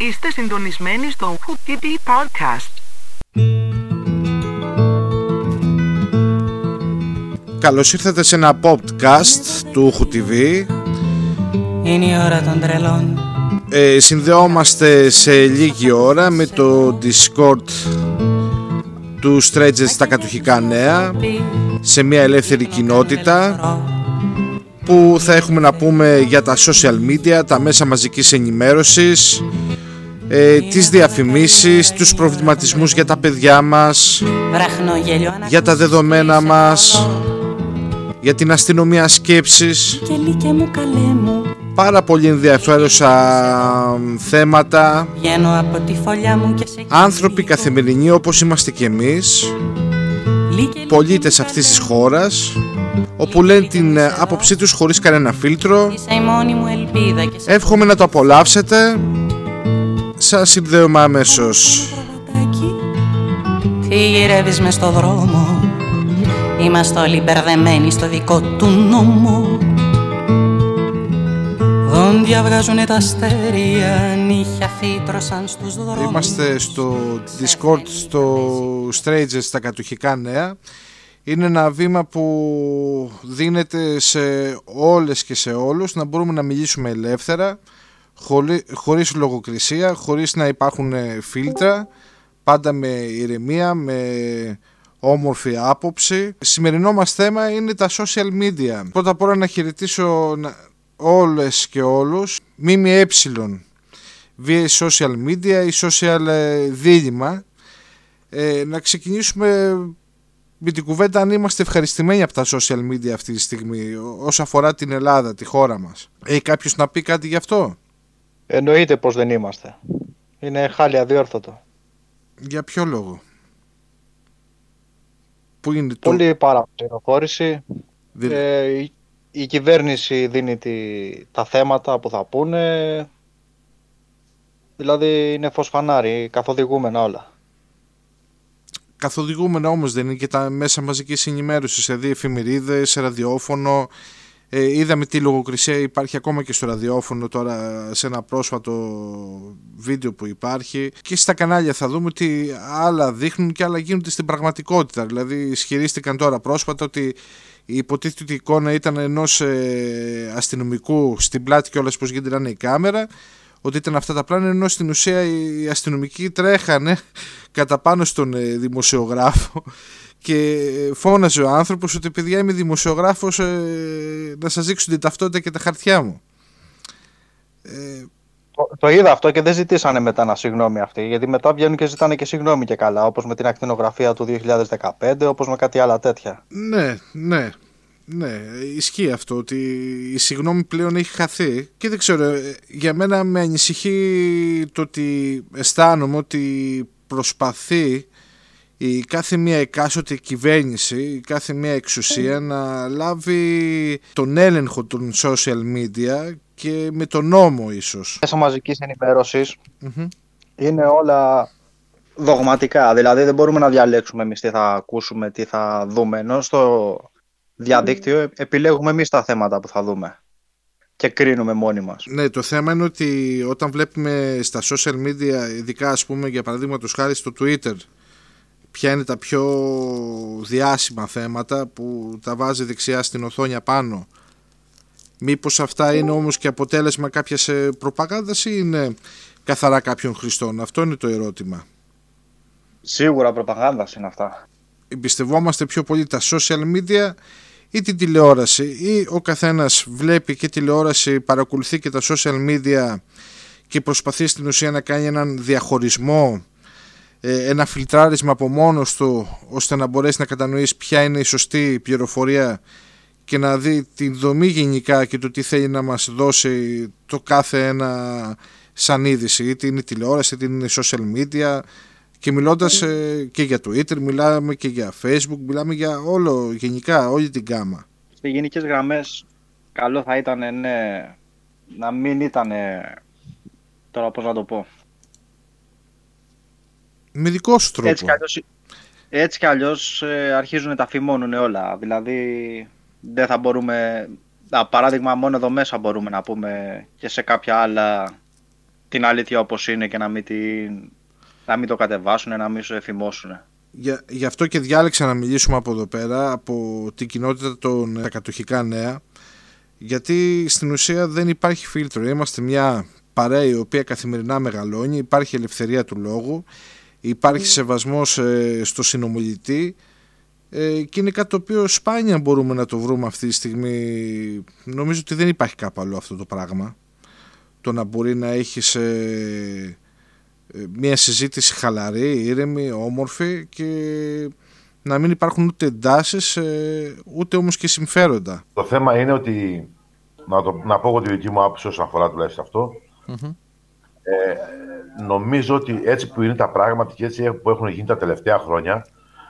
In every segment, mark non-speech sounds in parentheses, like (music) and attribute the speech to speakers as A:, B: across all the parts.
A: Είστε συντονισμένοι στο Hoop TV Podcast.
B: Καλώς ήρθατε σε ένα podcast του Hoop TV.
C: Είναι η ώρα των τρελών.
B: Ε, συνδεόμαστε σε λίγη ώρα με το Discord του Stretches στα κατοχικά νέα σε μια ελεύθερη κοινότητα που θα έχουμε να πούμε για τα social media, τα μέσα μαζικής ενημέρωσης, ε, τις διαφημίσεις, τους προβληματισμούς για τα παιδιά μας,
C: Βραχνογέλιο
B: για τα δεδομένα μας, για την αστυνομία σκέψης,
C: Και μου καλέ μου.
B: πάρα πολύ ενδιαφέρουσα θέματα,
C: Βγαίνω από τη φωλιά μου και σε
B: άνθρωποι καθημερινοί όπως είμαστε και εμείς,
C: Λύκε,
B: πολίτες αυτής της χώρας, όπου λένε την ε, άποψή τους χωρίς κανένα φίλτρο.
C: Είσαι η μόνη μου ελπίδα και σε
B: Εύχομαι να το απολαύσετε. Σας συνδέομαι αμέσως.
C: προβατάκι. Τι γυρεύεις μες στο δρόμο. Είμαστε όλοι μπερδεμένοι στο δικό του νόμο. Δόντια βγάζουνε τα αστέρια, νύχια φύτρωσαν στους δρόμους.
B: Είμαστε στο Discord στο Stranger στα κατοχικά νέα. Είναι ένα βήμα που δίνεται σε όλες και σε όλους να μπορούμε να μιλήσουμε ελεύθερα χωρί- χωρίς λογοκρισία, χωρίς να υπάρχουν ε, φίλτρα πάντα με ηρεμία, με όμορφη άποψη. Σημερινό μας θέμα είναι τα social media. Πρώτα απ' όλα να χαιρετήσω να- όλες και όλους. ΜΜΕ via social media ή social ε, δίλημα ε, να ξεκινήσουμε με την κουβέντα αν είμαστε ευχαριστημένοι από τα social media αυτή τη στιγμή ό- όσο αφορά την Ελλάδα, τη χώρα μας. Έχει κάποιος να πει κάτι γι' αυτό;
D: Εννοείται πως δεν είμαστε. Είναι χάλια διόρθωτο.
B: Για ποιο λόγο; Πού είναι το...
D: Πολύ παραπληροφόρηση.
B: δη-
D: Ε, η, η κυβέρνηση δίνει τη, τα θέματα που θα πούνε. Δηλαδή είναι φως φανάρι, καθοδηγούμενα όλα.
B: Καθοδηγούμενα όμως δεν είναι και τα μέσα μαζικής ενημέρωσης, δηλαδή εφημερίδες, ραδιόφωνο. Ε, είδαμε τι λογοκρισία υπάρχει ακόμα και στο ραδιόφωνο τώρα σε ένα πρόσφατο βίντεο που υπάρχει και στα κανάλια θα δούμε ότι άλλα δείχνουν και άλλα γίνονται στην πραγματικότητα. Δηλαδή ισχυρίστηκαν τώρα πρόσφατα ότι η υποτίθεται εικόνα ήταν ενός ε, αστυνομικού στην πλάτη και όλες πως γίνεται η κάμερα ότι ήταν αυτά τα πλάνα ενώ στην ουσία οι αστυνομικοί τρέχανε κατά πάνω στον ε, δημοσιογράφο και φώναζε ο άνθρωπος ότι παιδιά είμαι δημοσιογράφος ε, να σας δείξω την ταυτότητα και τα χαρτιά μου. Ε,
D: Το, το είδα αυτό και δεν ζητήσανε μετά ένα συγγνώμη αυτοί. Γιατί μετά βγαίνουν και ζητάνε και συγγνώμη και καλά. Όπως με την ακτινογραφία του 2015, όπως με κάτι άλλα τέτοια.
B: ναι, ναι, ναι, ισχύει αυτό ότι η συγγνώμη πλέον έχει χαθεί και δεν ξέρω, ε, για μένα με ανησυχεί το ότι αισθάνομαι ότι προσπαθεί η κάθε μία εκάστοτε κυβέρνηση, η κάθε μία εξουσία να λάβει τον έλεγχο των social media και με τον νόμο ίσως.
D: Μέσα μαζικής ενημέρωσης
B: Μμμ.
D: είναι όλα δογματικά. Δηλαδή δεν μπορούμε να διαλέξουμε εμείς τι θα ακούσουμε, τι θα δούμε. Ενώ στο διαδίκτυο επιλέγουμε εμείς τα θέματα που θα δούμε και κρίνουμε μόνοι μας.
B: Ναι, το θέμα είναι ότι όταν βλέπουμε στα social media, ειδικά ας πούμε για παραδείγμα τους χάρης στο Twitter, ποια είναι τα πιο διάσημα θέματα που τα βάζει δεξιά στην οθόνη απάνω. Μήπως αυτά είναι όμως και αποτέλεσμα κάποιας ε, προπαγάνδας ή είναι καθαρά κάποιων χρηστών. Αυτό είναι το ερώτημα.
D: Σίγουρα προπαγάνδας είναι αυτά.
B: εμπιστευόμαστε πιο πολύ τα social media ή την τηλεόραση ή ο καθένας βλέπει και τηλεόραση, παρακολουθεί και τα social media και προσπαθεί στην ουσία να κάνει έναν διαχωρισμό ε, ένα φιλτράρισμα από μόνος του ώστε να μπορέσεις να κατανοήσει ποια είναι η σωστή πληροφορία και να δει την δομή γενικά και το τι θέλει να μας δώσει το κάθε ένα σαν είδηση είτε είναι τηλεόραση είτε είναι social media. Και μιλώντας ε, και για Twitter μιλάμε και για Facebook μιλάμε για όλο γενικά όλη την γάμα.
D: Σε γενικές γραμμές καλό θα ήταν ναι, να μην ήταν τώρα πώς να το πω.
B: Με δικό σου τρόπο
D: Έτσι κι αλλιώς, έτσι κι αλλιώς ε, αρχίζουν τα φημώνουν όλα. Δηλαδή δεν θα μπορούμε, α, παράδειγμα μόνο εδώ μέσα μπορούμε να πούμε και σε κάποια άλλα την αλήθεια όπως είναι και να μην, την, να μην το κατεβάσουν, να μην σου εφημώσουν.
B: Για, γι' αυτό και διάλεξα να μιλήσουμε από εδώ πέρα, από την κοινότητα των κατοχικά νέα, γιατί στην ουσία δεν υπάρχει φίλτρο. Είμαστε μια παρέα η οποία καθημερινά μεγαλώνει, υπάρχει ελευθερία του λόγου, υπάρχει σεβασμός ε, στο συνομιλητή ε, και είναι κάτι το οποίο σπάνια μπορούμε να το βρούμε αυτή τη στιγμή. Νομίζω ότι δεν υπάρχει κάπου άλλο αυτό το πράγμα. Το να μπορεί να έχεις ε, ε, μια συζήτηση χαλαρή, ήρεμη, όμορφη και να μην υπάρχουν ούτε εντάσεις ούτε όμως και συμφέροντα.
E: Το θέμα είναι ότι, να, το, να πω εγώ τη δική μου άποψη όσον αφορά τουλάχιστον αυτό, ε, νομίζω ότι έτσι που είναι τα πράγματα και έτσι που έχουν γίνει τα τελευταία χρόνια,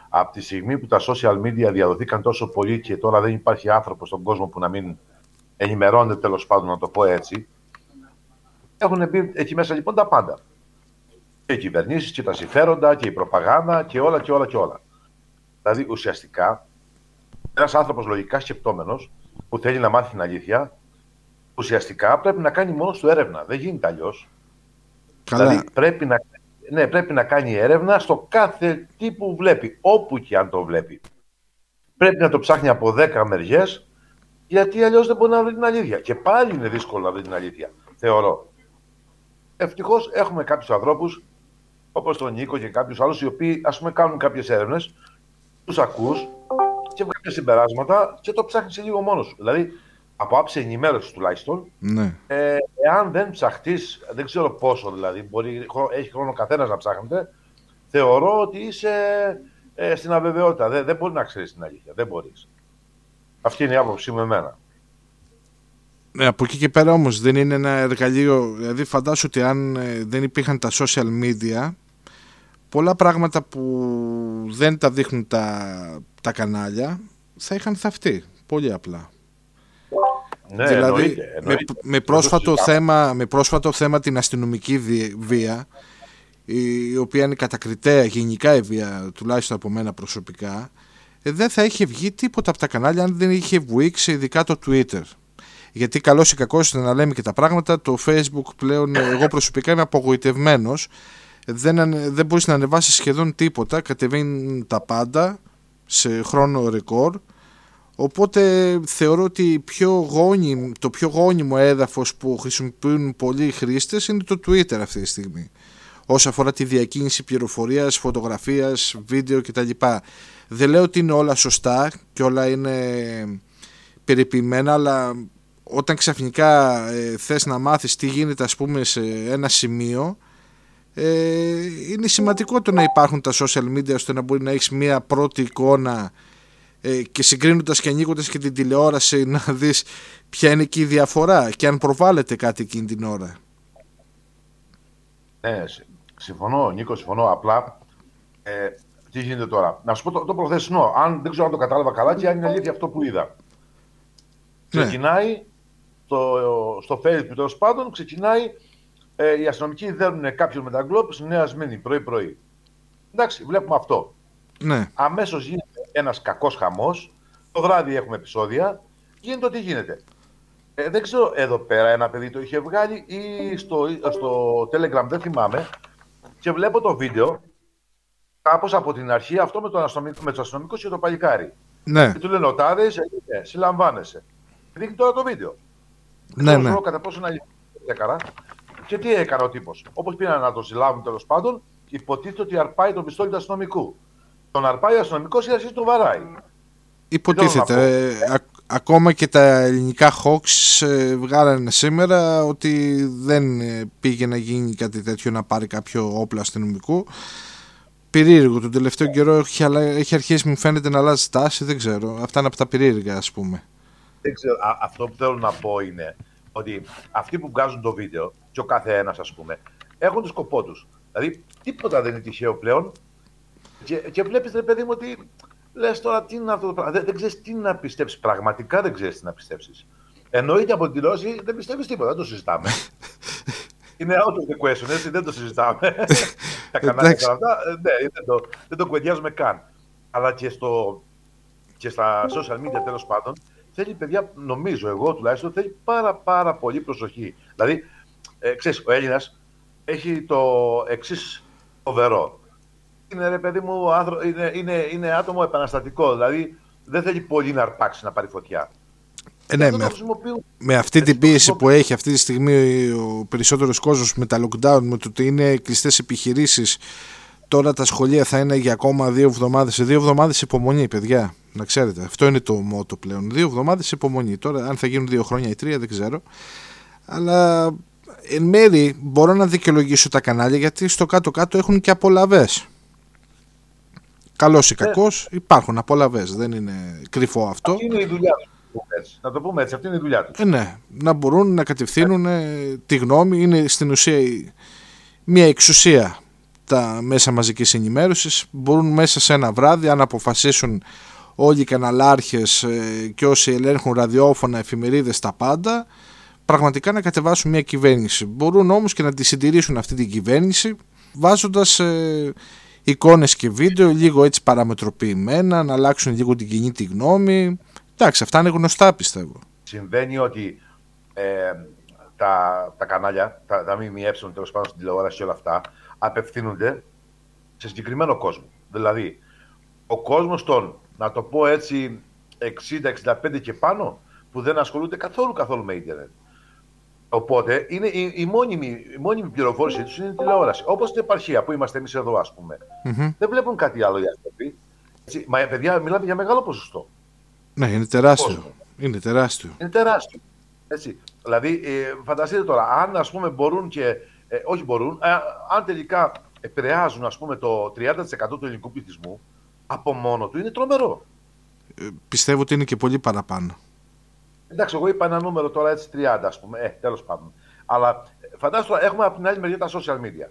E: από τη στιγμή που τα social media διαδοθήκαν τόσο πολύ και τώρα δεν υπάρχει άνθρωπο στον κόσμο που να μην ενημερώνεται τέλος πάντων, να το πω έτσι, έχουν μπει εκεί μέσα λοιπόν τα πάντα. Και οι κυβερνήσεις και τα συμφέροντα και η προπαγάνδα και όλα και όλα και όλα. Δηλαδή ουσιαστικά ένας άνθρωπος λογικά σκεπτόμενος που θέλει να μάθει την αλήθεια, ουσιαστικά πρέπει να κάνει μόνος του έρευνα. Δεν γίνεται αλλιώς. Δηλαδή πρέπει να, ναι, πρέπει να κάνει έρευνα στο κάθε τι που βλέπει, όπου και αν το βλέπει. Πρέπει να το ψάχνει από 10 μεριές, γιατί αλλιώς δεν μπορεί να βρει την αλήθεια. Και πάλι είναι δύσκολο να βρει την αλήθεια, θεωρώ. Ευτυχώς έχουμε κάποιους ανθρώπους, όπως τον Νίκο και κάποιους άλλους, οι οποίοι ας πούμε, κάνουν κάποιες έρευνες, τους ακούς και βγάλουν συμπεράσματα και το ψάχνεις λίγο μόνος σου. Δηλαδή, από άψη ενημέρωσης τουλάχιστον,
B: ναι.
E: ε, εάν δεν ψαχτείς, δεν ξέρω πόσο δηλαδή, μπορεί, έχει χρόνο καθένας να ψάχνετε, θεωρώ ότι είσαι ε, στην αβεβαιότητα. Δεν, δεν μπορεί να ξέρεις την αλήθεια. Δεν μπορείς. Αυτή είναι η άποψή μου εμένα.
B: Ναι, από εκεί και πέρα όμως δεν είναι ένα εργαλείο, δηλαδή φαντάσου ότι αν ε, δεν υπήρχαν τα social media, πολλά πράγματα που δεν τα δείχνουν τα, τα κανάλια θα είχαν θαυτεί, πολύ απλά.
E: Ναι,
B: δηλαδή, Με, πρόσφατο θέμα, με πρόσφατο θέμα την αστυνομική βία, η οποία είναι κατακριτέα γενικά η βία, τουλάχιστον από μένα προσωπικά, ε, δεν θα είχε βγει τίποτα από τα κανάλια αν δεν είχε βουήξει ειδικά το Twitter. Γιατί καλός ή κακός να λέμε και τα πράγματα, το Facebook πλέον εγώ προσωπικά είμαι απογοητευμένος. Δεν, δεν μπορείς να ανεβάσεις σχεδόν τίποτα, κατεβαίνουν τα πάντα σε χρόνο ρεκόρ Οπότε θεωρώ ότι πιο γόνιμο, το πιο γόνιμο έδαφος που χρησιμοποιούν πολλοί χρήστες είναι το Twitter αυτή τη στιγμή. Όσο αφορά τη διακίνηση πληροφορίας, φωτογραφίας, βίντεο κτλ. Δεν λέω ότι είναι όλα σωστά και όλα είναι περιποιημένα, αλλά όταν ξαφνικά ε, θες να μάθεις τι γίνεται ας πούμε σε ένα σημείο, ε, είναι σημαντικό το να υπάρχουν τα social media ώστε να μπορεί να έχεις μια πρώτη εικόνα ε, και συγκρίνοντας και ανοίγοντας και την τηλεόραση να δεις ποια είναι και η διαφορά και αν προβάλλεται κάτι εκείνη την ώρα.
E: Ναι, συμφωνώ, Νίκο, συμφωνώ. Απλά ε, τι γίνεται τώρα. Να σου πω το, το προθεσινό. Αν δεν ξέρω αν το κατάλαβα καλά και αν είναι αλήθεια αυτό που είδα. Ναι. Ξεκινάει στο, στο Facebook τέλος πάντων, ξεκινάει ε, οι αστυνομικοί δέρνουν κάποιον με τα γκλόπς στη Νέας Σμήνη πρωί-πρωί. Εντάξει, βλέπουμε αυτό.
B: Ναι.
E: Αμέσως γίνεται ένας κακός χαμός. Το βράδυ έχουμε επεισόδια. Γίνεται ό,τι γίνεται. Ε, δεν ξέρω εδώ πέρα ένα παιδί το είχε βγάλει ή στο, στο Telegram, δεν θυμάμαι. Και βλέπω το βίντεο κάπως από την αρχή αυτό με, τον αστυνομικό, με αστυνομικό και το παλικάρι.
B: Ναι.
E: Και του λένε ο Τάδες, ε, συλλαμβάνεσαι. Δείχνει τώρα το βίντεο.
B: Ναι, ναι.
E: κατά πόσο να έκανα. Και τι έκανε ο τύπος. Όπως πήγαν να το συλλάβουν τέλος πάντων, υποτίθεται ότι αρπάει το πιστόλι του αστυνομικού τον αρπάει ο αστυνομικός ή αρχίζει τον βαράει.
B: Υποτίθεται. Ε, ακόμα και τα ελληνικά Hawks ε, βγάλανε σήμερα ότι δεν ε, πήγε να γίνει κάτι τέτοιο να πάρει κάποιο όπλο αστυνομικού. Περίεργο. Τον τελευταίο καιρό έχει, έχει αρχίσει μου φαίνεται να αλλάζει τάση. Δεν ξέρω. Αυτά είναι από τα περίεργα ας πούμε.
E: Δεν ξέρω. αυτό που θέλω να πω είναι ότι αυτοί που βγάζουν το βίντεο και ο κάθε ένας ας πούμε έχουν το σκοπό τους. Δηλαδή τίποτα δεν είναι τυχαίο πλέον και, και βλέπεις, ρε παιδί μου, ότι λες τώρα τι είναι αυτό το πράγμα. Δεν, δεν ξέρεις τι να πιστέψεις. Πραγματικά δεν ξέρεις τι να πιστέψεις. Εννοείται από την τηλεόραση δεν πιστεύεις τίποτα, δεν το συζητάμε. (laughs) είναι out of the question, έτσι, δεν το συζητάμε. (laughs) Τα κανάλια και αυτά, ε, ναι, δεν το, δεν το κουβεντιάζουμε καν. Αλλά και, στο, και στα social media τέλος πάντων, θέλει παιδιά, νομίζω εγώ τουλάχιστον, θέλει πάρα πάρα πολύ προσοχή. Δηλαδή, ε, ξέρεις, ο Έλληνας έχει το εξής φοβερό. Είναι ρε παιδί μου, άνθρω... είναι, είναι, είναι άτομο επαναστατικό. Δηλαδή δεν θέλει πολύ να αρπάξει να πάρει φωτιά.
B: Ε, ναι, με, με αυτή την πίεση που έχει αυτή τη στιγμή ο περισσότερος κόσμος με τα lockdown, με το ότι είναι κλειστές επιχειρήσεις, τώρα τα σχολεία θα είναι για ακόμα δύο εβδομάδες. Σε δύο εβδομάδες υπομονή, παιδιά. Να ξέρετε, αυτό είναι το μότο πλέον. Δύο εβδομάδες υπομονή. Τώρα, αν θα γίνουν δύο χρόνια ή τρία, δεν ξέρω. Αλλά εν μέρη μπορώ να δικαιολογήσω τα κανάλια γιατί στο κάτω-κάτω έχουν και απολαυές. Καλός ή κακός, υπάρχουν απολαυές. Δεν είναι κρυφό αυτό.
E: Αυτή είναι η δουλειά του. Να το πούμε έτσι, αυτή είναι η δουλειά του.
B: Ε, ναι, να μπορούν να κατευθύνουν ε, τη γνώμη. Είναι στην ουσία μια εξουσία τα μέσα μαζικής ενημέρωσης. Μπορούν μέσα σε ένα βράδυ, αν αποφασίσουν όλοι οι καναλάρχες ε, και όσοι ελέγχουν ραδιόφωνα, εφημερίδες, τα πάντα, πραγματικά να κατεβάσουν μια κυβέρνηση. Μπορούν όμως και να τη συντηρήσουν αυτή την κυβέρνηση βάζοντας ε, εικόνες και βίντεο λίγο έτσι παραμετροποιημένα, να αλλάξουν λίγο την κοινή τη γνώμη. Εντάξει, αυτά είναι γνωστά πιστεύω.
E: Συμβαίνει ότι ε, τα, τα κανάλια, τα, τα ΜΜΕ τέλος πάντων στην τηλεόραση και όλα αυτά, απευθύνονται σε συγκεκριμένο κόσμο. Δηλαδή, ο κόσμος των, να το πω έτσι, 60-65 και πάνω, που δεν ασχολούνται καθόλου καθόλου με ίντερνετ. Οπότε είναι η, η, μόνιμη, η μόνιμη πληροφόρηση τους είναι η τηλεόραση. Όπως στην επαρχία που είμαστε εμείς εδώ, ας πούμε. Mm-hmm. Δεν βλέπουν κάτι άλλο οι άνθρωποι. Μα παιδιά, μιλάμε για μεγάλο ποσοστό.
B: Ναι, είναι τεράστιο. Είναι τεράστιο.
E: Είναι τεράστιο. Έτσι. Δηλαδή, ε, φανταστείτε τώρα, αν ας πούμε μπορούν και. Ε, όχι μπορούν, ε, αν τελικά επηρεάζουν ας πούμε, το 30% του ελληνικού πληθυσμού, από μόνο του είναι τρομερό.
B: Ε, πιστεύω ότι είναι και πολύ παραπάνω.
E: Εντάξει, εγώ είπα ένα νούμερο τώρα έτσι 30, ας πούμε. Ε, τέλος πάντων. Αλλά φαντάζομαι έχουμε από την άλλη μεριά τα social media.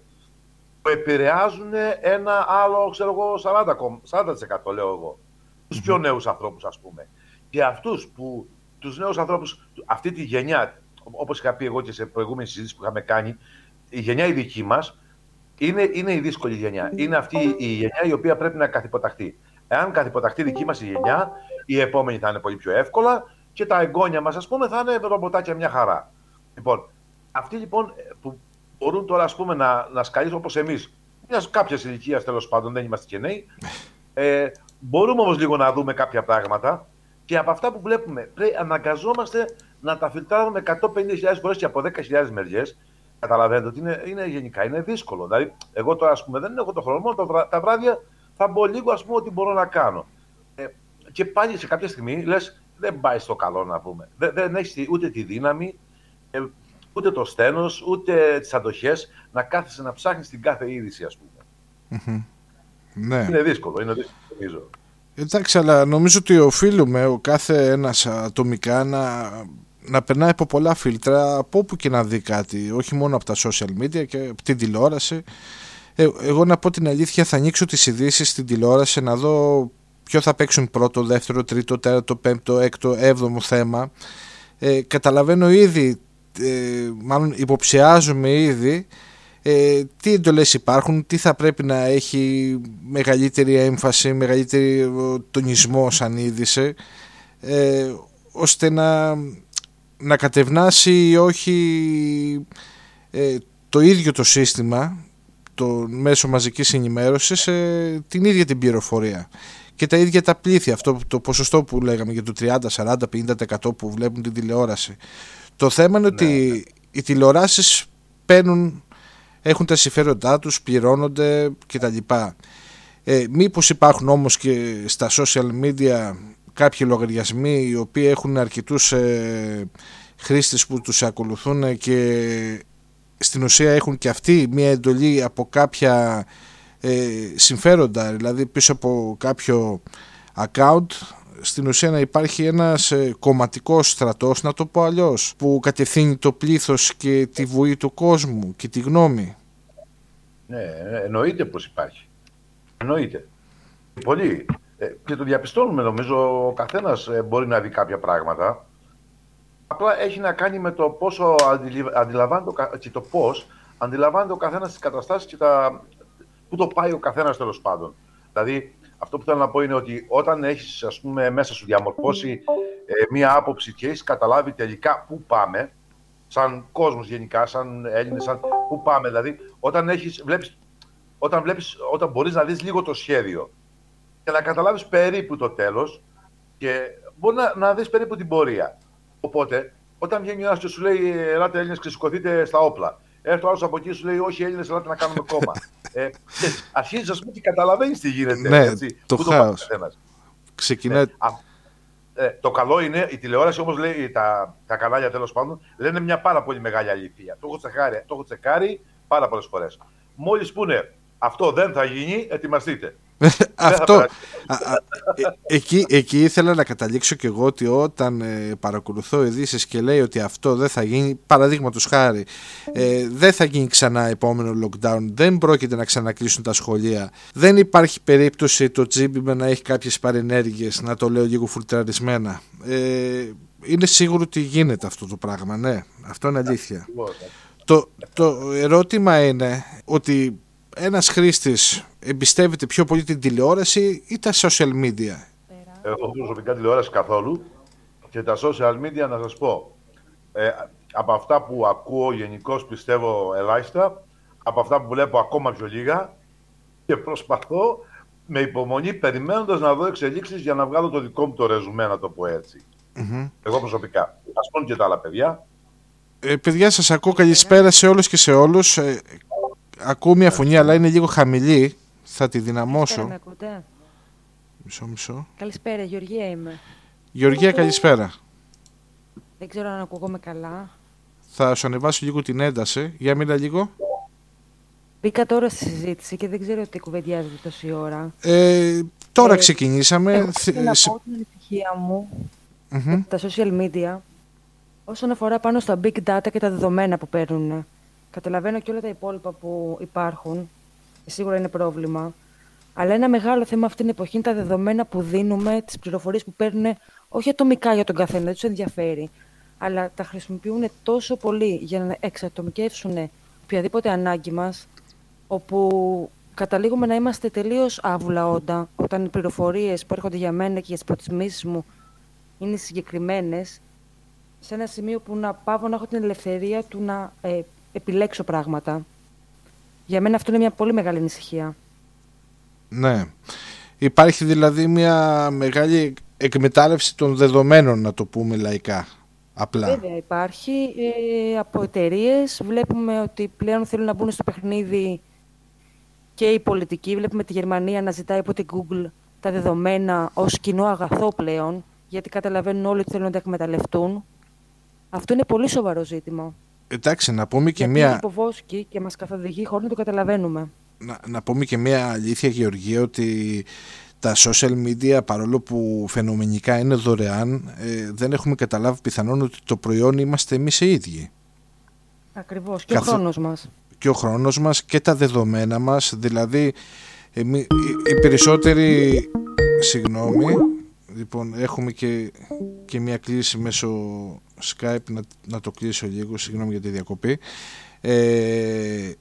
E: Που επηρεάζουν ένα άλλο, ξέρω εγώ, 40%, 40% λέω εγώ. Τους πιο νέους ανθρώπους, ας πούμε. Και αυτούς που. Τους νέους ανθρώπους, αυτή τη γενιά, όπως είχα πει εγώ και σε προηγούμενη συζήτηση που είχαμε κάνει, η γενιά η δική μας είναι, είναι η δύσκολη γενιά. Είναι αυτή η γενιά η οποία πρέπει να καθυποταχθεί. Εάν καθυποταχθεί η δική μας η γενιά, η επόμενη θα είναι πολύ πιο εύκολα και τα εγγόνια μας, ας πούμε, θα είναι ρομποτάκια μια χαρά. Λοιπόν, αυτοί λοιπόν που μπορούν τώρα ας πούμε, να, να σκαλίσουν όπως εμείς, μιας κάποιας ηλικίας τέλος πάντων, δεν είμαστε και νέοι, ε, μπορούμε όμως λίγο να δούμε κάποια πράγματα και από αυτά που βλέπουμε, πρέπει, αναγκαζόμαστε να τα φιλτράρουμε 150.000 φορές και από 10.000 μεριές. Καταλαβαίνετε ότι είναι, είναι γενικά είναι δύσκολο. Δηλαδή, εγώ τώρα ας πούμε, δεν έχω το χρόνο, το, τα βράδια θα μπω λίγο ας πούμε, ό,τι μπορώ να κάνω. Ε, και πάλι σε κάποια στιγμή λες, δεν πάει στο καλό να πούμε. Δεν, δεν έχει ούτε τη δύναμη, ε, ούτε το στένος, ούτε τις αντοχές να κάθεσαι να ψάχνεις την κάθε είδηση ας πούμε.
B: Ναι.
E: Είναι δύσκολο, είναι δύσκολο νομίζω.
B: Εντάξει, αλλά νομίζω ότι οφείλουμε ο κάθε ένας ατομικά να, να περνάει από πολλά φίλτρα από όπου και να δει κάτι, όχι μόνο από τα social media και από την τηλεόραση. Ε, εγώ να πω την αλήθεια θα ανοίξω τις ειδήσεις στην τηλεόραση να δω ποιο θα παίξουν πρώτο, δεύτερο, τρίτο, τέταρτο, πέμπτο, έκτο, έβδομο θέμα. Ε, καταλαβαίνω ήδη, ε, μάλλον υποψιάζομαι ήδη ε, τι εντολές υπάρχουν, τι θα πρέπει να έχει μεγαλύτερη έμφαση, μεγαλύτερη τονισμό σαν είδηση, ε, ώστε να, να κατευνάσει ή όχι ε, το ίδιο το σύστημα, το μέσο μαζικής ενημέρωσης, ε, την ίδια την πληροφορία και τα ίδια τα πλήθη, αυτό το ποσοστό που λέγαμε για το 30, 40, 50% που βλέπουν την τηλεόραση. Το θέμα είναι ναι, ότι ναι. οι τηλεοράσεις παίρνουν, έχουν τα συμφέροντά τους, πληρώνονται κτλ. Ε, μήπως υπάρχουν όμως και στα social media κάποιοι λογαριασμοί οι οποίοι έχουν αρκετούς ε, χρήστες που τους ακολουθούν και στην ουσία έχουν και αυτοί μια εντολή από κάποια ε, συμφέροντα, δηλαδή πίσω από κάποιο account στην ουσία να υπάρχει ένας ε, κομματικός στρατός, να το πω αλλιώς, που κατευθύνει το πλήθος και τη βουή του κόσμου και τη γνώμη.
E: Ναι, εννοείται πως υπάρχει. Εννοείται. Πολύ. Ε, και το διαπιστώνουμε νομίζω, ο καθένας ε, μπορεί να δει κάποια πράγματα. Απλά έχει να κάνει με το πόσο αντιλαμβάνεται και το πώς αντιλαμβάνεται ο καθένας τις καταστάσεις και τα, πού το πάει ο καθένας τέλος πάντων. Δηλαδή, αυτό που θέλω να πω είναι ότι όταν έχεις μέσα σου διαμορφώσει ε, μία άποψη και έχεις καταλάβει τελικά πού πάμε, σαν κόσμος γενικά, σαν Έλληνες, σαν πού πάμε. Δηλαδή, όταν, έχεις, βλέπεις, όταν, βλέπεις, όταν μπορείς να δεις λίγο το σχέδιο και να καταλάβεις περίπου το τέλος και μπορεί να, να δεις περίπου την πορεία. Οπότε, όταν βγαίνει ένας και σου λέει Ελάτε Έλληνες, ξεσηκωθείτε στα όπλα. Έρχεται ο άλλος από εκεί σου λέει Όχι Έλληνες, ελάτε να κάνουμε κόμμα. ε, αρχίζεις, ας πούμε, και καταλαβαίνεις τι γίνεται.
B: Ναι,
E: έτσι,
B: το χάος. Ξεκινάει.
E: Ναι, ε, το καλό είναι, η τηλεόραση όμω λέει, τα, τα κανάλια τέλος πάντων, λένε μια πάρα πολύ μεγάλη αλήθεια. Το έχω τσεκάρει, το έχω τσεκάρει πάρα πολλές φορές. Μόλις πούνε αυτό δεν θα γίνει, ετοιμαστείτε. (laughs)
B: Αυτό. Α, α, ε, εκεί, εκεί ήθελα να καταλήξω και εγώ ότι όταν ε, παρακολουθώ ειδήσεις και λέει ότι αυτό δεν θα γίνει, παραδείγματος χάρη, ε, δεν θα γίνει ξανά επόμενο lockdown, δεν πρόκειται να ξανακλείσουν τα σχολεία, δεν υπάρχει περίπτωση το τζίμπι να έχει κάποιες παρενέργειες, να το λέω λίγο φουλτραρισμένα. Ε, είναι σίγουρο ότι γίνεται αυτό το πράγμα, ναι. Αυτό είναι αλήθεια. Το, το ερώτημα είναι ότι ένας χρήστης εμπιστεύεται πιο πολύ την τηλεόραση ή τα social media;
E: Εγώ προσωπικά τηλεόραση καθόλου και τα social media να σας πω. Ε, από αυτά που ακούω γενικώ πιστεύω ελάχιστα, από αυτά που βλέπω ακόμα πιο λίγα και προσπαθώ με υπομονή περιμένοντας να δω εξελίξεις για να βγάλω το δικό μου το ρεζουμέ, να το πω ετσι Εγώ προσωπικά. Ας πούμε και τα άλλα παιδιά.
B: Ε, παιδιά σας ακούω καλησπέρα σε όλους και σε όλους. Ε, ακούω μια φωνή αλλά είναι λίγο χαμηλή. Θα τη δυναμώσω.
F: με ακούτε;
B: Μισό, μισό.
F: Καλησπέρα, Γεωργία είμαι.
B: Γεωργία, καλησπέρα.
F: Δεν ξέρω αν ακούγομαι καλά.
B: Θα σου ανεβάσω λίγο την ένταση. Για μίλα λίγο.
F: Μπήκα τώρα στη συζήτηση και δεν ξέρω τι κουβεντιάζεται τόση ώρα.
B: Ε, τώρα ε, ξεκινήσαμε.
F: Εγώ θέλω να πω την ανησυχία μου mm τα social media όσον αφορά πάνω στα big data και τα δεδομένα που παίρνουν. Καταλαβαίνω και όλα τα υπόλοιπα που υπάρχουν σίγουρα είναι πρόβλημα. Αλλά ένα μεγάλο θέμα αυτήν την εποχή είναι τα δεδομένα που δίνουμε, τις πληροφορίες που παίρνουν όχι ατομικά για τον καθένα, δεν τους ενδιαφέρει, αλλά τα χρησιμοποιούν τόσο πολύ για να εξατομικεύσουν οποιαδήποτε ανάγκη μας, όπου καταλήγουμε να είμαστε τελείως άβουλα όντα, όταν οι πληροφορίες που έρχονται για μένα και για τις προτιμήσεις μου είναι συγκεκριμένες, σε ένα σημείο που να πάω να έχω την ελευθερία του να ε, επιλέξω πράγματα. Για μένα αυτό είναι μια πολύ μεγάλη ανησυχία.
B: Ναι. Υπάρχει δηλαδή μια μεγάλη εκμετάλλευση των δεδομένων, να το πούμε λαϊκά. Απλά.
F: Βέβαια υπάρχει. Ε, από εταιρείες βλέπουμε ότι πλέον θέλουν να μπουν στο παιχνίδι και οι πολιτικοί. Βλέπουμε τη Γερμανία να ζητάει από την Google τα δεδομένα ως κοινό αγαθό πλέον, γιατί καταλαβαίνουν όλοι ότι θέλουν να τα εκμεταλλευτούν. Αυτό είναι πολύ σοβαρό ζήτημα.
B: Εντάξει, να πούμε και
F: Γιατί
B: μία.
F: υποβόσκει και μας καθοδηγεί χωρίς να το καταλαβαίνουμε.
B: Να, να πούμε και μία αλήθεια, Γεωργία, ότι τα social media, παρόλο που φαινομενικά είναι δωρεάν, ε, δεν έχουμε καταλάβει πιθανόν ότι το προϊόν είμαστε εμείς οι ίδιοι.
F: Ακριβώς. Και Καθ... ο χρόνος μας.
B: Και ο χρόνος μας και τα δεδομένα μας. Δηλαδή, εμεί, οι, οι περισσότεροι. Συγγνώμη. Λοιπόν, έχουμε και, και μια κλίση μέσω Skype να, να το κλείσω λίγο, συγγνώμη για τη διακοπή. Ε,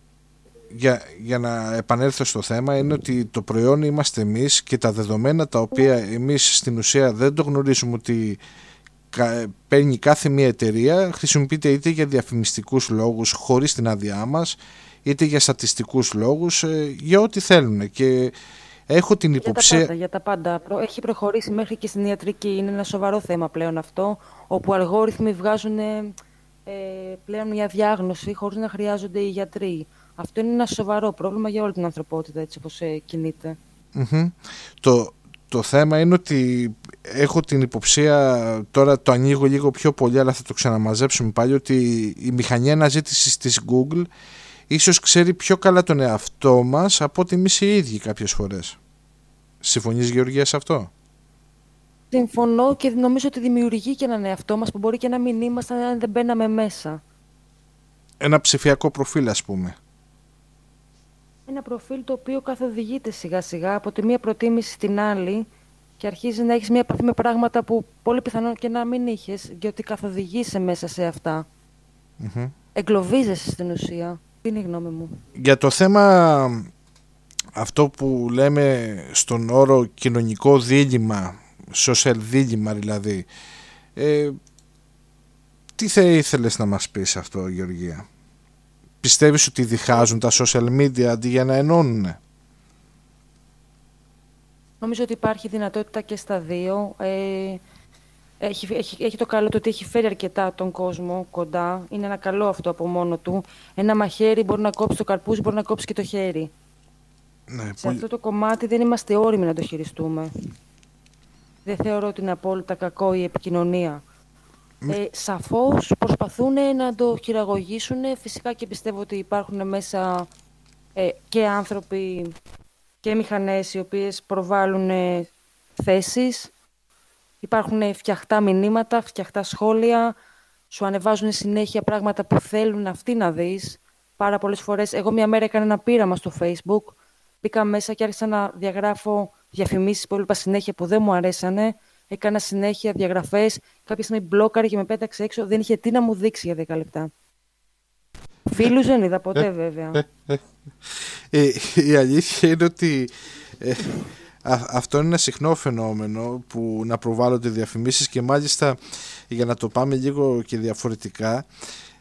B: για, για να επανέλθω στο θέμα είναι ότι το προϊόν είμαστε εμείς και τα δεδομένα τα οποία εμείς στην ουσία δεν το γνωρίζουμε ότι παίρνει κάθε μία εταιρεία χρησιμοποιείται είτε για διαφημιστικούς λόγους χωρίς την άδειά μας είτε για στατιστικούς λόγους ε, για ό,τι θέλουν και Έχω την υποψία.
F: Για τα, πάντα, για τα πάντα. Έχει προχωρήσει μέχρι και στην ιατρική. Είναι ένα σοβαρό θέμα πλέον αυτό, όπου αλγόριθμοι βγάζουν ε, πλέον μια διάγνωση χωρίς να χρειάζονται οι γιατροί. Αυτό είναι ένα σοβαρό πρόβλημα για όλη την ανθρωπότητα, έτσι όπως ε, κινείται.
B: Το, το θέμα είναι ότι έχω την υποψία, τώρα το ανοίγω λίγο πιο πολύ, αλλά θα το ξαναμαζέψουμε πάλι, ότι η μηχανή αναζήτησης της Google ίσως ξέρει πιο καλά τον εαυτό μας από ότι εμείς οι ίδιοι κάποιες φορές. Συμφωνείς Γεωργία σε αυτό;
F: Συμφωνώ και νομίζω ότι δημιουργεί και έναν εαυτό μας που μπορεί και να μην ήμασταν αν δεν μπαίναμε μέσα.
B: Ένα ψηφιακό προφίλ ας πούμε.
F: Ένα προφίλ το οποίο καθοδηγείται σιγά σιγά από τη μία προτίμηση στην άλλη και αρχίζει να έχεις μία επαφή με πράγματα που πολύ πιθανόν και να μην είχες γιατί καθοδηγείσαι μέσα σε αυτά. Mm-hmm. Εγκλωβίζεσαι στην ουσία. Τι είναι η γνώμη μου.
B: Για το θέμα αυτό που λέμε στον όρο κοινωνικό δίλημα, social δίλημα δηλαδή, ε, Τι θα ήθελες να μας πεις αυτό Γεωργία; Πιστεύεις ότι διχάζουν τα social media αντί για να ενώνουν.
F: Νομίζω ότι υπάρχει δυνατότητα και στα δύο. Ε, έχει, έχει, έχει το καλό το ότι έχει φέρει αρκετά τον κόσμο κοντά. Είναι ένα καλό αυτό από μόνο του. Ένα μαχαίρι μπορεί να κόψει το καρπούζι, μπορεί να κόψει και το χέρι.
B: Ναι,
F: Σε αυτό το κομμάτι δεν είμαστε όριμοι να το χειριστούμε. Δεν θεωρώ ότι είναι απόλυτα κακό η επικοινωνία. Ε, σαφώς προσπαθούν να το χειραγωγήσουν. Φυσικά και πιστεύω ότι υπάρχουν μέσα ε, και άνθρωποι και μηχανές οι οποίες προβάλλουν ε, θέσεις. Υπάρχουν φτιαχτά μηνύματα, φτιαχτά σχόλια. Σου ανεβάζουν συνέχεια πράγματα που θέλουν αυτοί να δεις. Πάρα πολλές φορές. Εγώ μια μέρα έκανα ένα πείραμα στο Facebook. Μπήκα μέσα και άρχισα να διαγράφω διαφημίσεις που έλειπα συνέχεια που δεν μου αρέσανε. Έκανα συνέχεια διαγραφές. Κάποια στιγμή μπλόκαρε και με πέταξε έξω. Δεν είχε τι να μου δείξει για 10 λεπτά. Φίλους δεν είδα ποτέ βέβαια.
B: Ε, η αλήθεια είναι ότι ε, αυτό είναι ένα συχνό φαινόμενο που να προβάλλονται διαφημίσεις και μάλιστα για να το πάμε λίγο και διαφορετικά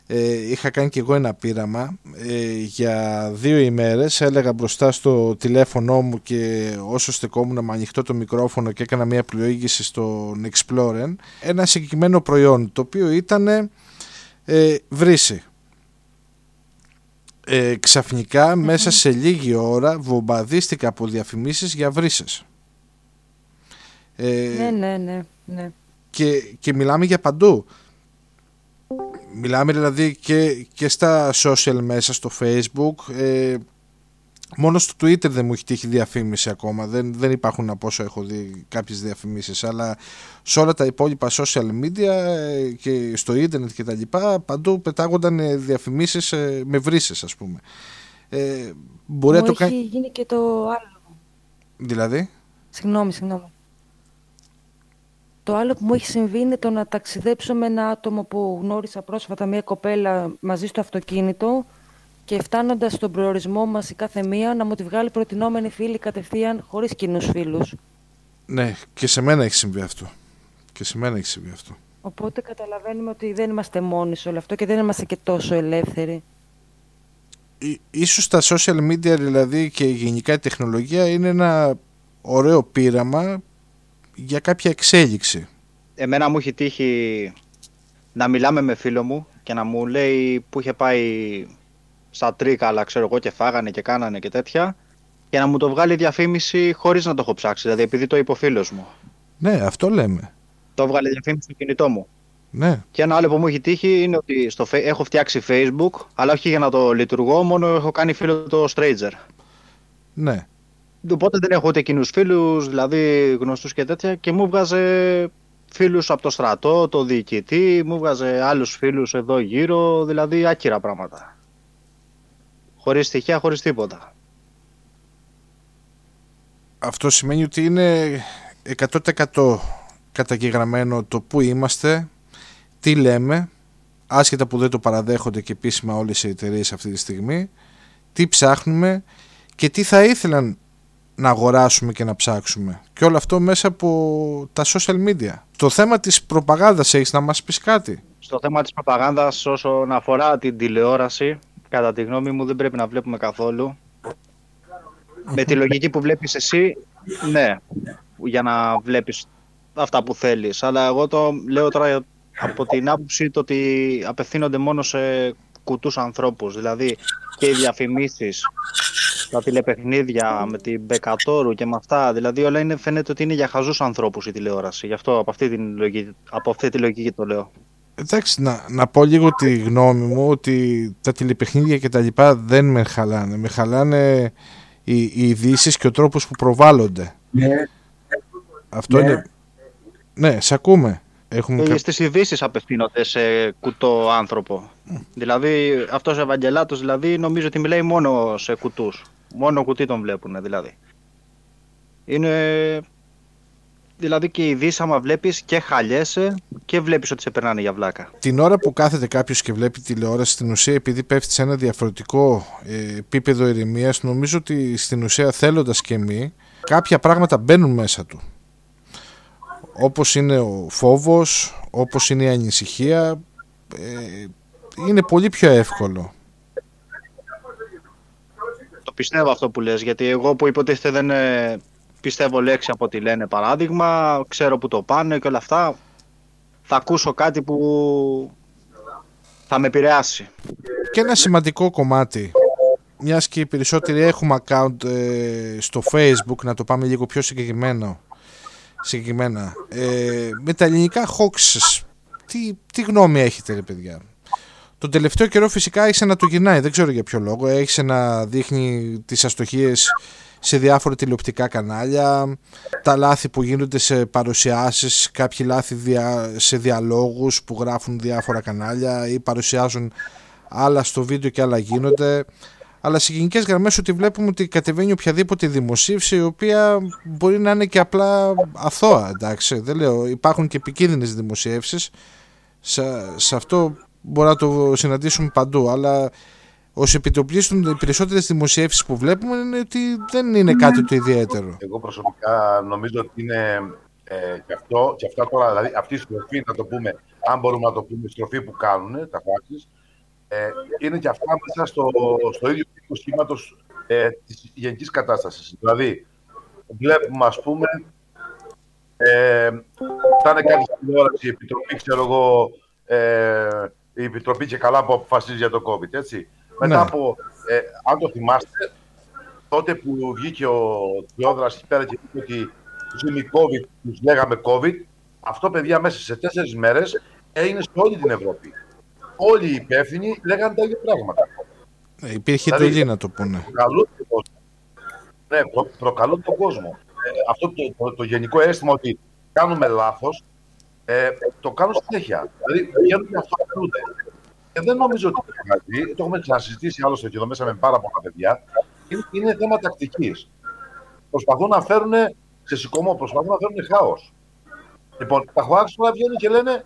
B: ε, είχα κάνει και εγώ ένα πείραμα ε, για δύο ημέρες έλεγα μπροστά στο τηλέφωνό μου και όσο στεκόμουν με ανοιχτό το μικρόφωνο και έκανα μια πλοήγηση στον Explorer ένα συγκεκριμένο προϊόν το οποίο ήταν ε, βρύση ε, ξαφνικα μέσα σε λίγη ώρα βομβαδίστηκα από διαφημίσεις για βρύσες.
F: Ε, ναι, ναι, ναι, ναι.
B: Και, και μιλάμε για παντού. Μιλάμε δηλαδή και, και στα social μέσα, στο facebook. Ε, μόνο στο Twitter δεν μου έχει τύχει διαφήμιση ακόμα. Δεν, δεν υπάρχουν από όσο έχω δει κάποιες διαφημίσεις. Αλλά σε όλα τα υπόλοιπα social media ε, και στο ίντερνετ και τα λοιπά παντού πετάγονταν ε, διαφημίσεις ε, με βρύσες ας πούμε.
F: Ε, μπορεί μου το έχει γίνει και το άλλο.
B: Δηλαδή;
F: Συγγνώμη, συγγνώμη. Το άλλο που μου έχει συμβεί είναι το να ταξιδέψω με ένα άτομο που γνώρισα πρόσφατα, μια κοπέλα μαζί στο αυτοκίνητο και φτάνοντας στον προορισμό μας η κάθε μία να μου τη βγάλει προτινόμενη φίλη κατευθείαν χωρίς κοινούς φίλους.
B: Ναι, και σε μένα έχει συμβεί αυτό. Και σε μένα έχει συμβεί αυτό.
F: Οπότε καταλαβαίνουμε ότι δεν είμαστε μόνοι σε όλο αυτό και δεν είμαστε και τόσο ελεύθεροι.
B: Ίσως τα social media δηλαδή και γενικά η τεχνολογία είναι ένα ωραίο πείραμα για κάποια εξέλιξη.
D: Εμένα μου έχει τύχει να μιλάμε με φίλο μου και να μου λέει που είχε πάει στα τρίκαλα, ξέρω εγώ, και φάγανε και κάνανε και τέτοια, και να μου το βγάλει διαφήμιση χωρίς να το έχω ψάξει. Δηλαδή, επειδή το είπε ο φίλος μου.
B: Ναι, αυτό λέμε.
D: Το βγάλει διαφήμιση στο κινητό μου.
B: Ναι.
D: Και ένα άλλο που μου έχει τύχει είναι ότι στο, έχω φτιάξει Facebook, αλλά όχι για να το λειτουργώ, μόνο έχω κάνει φίλο το Stranger.
B: Ναι.
D: Οπότε δεν έχω ούτε κοινούς φίλους, δηλαδή γνωστούς και τέτοια, και μου βγάζε φίλους από το στρατό, το διοικητή, μου βγάζε άλλους φίλους εδώ γύρω, δηλαδή άκυρα πράγματα. Χωρίς στοιχεία, χωρίς τίποτα.
B: Αυτό σημαίνει ότι είναι 100% καταγεγραμμένο το που είμαστε, τι λέμε, άσχετα που δεν το παραδέχονται και επίσημα όλες οι εταιρείες αυτή τη στιγμή, τι ψάχνουμε και τι θα ήθελαν να αγοράσουμε και να ψάξουμε. Και όλο αυτό μέσα από τα social media. Το θέμα της προπαγάνδας έχεις να μας πεις κάτι;
D: Στο θέμα της προπαγάνδας όσον αφορά την τηλεόραση κατά τη γνώμη μου δεν πρέπει να βλέπουμε καθόλου. Με τη λογική που βλέπεις εσύ, ναι, για να βλέπεις αυτά που θέλεις. Αλλά εγώ το λέω τώρα από την άποψη το ότι απευθύνονται μόνο σε κουτούς ανθρώπους. Δηλαδή και οι διαφημίσεις, τα τηλεπαιχνίδια με την Μπεκατόρου και με αυτά. Δηλαδή όλα είναι, φαίνεται ότι είναι για χαζούς ανθρώπους η τηλεόραση. Γι' αυτό από αυτή, την λογική, από αυτή τη λογική το λέω.
B: Εντάξει, να, να πω λίγο τη γνώμη μου ότι τα τηλεπαιχνίδια και τα λοιπά δεν με χαλάνε. Με χαλάνε οι, οι ειδήσεις και ο τρόπος που προβάλλονται.
D: Ναι.
B: Αυτό ναι. είναι... Ναι, σε ακούμε.
D: Έχουμε... Και στις ειδήσεις απευθύνονται σε κουτό άνθρωπο. Δηλαδή αυτός ο Ευαγγελάτος δηλαδή, νομίζω ότι μιλάει μόνο σε κουτούς. Μόνο κουτί τον βλέπουν δηλαδή. Είναι Δηλαδή και η Δύση άμα βλέπεις και χαλιέσαι και βλέπεις ότι σε περνάνε για βλάκα.
B: Την ώρα που κάθεται κάποιος και βλέπει τηλεόραση στην ουσία επειδή πέφτει σε ένα διαφορετικό ε, επίπεδο ηρεμίας νομίζω ότι στην ουσία θέλοντας και εμεί κάποια πράγματα μπαίνουν μέσα του. Όπως είναι ο φόβος, όπως είναι η ανησυχία, ε, είναι πολύ πιο εύκολο.
D: Το πιστεύω αυτό που λες, γιατί εγώ που υποτίθεται δεν ε, πιστεύω λέξη από ό,τι λένε παράδειγμα, ξέρω που το πάνε και όλα αυτά, θα ακούσω κάτι που θα με επηρεάσει.
B: Και ένα σημαντικό κομμάτι, μιας και οι περισσότεροι έχουμε account ε, στο facebook, να το πάμε λίγο πιο συγκεκριμένο, συγκεκριμένα, ε, με τα ελληνικά hoaxes, τι, τι γνώμη έχετε ρε παιδιά; Τον τελευταίο καιρό φυσικά άρχισε να το γυρνάει, δεν ξέρω για ποιο λόγο. Έχει να δείχνει τις αστοχίες σε διάφορα τηλεοπτικά κανάλια, τα λάθη που γίνονται σε παρουσιάσεις, κάποιοι λάθη σε διαλόγους που γράφουν διάφορα κανάλια ή παρουσιάζουν άλλα στο βίντεο και άλλα γίνονται. Αλλά σε γενικές γραμμές ότι βλέπουμε ότι κατεβαίνει οποιαδήποτε δημοσίευση η οποία μπορεί να είναι και απλά αθώα. Εντάξει. Δεν λέω, υπάρχουν και επικίνδυνες δημοσιεύσει. Σε, σε αυτό μπορεί να το συναντήσουμε παντού. Αλλά ως επιτοπλίστων, οι περισσότερες δημοσιεύσεις που βλέπουμε είναι ότι δεν είναι κάτι το ιδιαίτερο.
E: Εγώ προσωπικά νομίζω ότι είναι ε, και, αυτό, και αυτά τώρα, δηλαδή αυτή η στροφή, να το πούμε, αν μπορούμε να το πούμε, η στροφή που κάνουν τα φάξη, ε, είναι και αυτά μέσα στο, στο ίδιο τύπο σχήματος ε, της γενικής κατάστασης. Δηλαδή, βλέπουμε, ας πούμε, ε, θα είναι κάτι στην τηλεόραση η Επιτροπή, ξέρω εγώ, ε, η Επιτροπή και καλά που αποφασίζει για το COVID, έτσι. Μετά ναι. από, ε, αν το θυμάστε, τότε που βγήκε ο Θεόδρας εκεί πέρα και είπε ότι τους είναι COVID, τους λέγαμε COVID, αυτό παιδιά μέσα σε τέσσερις μέρες έγινε σε όλη την Ευρώπη. Όλοι οι υπεύθυνοι λέγανε τα ίδια πράγματα.
B: Ε, υπήρχε δηλαδή, το να το πούνε.
E: Προκαλούν τον κόσμο. Ναι, προ, προκαλούν τον κόσμο. Ε, αυτό το, το, το, γενικό αίσθημα ότι κάνουμε λάθος, ε, το κάνουν συνέχεια. Δηλαδή, βγαίνουν και αυτοακρούνται. Και δεν νομίζω ότι είναι το έχουμε ξανασυζητήσει άλλωστε και εδώ μέσα με πάρα πολλά παιδιά, είναι, είναι θέμα τακτικής. Προσπαθούν να φέρουν σε σηκωμό, προσπαθούν να φέρουν χάος. Λοιπόν, τα χωάξια τώρα βγαίνουν και λένε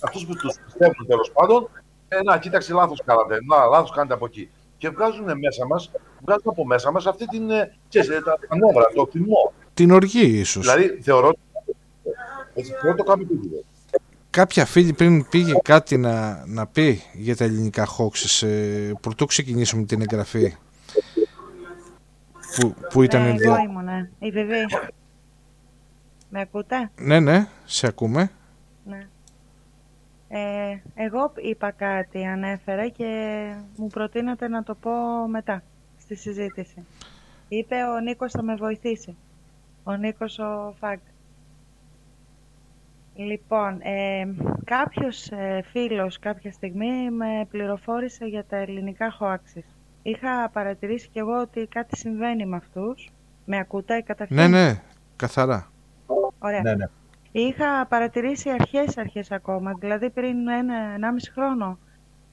E: αυτούς που τους πιστεύουν τέλος πάντων, ε, να κοίταξε, λάθος κάνατε. Να, λάθος κάνετε από εκεί. Και βγάζουν μέσα μας, βγάζουν από μέσα μας αυτή την. Ε, ξέρεις, ε, τα, τα το θυμό.
B: Την οργή, ίσως.
E: Δηλαδή, θεωρώ ότι. Έτσι, θεωρώ το κάνει
B: κάποια φίλη πριν πήγε κάτι να, να πει για τα ελληνικά hoaxes ε, πρωτού ξεκινήσουμε την εγγραφή που, που ήταν
G: ε, εγώ ήμουν, ναι. η Βιβί με ακούτε;
B: Ναι ναι σε ακούμε
G: ναι. Ε, εγώ είπα κάτι ανέφερα και μου προτείνατε να το πω μετά στη συζήτηση είπε ο Νίκος θα με βοηθήσει ο Νίκος ο Φαγκ Λοιπόν, ε, κάποιος ε, φίλος κάποια στιγμή με πληροφόρησε για τα ελληνικά χώαξης. Είχα παρατηρήσει κι εγώ ότι κάτι συμβαίνει με αυτούς. Με ακούτε καταρχήν;
B: Ναι, ναι, καθαρά.
G: Ωραία. Ναι, ναι. Είχα παρατηρήσει αρχές αρχές ακόμα, δηλαδή πριν ένα, ενάμιση χρόνο.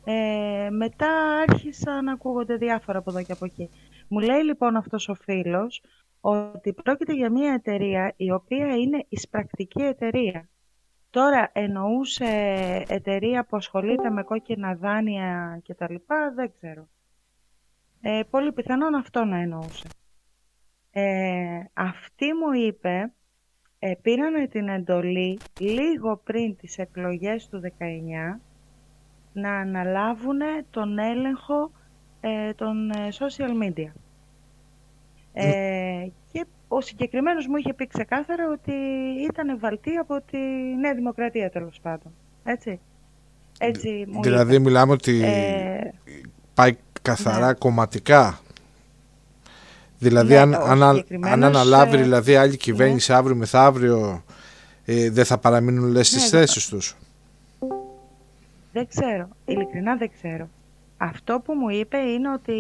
G: Ε, μετά άρχισαν να ακούγονται διάφορα από εδώ και από εκεί. Μου λέει λοιπόν αυτός ο φίλος ότι πρόκειται για μια εταιρεία η οποία είναι εισπρακτική εταιρεία. Τώρα εννοούσε εταιρεία που ασχολείται με κόκκινα δάνεια και τα λοιπά, δεν ξέρω. Ε, πολύ πιθανόν αυτό να εννοούσε. Ε, αυτή μου είπε, ε, πήραν την εντολή λίγο πριν τις εκλογές του 19 να αναλάβουν τον έλεγχο ε, των ε, social media. Ε, και ο συγκεκριμένος μου είχε πει ξεκάθαρα ότι ήταν βαλτή από τη Νέα Δημοκρατία τέλος πάντων. Έτσι. Έτσι μου
B: δηλαδή μιλάμε ότι ε, πάει καθαρά ναι. κομματικά. Δηλαδή ναι, αν, αν, αν αναλάβει ε, δηλαδή άλλη κυβέρνηση ναι. αύριο μεθαύριο ε, δεν θα παραμείνουν λες στις ναι, θέσεις τους.
G: Δεν ξέρω. Ειλικρινά δεν ξέρω. Αυτό που μου είπε είναι ότι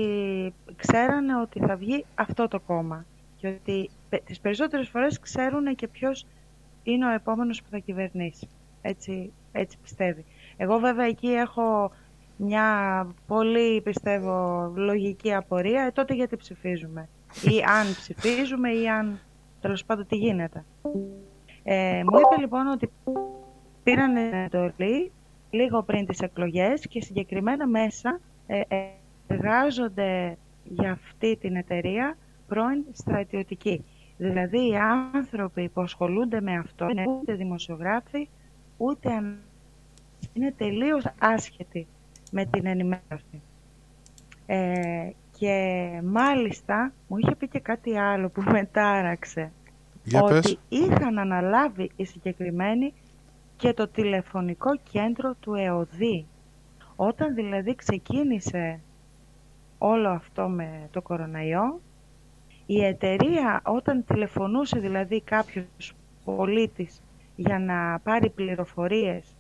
G: ξέρανε ότι θα βγει αυτό το κόμμα και ότι τις περισσότερες φορές ξέρουν και ποιος είναι ο επόμενος που θα κυβερνήσει. Έτσι, έτσι πιστεύει. Εγώ βέβαια εκεί έχω μια πολύ πιστεύω λογική απορία, ε, τότε γιατί ψηφίζουμε; Ή αν ψηφίζουμε ή αν τέλος πάντων τι γίνεται. Ε, μου είπε λοιπόν ότι πήραν εντολή λίγο πριν τις εκλογές και συγκεκριμένα μέσα ε, εργάζονται για αυτή την εταιρεία πρώην στρατιωτικοί. Δηλαδή οι άνθρωποι που ασχολούνται με αυτό είναι ούτε δημοσιογράφοι, ούτε είναι τελείως άσχετη με την ενημέρωση. Ε, και μάλιστα μου είχε πει και κάτι άλλο που (laughs) με τάραξε.
B: Για
G: ότι
B: πες.
G: είχαν αναλάβει οι συγκεκριμένοι και το τηλεφωνικό κέντρο του ΕΟΔΗ. Όταν δηλαδή ξεκίνησε όλο αυτό με το κοροναϊό, η εταιρεία όταν τηλεφωνούσε δηλαδή κάποιος πολίτης για να πάρει πληροφορίες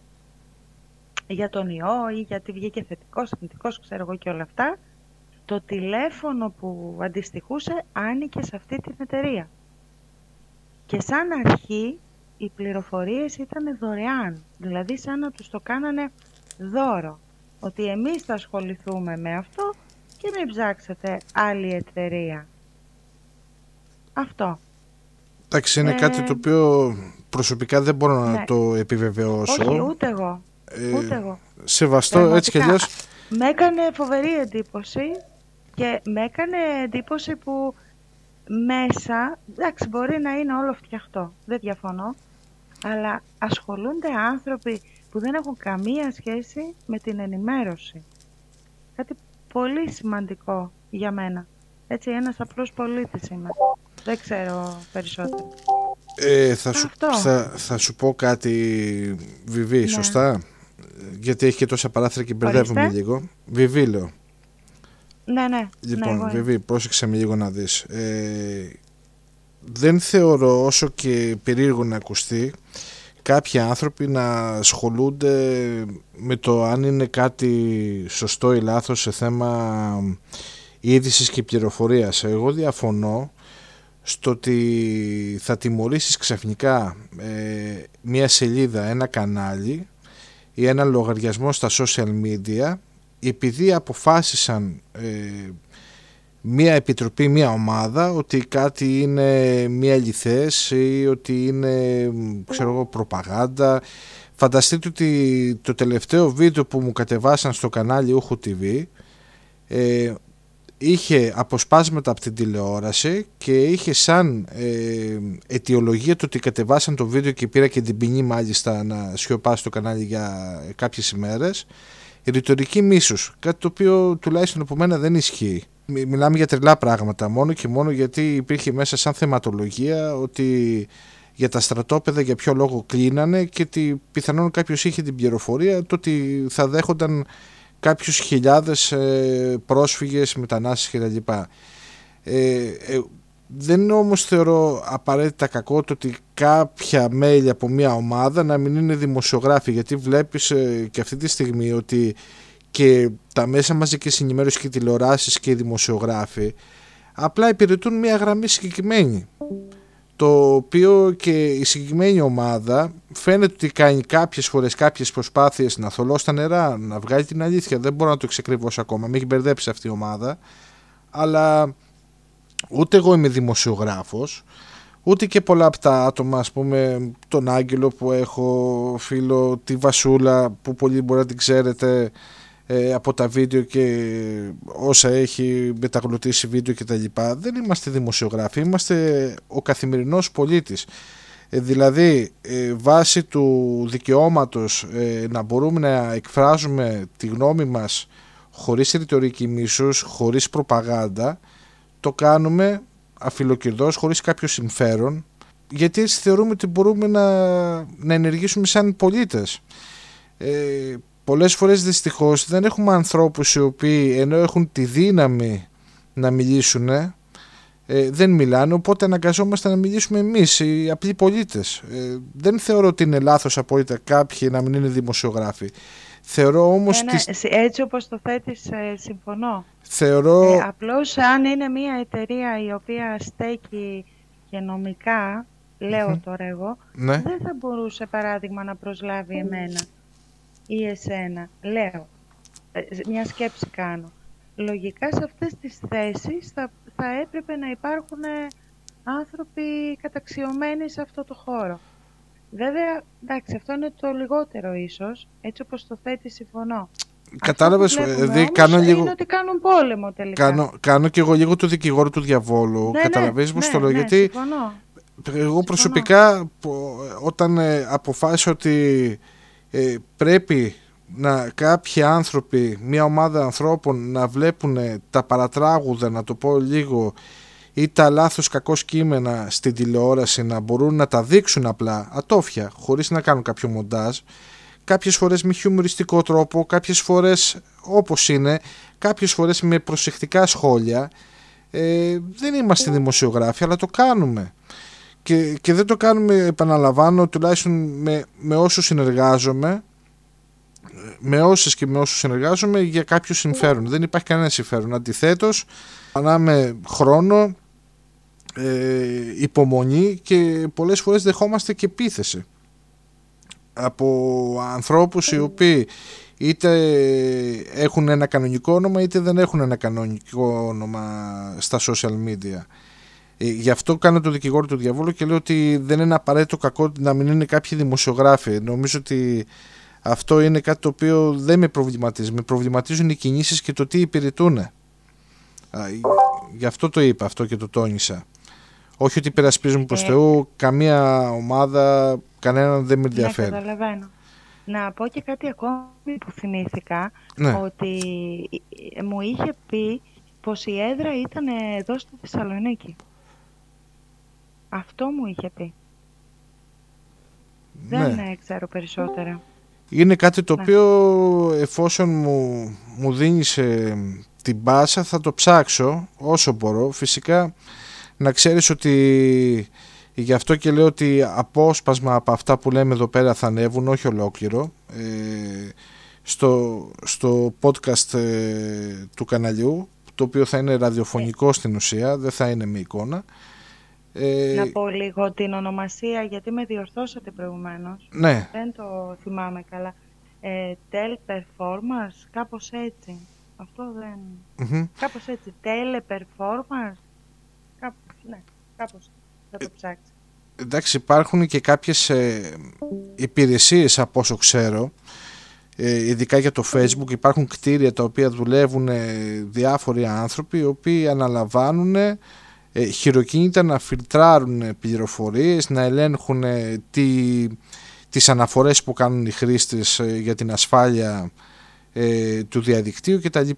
G: για τον ιό ή γιατί βγήκε θετικός, αρνητικός, ξέρω εγώ και όλα αυτά, το τηλέφωνο που αντιστοιχούσε άνοικε σε αυτή την εταιρεία. Και σαν αρχή οι πληροφορίες ήταν δωρεάν, δηλαδή σαν να τους το κάνανε δώρο. Ότι εμείς θα ασχοληθούμε με αυτό και μην ψάξετε άλλη εταιρεία. Αυτό.
B: Εντάξει, είναι
G: Ε,
B: κάτι το οποίο προσωπικά δεν μπορώ να
G: ναι.
B: το επιβεβαιώσω.
G: Όχι, ούτε εγώ.
B: Ε,
G: Ούτε εγώ.
B: Σεβαστό έτσι κι
G: Πραγματικά.
B: αλλιώς.
G: Με έκανε φοβερή εντύπωση και με έκανε εντύπωση που μέσα, εντάξει μπορεί να είναι όλο φτιαχτό, δεν διαφωνώ, αλλά ασχολούνται άνθρωποι που δεν έχουν καμία σχέση με την ενημέρωση. Κάτι πολύ σημαντικό για μένα. Έτσι, ένας απλός πολίτης είμαι. Δεν ξέρω περισσότερο.
B: Ε, θα, σου,
G: Αυτό.
B: θα, θα σου πω κάτι Βιβί,
G: Ναι.
B: σωστά; Γιατί έχει και τόσα παράθυρα και μπερδεύουμε
G: Ορίστε.
B: λίγο. Βιβί λέω.
G: Ναι, ναι.
B: Λοιπόν,
G: ναι, εγώ είμαι.
B: Βιβί, πρόσεξε με λίγο να δεις. Ε, δεν θεωρώ όσο και περίεργο να ακουστεί κάποιοι άνθρωποι να ασχολούνται με το αν είναι κάτι σωστό ή λάθος σε θέμα είδησης και πληροφορίας. Εγώ διαφωνώ στο ότι θα τιμωρήσεις ξαφνικά ε, μια σελίδα, ένα κανάλι ή ένα λογαριασμό στα social media επειδή αποφάσισαν ε, μία επιτροπή, μία ομάδα ότι κάτι είναι μία αληθές ή ότι είναι μ, ξέρω εγώ, προπαγάνδα. Φανταστείτε ότι το τελευταίο βίντεο που μου κατεβάσαν στο κανάλι Ούχου TV ε, είχε αποσπάσματα από την τηλεόραση και είχε σαν ε, αιτιολογία το ότι κατεβάσαν το βίντεο και πήρα και την ποινή μάλιστα να σιωπάσει το κανάλι για κάποιες ημέρες η ρητορική μίσους, κάτι το οποίο τουλάχιστον από μένα δεν ισχύει. Μι- Μιλάμε για τρελά πράγματα μόνο και μόνο γιατί υπήρχε μέσα σαν θεματολογία ότι για τα στρατόπεδα για ποιο λόγο κλείνανε και ότι πιθανόν κάποιος είχε την πληροφορία το ότι θα δέχονταν κάποιους χιλιάδες ε, πρόσφυγες, μετανάστες κτλ. Ε, ε, δεν όμως θεωρώ απαραίτητα κακό το ότι κάποια μέλη από μια ομάδα να μην είναι δημοσιογράφοι γιατί βλέπεις ε, και αυτή τη στιγμή ότι και τα μέσα μαζικής ενημέρωσης και οι τηλεοράσεις και οι δημοσιογράφοι απλά υπηρετούν μια γραμμή συγκεκριμένη το οποίο και η συγκεκριμένη ομάδα φαίνεται ότι κάνει κάποιες φορές κάποιες προσπάθειες να θολώσει τα νερά, να βγάλει την αλήθεια. Δεν μπορώ να το εξακριβώσω ακόμα, με έχει μπερδέψει αυτή η ομάδα. Αλλά ούτε εγώ είμαι δημοσιογράφος, ούτε και πολλά από τα άτομα, ας πούμε τον Άγγελο που έχω, φίλο, τη Βασούλα που πολύ μπορεί να την ξέρετε ε, από τα βίντεο και όσα έχει μεταγλωτήσει βίντεο και τα λοιπά. Δεν είμαστε δημοσιογράφοι, είμαστε ο καθημερινός πολίτης. Ε, δηλαδή, ε, βάσει του δικαιώματος ε, να μπορούμε να εκφράζουμε τη γνώμη μας χωρίς ρητορική μίσους, χωρίς προπαγάνδα, το κάνουμε αφιλοκυρδός, χωρίς κάποιο συμφέρον, γιατί έτσι θεωρούμε ότι μπορούμε να, να ενεργήσουμε σαν πολίτες. Ε, πολλές φορές δυστυχώς δεν έχουμε ανθρώπους οι οποίοι ενώ έχουν τη δύναμη να μιλήσουν ε, δεν μιλάνε οπότε αναγκαζόμαστε να μιλήσουμε εμείς οι απλοί πολίτες. Ε, δεν θεωρώ ότι είναι λάθος απόλυτα κάποιοι να μην είναι δημοσιογράφοι. Θεωρώ όμως
G: Ναι, ναι,
B: τις-
G: εσύ- έτσι όπως το θέτεις, ε, συμφωνώ.
B: θεωρώ
G: Ε, απλώς αν είναι μια εταιρεία η οποία στέκει και νομικά, λέω τώρα εγώ,
B: ναι,
G: δεν θα μπορούσε παράδειγμα να προσλάβει εμένα ή εσένα. Λέω, Ε, μια σκέψη κάνω. Λογικά σε αυτές τις θέσεις θα, θα έπρεπε να υπάρχουν ε, άνθρωποι καταξιωμένοι σε αυτό το χώρο. Βέβαια, εντάξει, αυτό είναι το λιγότερο ίσως, έτσι όπως το θέτει συμφωνώ.
B: κατάλαβες
G: Αυτό που βλέπουμε
B: δηλαδή
G: όμως
B: κάνω λίγο
G: είναι ότι κάνουν πόλεμο τελικά.
B: κάνω, κάνω και εγώ λίγο το δικηγόρο του διαβόλου
G: ναι,
B: καταλαβαίνεις
G: ναι,
B: πως
G: ναι,
B: το λέω
G: ναι,
B: γιατί
G: συμφωνώ.
B: Εγώ προσωπικά πο- όταν ε, αποφάσισα ότι ε, πρέπει να κάποιοι άνθρωποι, μια ομάδα ανθρώπων να βλέπουν τα παρατράγουδα, να το πω λίγο, ή τα λάθος κακό κείμενα στην τηλεόραση να μπορούν να τα δείξουν απλά ατόφια, χωρίς να κάνουν κάποιο μοντάζ, κάποιες φορές με χιουμοριστικό τρόπο, κάποιες φορές όπως είναι, κάποιες φορές με προσεκτικά σχόλια. Ε, δεν είμαστε δημοσιογράφοι, αλλά το κάνουμε. Και, και δεν το κάνουμε, επαναλαμβάνω, τουλάχιστον με, με όσους συνεργάζομαι, με όσες και με όσους συνεργάζομαι για κάποιο συμφέρον. Δεν υπάρχει κανένα συμφέρον. Αντιθέτως, ανάμε χρόνο, ε, υπομονή και πολλές φορές δεχόμαστε και επίθεση από ανθρώπους οι οποίοι είτε έχουν ένα κανονικό όνομα είτε δεν έχουν ένα κανονικό όνομα στα social media. Ε, γι' αυτό κάνω το δικηγόρο του διαβόλου και λέω ότι δεν είναι απαραίτητο κακό να μην είναι κάποιοι δημοσιογράφοι. Νομίζω ότι αυτό είναι κάτι το οποίο δεν με προβληματίζει. Με προβληματίζουν οι κινήσεις και το τι υπηρετούν. Γι' αυτό το είπα αυτό και το τόνισα. Όχι ότι υπερασπίζουν προς ε, Θεού, καμία ομάδα, κανέναν δεν με ναι, ενδιαφέρει.
G: Ναι, καταλαβαίνω. Να πω και κάτι ακόμη που θυμήθηκα, ναι. ότι μου είχε πει πως η έδρα ήταν εδώ στη Θεσσαλονίκη. Αυτό μου είχε πει. Δεν ναι. ξέρω περισσότερα.
B: Είναι κάτι το ναι. οποίο εφόσον μου, μου δίνεις ε, την πάσα θα το ψάξω όσο μπορώ. Φυσικά να ξέρεις ότι γι' αυτό και λέω ότι απόσπασμα από αυτά που λέμε εδώ πέρα θα ανέβουν, όχι ολόκληρο, ε, στο, στο podcast ε, του καναλιού, το οποίο θα είναι ραδιοφωνικό στην ουσία, δεν θα είναι με εικόνα.
G: Ε, να πω λίγο την ονομασία, γιατί με διορθώσατε προηγουμένως.
B: Ναι.
G: Δεν το θυμάμαι καλά. Ε, tel Performance, κάπως έτσι. Αυτό δεν... mm Κάπως έτσι. Teleperformance. Κάπως, ναι, κάπως. Θα το ψάξει.
B: Εντάξει, υπάρχουν και κάποιες ε, υπηρεσίες από όσο ξέρω, ε, ειδικά για το facebook υπάρχουν κτίρια τα οποία δουλεύουν ε, διάφοροι άνθρωποι οι οποίοι αναλαμβάνουν ε, χειροκίνητα να φιλτράρουν πληροφορίες, να ελέγχουν τι, τις αναφορές που κάνουν οι χρήστες για την ασφάλεια του διαδικτύου κτλ.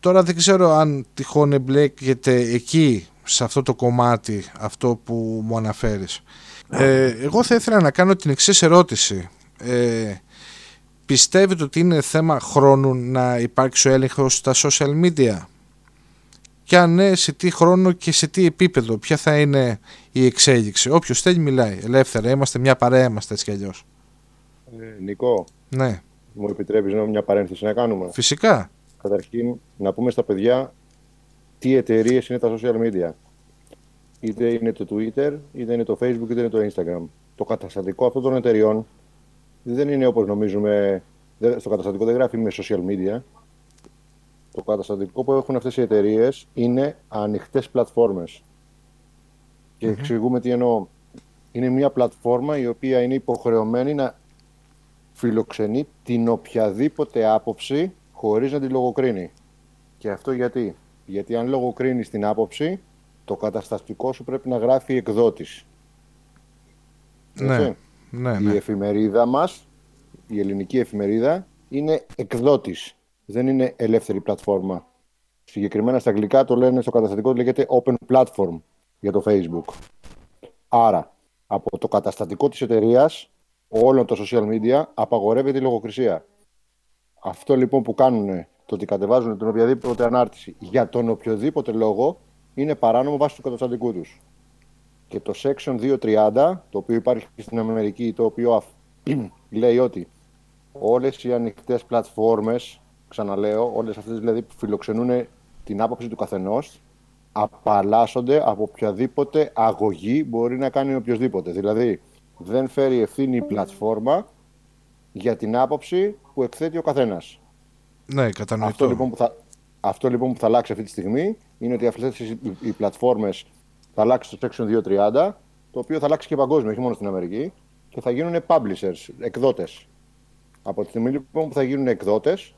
B: Τώρα δεν ξέρω αν τυχόν εμπλέκεται εκεί σε αυτό το κομμάτι αυτό που μου αναφέρεις. Ε, εγώ θα ήθελα να κάνω την εξής ερώτηση. Ε, πιστεύετε ότι είναι θέμα χρόνου να υπάρξει ο έλεγχος στα social media; Και αν ναι, σε τι χρόνο και σε τι επίπεδο, ποια θα είναι η εξέλιξη. Όποιος θέλει μιλάει, ελεύθερα, είμαστε μια παρέα, είμαστε έτσι κι αλλιώς.
H: Ε, Νικό,
B: ναι.
H: μου επιτρέπεις να μια παρένθεση να κάνουμε;
B: Φυσικά.
H: Καταρχήν, να πούμε στα παιδιά τι εταιρείες είναι τα social media. Είτε είναι το Twitter, είτε είναι το Facebook, είτε είναι το Instagram. Το καταστατικό αυτών των εταιριών δεν είναι όπως νομίζουμε. Στο καταστατικό δεν γράφει με social media. Το καταστατικό που έχουν αυτές οι εταιρείες είναι ανοιχτές πλατφόρμες. Και mm εξηγούμε τι εννοώ. Είναι μια πλατφόρμα η οποία είναι υποχρεωμένη να φιλοξενεί την οποιαδήποτε άποψη χωρίς να τη λογοκρίνει. Και αυτό γιατί; Γιατί αν λογοκρίνεις την άποψη, το καταστατικό σου πρέπει να γράφει εκδότης.
B: Ναι, ναι,
H: ναι. Η εφημερίδα μας, η ελληνική εφημερίδα, είναι εκδότης. Δεν είναι ελεύθερη πλατφόρμα. Συγκεκριμένα στα αγγλικά το λένε στο καταστατικό λέγεται Open Platform για το Facebook. Άρα, από το καταστατικό της εταιρείας, όλων των social media, απαγορεύεται η λογοκρισία. Αυτό λοιπόν που κάνουν, το ότι κατεβάζουν την οποιαδήποτε ανάρτηση για τον οποιοδήποτε λόγο, είναι παράνομο βάσει του καταστατικού τους. Και το Section 230, το οποίο υπάρχει στην Αμερική, το οποίο (clears throat) λέει ότι όλες οι ανοιχτές πλατφόρμες, ξαναλέω, όλες αυτές δηλαδή που φιλοξενούν την άποψη του καθενός, απαλλάσσονται από οποιαδήποτε αγωγή μπορεί να κάνει οποιοδήποτε. Δηλαδή, δεν φέρει ευθύνη η πλατφόρμα για την άποψη που εκθέτει ο καθένας.
B: Ναι, κατανοητό.
H: Αυτό λοιπόν που θα, αυτό λοιπόν που θα αλλάξει αυτή τη στιγμή είναι ότι αυτές οι πλατφόρμες θα αλλάξει το Section 230, το οποίο θα αλλάξει και παγκόσμιο, όχι μόνο στην Αμερική, και θα γίνουν publishers, εκδότες. Από τη στιγμή λοιπόν που θα γίνουν εκδότες,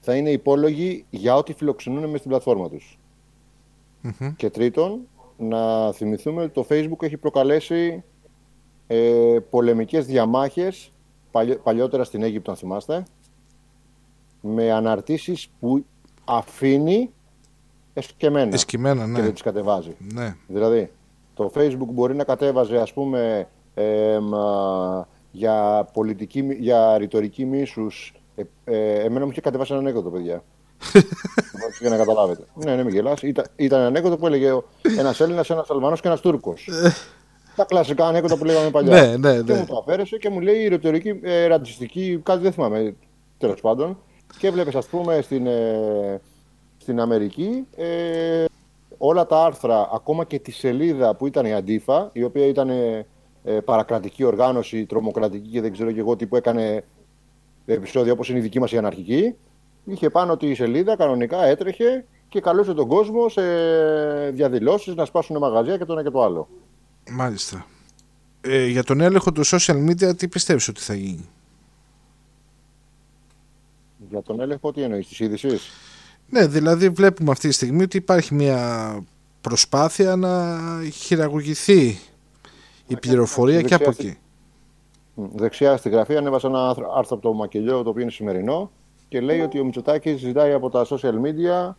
H: θα είναι υπόλογοι για ό,τι φιλοξενούν με στην πλατφόρμα τους. Και τρίτον, να θυμηθούμε ότι το Facebook έχει προκαλέσει ε, πολεμικές διαμάχες παλιότερα στην Αίγυπτο, αν θυμάστε, με αναρτήσεις που αφήνει εσκεμμένα,
B: εσκεμμένα ναι.
H: και δεν τις κατεβάζει.
B: Ναι.
H: Δηλαδή, το Facebook μπορεί να κατέβαζε, ας πούμε, για, πολιτική, για ρητορική μίσους. Ε, ε, εμένα μου είχε κατεβάσει ένα ανέκδοτο, παιδιά. (laughs) για να καταλάβετε. Ναι, ναι, μην γελάς. Ήταν, ήταν ένα ανέκδοτο που έλεγε ένας Έλληνας, ένας Αλβανός και ένας Τούρκος. (laughs) Τα κλασικά ανέκδοτα που λέγαμε παλιά.
B: Ναι, ναι, ναι.
H: Και μου το αφαίρεσε και μου λέει ρητορική, ε, ρατσιστική, κάτι δεν θυμάμαι τέλος πάντων. Και έβλεπε, ας πούμε, στην, ε, στην Αμερική ε, όλα τα άρθρα, ακόμα και τη σελίδα που ήταν η Αντίφα, η οποία ήταν ε, παρακρατική οργάνωση, τρομοκρατική και δεν ξέρω και εγώ τι που έκανε επεισόδια όπως είναι η δική μας η αναρχική, είχε πάνω ότι η σελίδα κανονικά έτρεχε και καλούσε τον κόσμο σε διαδηλώσεις να σπάσουν μαγαζιά και το ένα και το άλλο.
B: Μάλιστα. Ε, για τον έλεγχο του social media τι πιστεύεις ότι θα γίνει;
H: Για τον έλεγχο τι εννοείς, της είδησης;
B: Ναι, δηλαδή βλέπουμε αυτή τη στιγμή ότι υπάρχει μια προσπάθεια να χειραγωγηθεί η πληροφορία και από εκεί.
H: Δεξιά στη γραφή ανέβασα ένα άρθρο από το Μακελιό, το οποίο είναι σημερινό, και λέει ότι ο Μητσοτάκης ζητάει από τα social media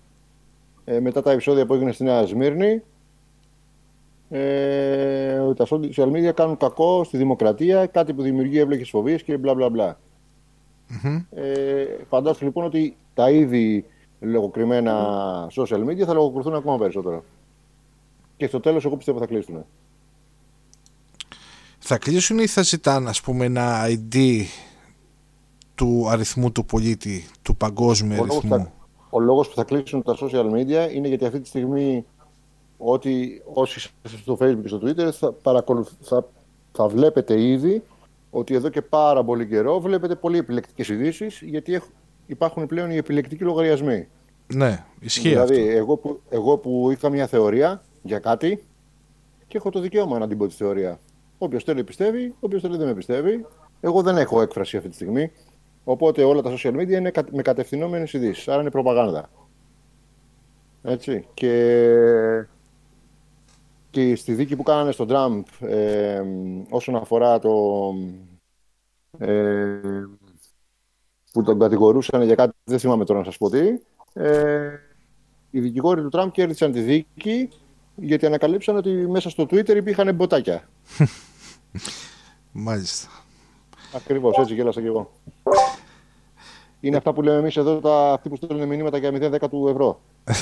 H: ε, μετά τα επεισόδια που έγινε στη Νέα Σμύρνη ε, ότι τα social media κάνουν κακό στη δημοκρατία, κάτι που δημιουργεί εύλογες φοβίες και μπλα μπλα μπλα. Mm-hmm. Ε, φαντάζομαι λοιπόν ότι τα ήδη λογοκριμένα social media θα λογοκριθούν ακόμα περισσότερο. Και στο τέλος εγώ πιστεύω θα κλείσουν.
B: Θα κλείσουν ή θα ζητάνε ας πούμε ένα ID του αριθμού του πολίτη, του παγκόσμιου ο αριθμού;
H: Λόγος ο λόγος που θα κλείσουν τα social media είναι γιατί αυτή τη στιγμή ότι όσοι στο facebook και στο twitter θα, θα, θα βλέπετε ήδη ότι εδώ και πάρα πολύ καιρό βλέπετε πολύ επιλεκτικές ειδήσεις γιατί υπάρχουν πλέον οι επιλεκτικοί λογαριασμοί.
B: Ναι, ισχύει
H: δηλαδή, Εγώ που, εγώ που είχα μια θεωρία για κάτι και έχω το δικαίωμα να την πω τη θεωρία. Όποιος θέλει πιστεύει, όποιος θέλει δεν με πιστεύει. Εγώ δεν έχω έκφραση αυτή τη στιγμή. Οπότε όλα τα social media είναι με κατευθυνόμενες ειδήσεις. Άρα είναι προπαγάνδα. Έτσι. Και, και στη δίκη που κάνανε στον Τραμπ ε, όσον αφορά το. Ε, που τον κατηγορούσαν για κάτι, δεν θυμάμαι τώρα να σας πω τι, ε, οι δικηγόροι του Τραμπ κέρδισαν τη δίκη γιατί ανακαλύψαν ότι μέσα στο Twitter υπήρχαν μποτάκια. (laughs)
B: Μάλιστα.
H: Ακριβώς, έτσι γέλασα και εγώ. Είναι αυτά που λέμε εμείς εδώ, τα, αυτοί που στέλνουν μηνύματα για 0-10 του ευρώ. (laughs)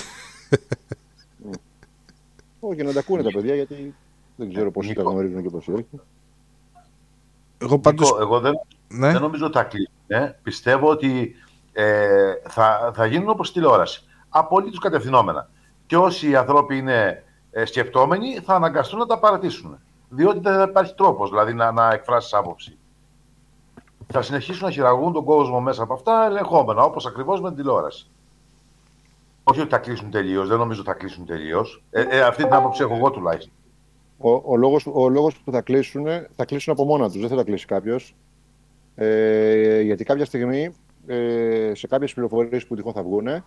H: Όχι, να τα ακούνε τα παιδιά, γιατί δεν ξέρω πόσοι τα γνωρίζουν και πόσοι όχι.
B: Εγώ, πάντως...
E: εγώ δεν, ναι. δεν νομίζω ότι θα κλείσει. Ναι. Πιστεύω ότι ε, θα, θα γίνουν όπως τηλεόραση. Απολύτως κατευθυνόμενα. Και όσοι άνθρωποι είναι ε, σκεπτόμενοι θα αναγκαστούν να τα παρατήσουν. Διότι δεν θα υπάρχει τρόπος δηλαδή να, να εκφράσεις άποψη. Θα συνεχίσουν να χειραγούν τον κόσμο μέσα από αυτά ελεγχόμενα, όπως ακριβώς με την τηλεόραση. Όχι ότι θα κλείσουν τελείως, δεν νομίζω ότι θα κλείσουν τελείως. Ε, ε, αυτή την άποψη έχω εγώ τουλάχιστον.
H: Ο, ο, λόγος, ο λόγος που θα κλείσουν, θα κλείσουν από μόνα τους, δεν θα τα κλείσει κάποιος. Ε, γιατί κάποια στιγμή ε, σε κάποιες πληροφορίες που τυχόν θα βγουν,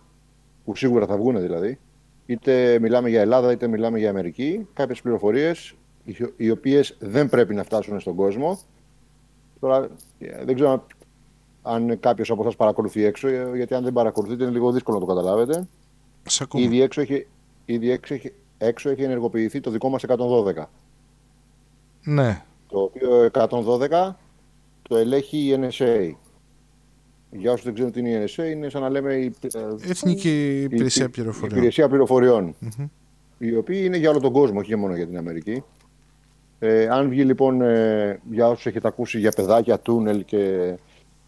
H: που σίγουρα θα βγουν δηλαδή, είτε μιλάμε για Ελλάδα είτε μιλάμε για Αμερική, κάποιες πληροφορίες οι οποίες δεν πρέπει να φτάσουν στον κόσμο. Τώρα ε, δεν ξέρω αν κάποιος από εσά παρακολουθεί έξω, ε, γιατί αν δεν παρακολουθείτε είναι λίγο δύσκολο να το καταλάβετε. Ήδη έξω έχει, ήδη έξω έχει, έξω έχει ενεργοποιηθεί το δικό μας 112.
B: Ναι.
H: Το οποίο 112 το ελέγχει η NSA. Για όσους δεν ξέρουν τι είναι η NSA, είναι σαν να λέμε η
B: Εθνική Υπηρεσία Πληροφοριών.
H: Υπηρεσία πληροφοριών mm-hmm. Οι οποίοι είναι για όλο τον κόσμο, όχι μόνο για την Αμερική. Ε, αν βγει λοιπόν ε, για όσους έχετε ακούσει για παιδάκια, τούνελ και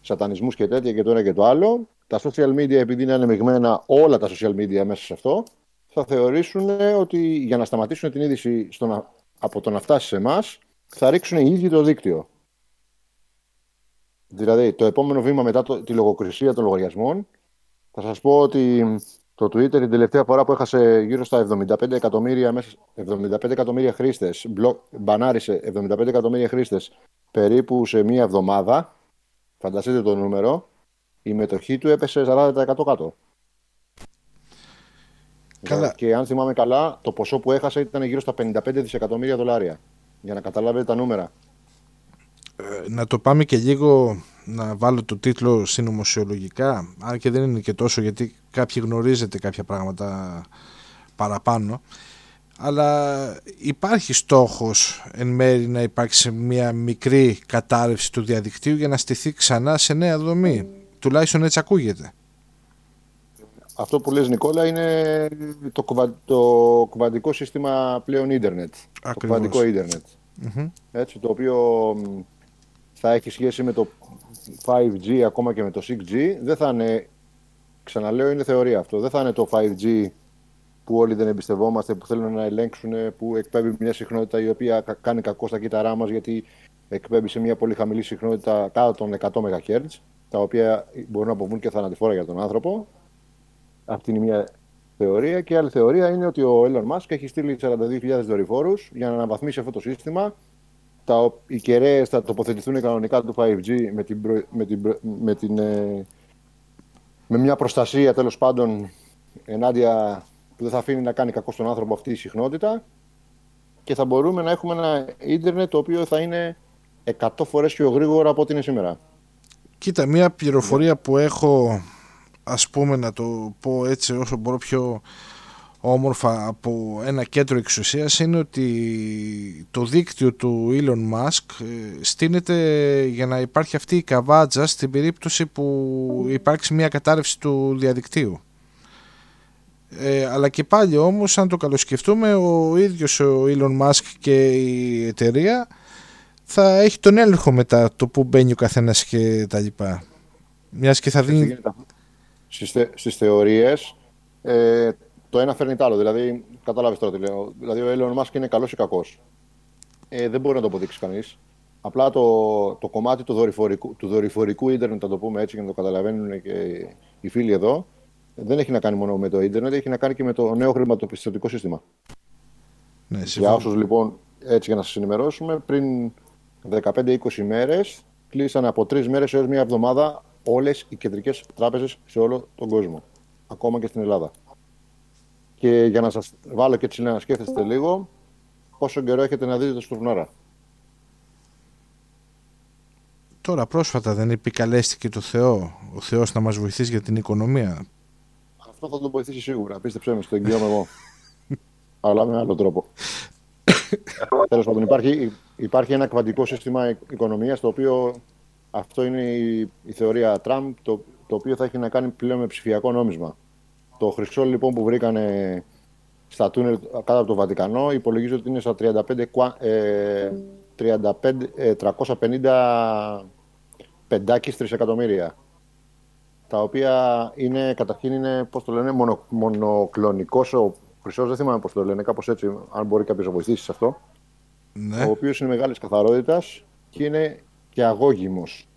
H: σατανισμούς και τέτοια και το ένα και το άλλο, τα social media, επειδή είναι ανεμειγμένα όλα τα social media μέσα σε αυτό, θα θεωρήσουν ότι για να σταματήσουν την είδηση στο από το να φτάσει σε εμάς, θα ρίξουν οι ίδιοι το δίκτυο. Δηλαδή, το επόμενο βήμα μετά το, τη λογοκρισία των λογαριασμών, θα σας πω ότι το Twitter την τελευταία φορά που έχασε γύρω στα 75 εκατομμύρια, μέσα, 75 εκατομμύρια χρήστες, μπανάρισε 75 εκατομμύρια χρήστες περίπου σε μία εβδομάδα, φανταστείτε το νούμερο, η μετοχή του έπεσε 40% κάτω. Καλά. Και αν θυμάμαι καλά, το ποσό που έχασε ήταν γύρω στα 55 δισεκατομμύρια δολάρια. Για να καταλάβετε τα νούμερα.
B: Ε, να το πάμε και λίγο να βάλω το τίτλο συνωμοσιολογικά, αν και δεν είναι και τόσο γιατί κάποιοι γνωρίζετε κάποια πράγματα παραπάνω, αλλά υπάρχει στόχος εν μέρη να υπάρξει μια μικρή κατάρρευση του διαδικτύου για να στηθεί ξανά σε νέα δομή. Τουλάχιστον έτσι ακούγεται.
H: Αυτό που λες Νικόλα είναι το, κουβα... το κουβαντικό σύστημα πλέον ίντερνετ. Το κουβαντικό Έτσι, το οποίο θα έχει σχέση με το 5G ακόμα και με το 6G. Δεν θα είναι, ξαναλέω είναι θεωρία αυτό, δεν θα είναι το 5G που όλοι δεν εμπιστευόμαστε, που θέλουν να ελέγξουν, που εκπέμπει μια συχνότητα η οποία κάνει κακό στα κύτταρά μας γιατί εκπέμπει σε μια πολύ χαμηλή συχνότητα κάτω των 100 MHz, τα οποία μπορούν να αποβούν και θανατηφόρα για τον άνθρωπο. Αυτή είναι μια θεωρία. Και η άλλη θεωρία είναι ότι ο Elon Musk έχει στείλει 42.000 δορυφόρους για να αναβαθμίσει αυτό το σύστημα. Τα, οι κεραίες θα τοποθετηθούν κανονικά του 5G με, την, με, την, με, την, ε, με μια προστασία τέλος πάντων ενάντια που δεν θα αφήνει να κάνει κακό στον άνθρωπο αυτή η συχνότητα και θα μπορούμε να έχουμε ένα ίντερνετ το οποίο θα είναι 100 φορές πιο γρήγορα από ό,τι είναι σήμερα.
B: Κοίτα, μια πληροφορία που έχω ας πούμε να το πω έτσι όσο μπορώ πιο όμορφα από ένα κέντρο εξουσίας είναι ότι το δίκτυο του Elon Musk ε, στείνεται για να υπάρχει αυτή η καβάτζα στην περίπτωση που υπάρξει μια κατάρρευση του διαδικτύου. Ε, αλλά και πάλι όμως αν το καλοσκεφτούμε ο ίδιος ο Elon Musk και η εταιρεία θα έχει τον έλεγχο μετά το που μπαίνει ο καθένας και τα λοιπά. Μιας και θα δίνει...
H: Στις, στις θεωρίες ε, το ένα φέρνει το άλλο. Δηλαδή, κατάλαβες τώρα τι λέω. Δηλαδή ο Elon Musk είναι καλός ή κακός. Ε, δεν μπορεί να το αποδείξει κανείς. Απλά το, το κομμάτι του δορυφορικού, του δορυφορικού ίντερνετ, θα το πούμε έτσι για να το καταλαβαίνουν και οι φίλοι εδώ, δεν έχει να κάνει μόνο με το ίντερνετ, έχει να κάνει και με το νέο χρηματοπιστωτικό σύστημα. Ναι, για όσους λοιπόν, έτσι για να σας ενημερώσουμε, πριν 15-20 μέρες κλείσαν από τρεις μέρες έως μία εβδομάδα όλες οι κεντρικές τράπεζες σε όλο τον κόσμο. Ακόμα και στην Ελλάδα. Και για να σας βάλω και έτσι να σκέφτεστε λίγο, πόσο καιρό έχετε να δείτε στο Φουρνάρα.
B: Τώρα πρόσφατα δεν επικαλέστηκε το Θεό, ο Θεός να μας βοηθήσει για την οικονομία
H: αυτό θα τον βοηθήσει σίγουρα. Πίστεψέ με, στο εγγυώμαι εγώ. (laughs) Αλλά με άλλο τρόπο. (laughs) Τέλος πάντων, υπάρχει, υπάρχει ένα κβαντικό σύστημα οικονομίας το οποίο αυτό είναι η, η θεωρία Τραμπ, το, το οποίο θα έχει να κάνει πλέον με ψηφιακό νόμισμα. Το χρυσό λοιπόν που βρήκανε στα τούνελ κάτω από το Βατικανό υπολογίζω ότι είναι στα 35, ε, 35 ε, 350 πεντάκις τρισεκατομμύρια τα οποία είναι, καταρχήν είναι, πώς το λένε, μονο, μονοκλονικός ο χρυσός, δεν θυμάμαι πώς το λένε, κάπως έτσι, αν μπορεί κάποιος να βοηθήσει σε αυτό, ναι. ο οποίος είναι μεγάλης καθαρότητας και είναι και αγώγιμος.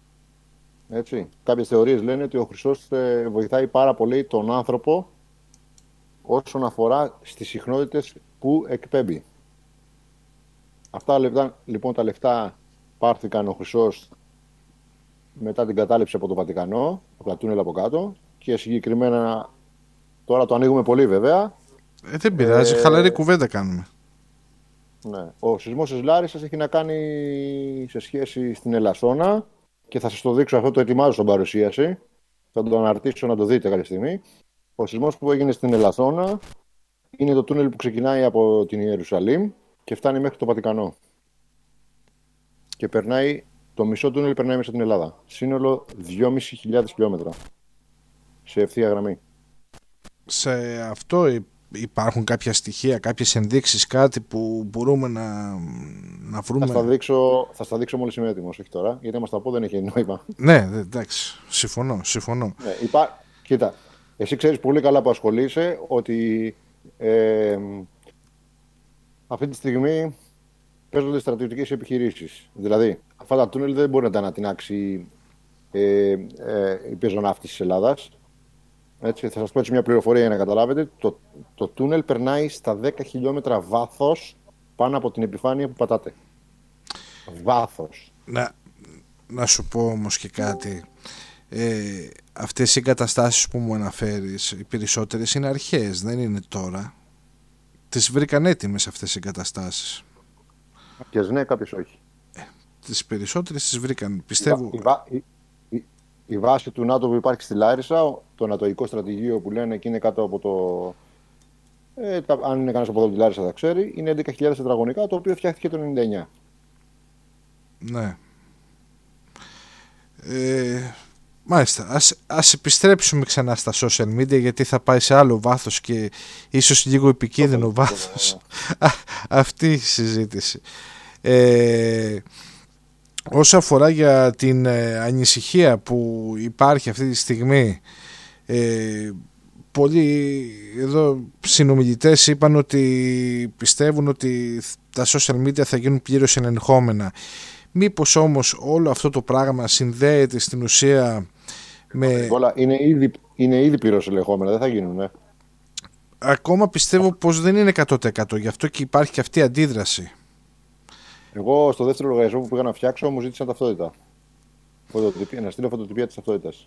H: Έτσι. Κάποιες θεωρίες λένε ότι ο χρυσός ε, βοηθάει πάρα πολύ τον άνθρωπο όσον αφορά στις συχνότητες που εκπέμπει. Αυτά λοιπόν τα λεφτά πάρθηκαν ο χρυσός μετά την κατάληψη από το Βατικανό, από τα τούνελ από κάτω και συγκεκριμένα τώρα το ανοίγουμε πολύ βέβαια.
B: Ε, δεν πειράζει, ε, χαλαρή κουβέντα κάνουμε.
H: Ναι. Ο σεισμός της Λάρισας έχει να κάνει σε σχέση στην Ελασσόνα και θα σας το δείξω αυτό, το ετοιμάζω στον παρουσίαση. Θα το αναρτήσω να το δείτε κάποια στιγμή. Ο σεισμός που έγινε στην Ελασσόνα είναι το τούνελ που ξεκινάει από την Ιερουσαλήμ και φτάνει μέχρι το Βατικανό. Και περνάει το μισό τούνελ περνάει μέσα την Ελλάδα. Σύνολο 2.500 χιλιόμετρα. Σε ευθεία γραμμή.
B: Σε αυτό υπάρχουν κάποια στοιχεία, κάποιες ενδείξεις, κάτι που μπορούμε να, να βρούμε;
H: Θα στα δείξω, θα στα δείξω μόλις είμαι έτοιμος, όχι τώρα, γιατί άμα στα πω δεν έχει νόημα.
B: Ναι, εντάξει, συμφωνώ, συμφωνώ.
H: Ναι, υπά... Κοίτα, εσύ ξέρεις πολύ καλά που ασχολείσαι ότι ε, αυτή τη στιγμή παίζονται στρατιωτικές επιχειρήσεις. Δηλαδή, αυτά τα τούνελ δεν μπορεί να τα ανατινάξει ε, ε, η πεζοναύτης της Ελλάδας. Έτσι, θα σας πω έτσι μια πληροφορία για να καταλάβετε. Το, το τούνελ περνάει στα 10 χιλιόμετρα βάθος πάνω από την επιφάνεια που πατάτε. Βάθος.
B: Να, να σου πω όμως και κάτι. Ε, αυτές οι εγκαταστάσεις που μου αναφέρεις οι περισσότερες είναι αρχαίες δεν είναι τώρα τις βρήκαν έτοιμες αυτές οι εγκαταστάσεις
H: Κάποιε ναι, κάποιες όχι.
B: Ε, τις περισσότερες τις βρήκαν. Πιστεύω.
H: Οι, η βάση του ΝΑΤΟ που υπάρχει στη Λάρισα, το νατοϊκό στρατηγείο που λένε και είναι κάτω από το. Ε, τα, αν είναι κανένας από εδώ τη Λάρισα θα ξέρει, είναι 11.000 τετραγωνικά, το οποίο φτιάχτηκε το 99.
B: Ναι. Ε, μάλιστα. Ας, ας επιστρέψουμε ξανά στα social media γιατί θα πάει σε άλλο βάθος και ίσως λίγο επικίνδυνο βάθος (laughs) αυτή η συζήτηση. Ε, όσο αφορά για την ε, ανησυχία που υπάρχει αυτή τη στιγμή ε, πολλοί εδώ συνομιλητές είπαν ότι πιστεύουν ότι τα social media θα γίνουν πλήρως ελεγχόμενα. Μήπως όμως όλο αυτό το πράγμα συνδέεται στην ουσία με...
H: είναι ήδη, είναι ήδη πλήρως ελεγχόμενα, δεν θα γίνουν.
B: Ακόμα πιστεύω πως δεν είναι 100% γι' αυτό και υπάρχει και αυτή η αντίδραση.
H: Εγώ στο δεύτερο λογαριασμό που πήγα να φτιάξω μου ζήτησαν ταυτότητα. Φωτοτυπία, να στείλω φωτοτυπία της ταυτότητας.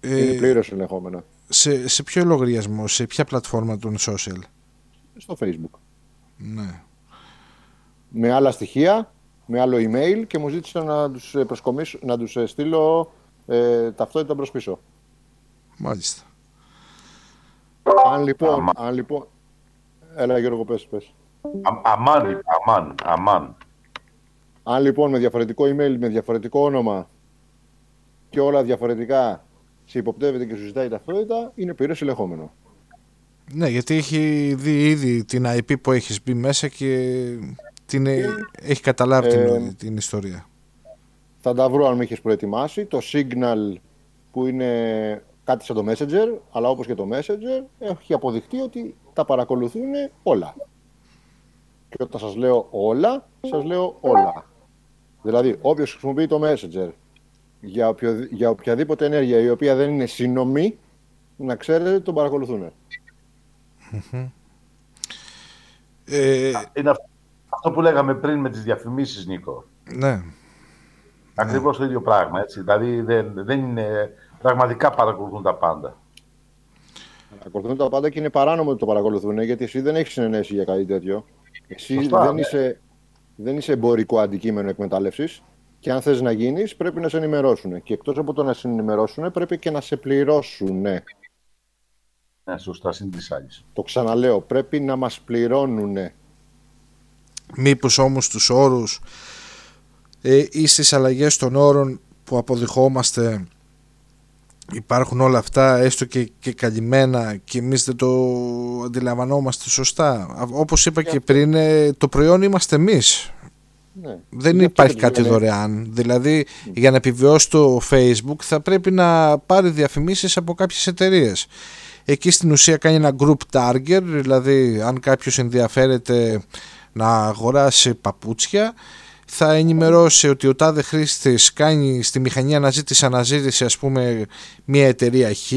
H: Ε, είναι πλήρως ελεγχόμενα.
B: Σε, σε ποιο λογαριασμό, σε ποια πλατφόρμα των social;
H: Στο facebook.
B: Ναι.
H: Με άλλα στοιχεία, με άλλο email και μου ζήτησαν να τους, να τους ε, στείλω ε, ταυτότητα προς πίσω.
B: Μάλιστα.
H: Αν λοιπόν, αν λοιπόν... Έλα Γιώργο πες, πες.
E: αμάν, αμάν, αμάν.
H: Αν λοιπόν με διαφορετικό email, με διαφορετικό όνομα και όλα διαφορετικά σε υποπτεύεται και σου ζητάει ταυτότητα, είναι πλήρω ελεγχόμενο.
B: Ναι, γιατί έχει δει ήδη την IP που έχεις μπει μέσα και την, ε, έχει καταλάβει την, ε, την ιστορία.
H: Θα τα βρω αν με έχεις προετοιμάσει. Το Signal που είναι κάτι σαν το Messenger, αλλά όπως και το Messenger, έχει αποδειχτεί ότι τα παρακολουθούν όλα. Και όταν σας λέω όλα, σας λέω όλα. Δηλαδή, όποιος χρησιμοποιεί το Messenger για, οποιο, για οποιαδήποτε ενέργεια η οποία δεν είναι σύνομή, να ξέρετε ότι τον παρακολουθούν.
E: Ε... Είναι αυτό που λέγαμε πριν με τις διαφημίσεις, Νίκο.
B: Ναι.
E: Ακριβώς το ίδιο πράγμα, έτσι. Δηλαδή, δεν, δεν είναι... Πραγματικά παρακολουθούν τα πάντα.
H: Παρακολουθούν τα πάντα και είναι παράνομο ότι το παρακολουθούν, γιατί εσύ δεν έχεις συνενέσει για κάτι τέτοιο. Εσύ δεν, ναι. είσαι, δεν είσαι εμπορικό αντικείμενο εκμετάλλευσης. Και αν θες να γίνεις, πρέπει να σε ενημερώσουν. Και εκτός από το να σε ενημερώσουν, πρέπει και να σε πληρώσουν. Ναι,
E: σωστά, είναι
H: Το ξαναλέω, πρέπει να μας πληρώνουν.
B: Μήπως όμως τους όρους ε, ή στις αλλαγές των όρων που αποδειχόμαστε υπάρχουν όλα αυτά έστω και, και καλυμμένα και εμείς δεν το αντιλαμβανόμαστε σωστά. Όπως είπα και πριν ε, το προϊόν είμαστε εμείς. Ναι. δεν υπάρχει κάτι δωρεάν. Δηλαδή για να επιβιώσει το facebook θα πρέπει να πάρει διαφημίσεις από κάποιες εταιρείες. εκεί στην ουσία κάνει ένα group target δηλαδή αν κάποιος ενδιαφέρεται να αγοράσει παπούτσια θα ενημερώσει ότι ο τάδε χρήστης κάνει στη μηχανή αναζήτηση αναζήτηση ας πούμε μια εταιρεία Χ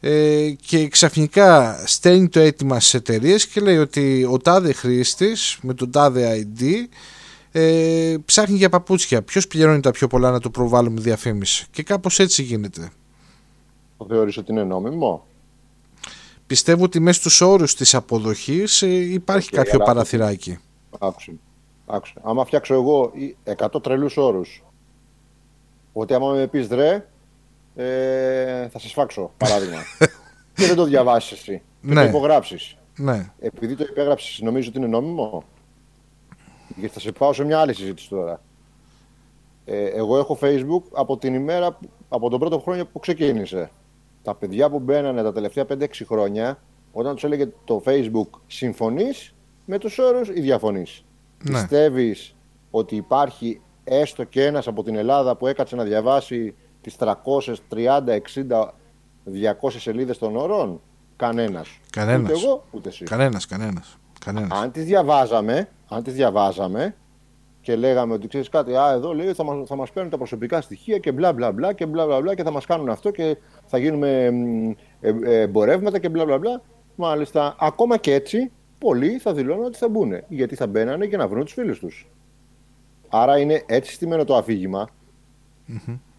B: ε, και ξαφνικά στέλνει το αίτημα στις εταιρείες και λέει ότι ο τάδε χρήστης με τον τάδε ID ε, ψάχνει για παπούτσια. Ποιος πληρώνει τα πιο πολλά να του προβάλλουμε διαφήμιση. Και κάπως έτσι γίνεται.
H: Το θεωρείς ότι είναι νόμιμο;
B: Πιστεύω ότι μέσα στους όρους της αποδοχής ε, υπάρχει κάποιο παραθυράκι.
H: Άκουσε. Άκουσε. Άμα φτιάξω εγώ 100 τρελούς όρους, ότι άμα με πεις δρε, ε, θα σε φάξω, παράδειγμα. (laughs) και δεν το διαβάσεις εσύ. Και ναι. το υπογράψεις.
B: Ναι.
H: Επειδή το υπέγραψες, νομίζω ότι είναι νόμιμο. Γιατί θα σε πάω σε μια άλλη συζήτηση τώρα. Ε, εγώ έχω Facebook από την ημέρα, από τον πρώτο χρόνο που ξεκίνησε. Τα παιδιά που μπαίνανε τα τελευταία 5-6 χρόνια, όταν τους έλεγε το Facebook συμφωνείς με τους όρους ή διαφωνείς. Ναι. Πιστεύεις ότι υπάρχει έστω και ένας από την Ελλάδα που έκατσε να διαβάσει τις 330, 60, 200 σελίδες των όρων. Κανένας.
B: Κανένας.
H: Ούτε εγώ, ούτε εσύ.
B: Κανένας, κανένας.
H: Αν τις διαβάζαμε, αν τις διαβάζαμε και λέγαμε ότι ξέρεις κάτι, α, εδώ λέει θα μας, θα μας παίρνουν τα προσωπικά στοιχεία και μπλα μπλα μπλα και μπλα μπλα μπλα και θα μας κάνουν αυτό και θα γίνουμε ε, ε, εμπορεύματα και μπλα μπλα μπλα. Μάλιστα, ακόμα και έτσι, πολλοί θα δηλώνουν ότι θα μπουν. Γιατί θα μπαίνανε και να βρουν τους φίλους τους. Άρα είναι έτσι στημένο το αφηγημα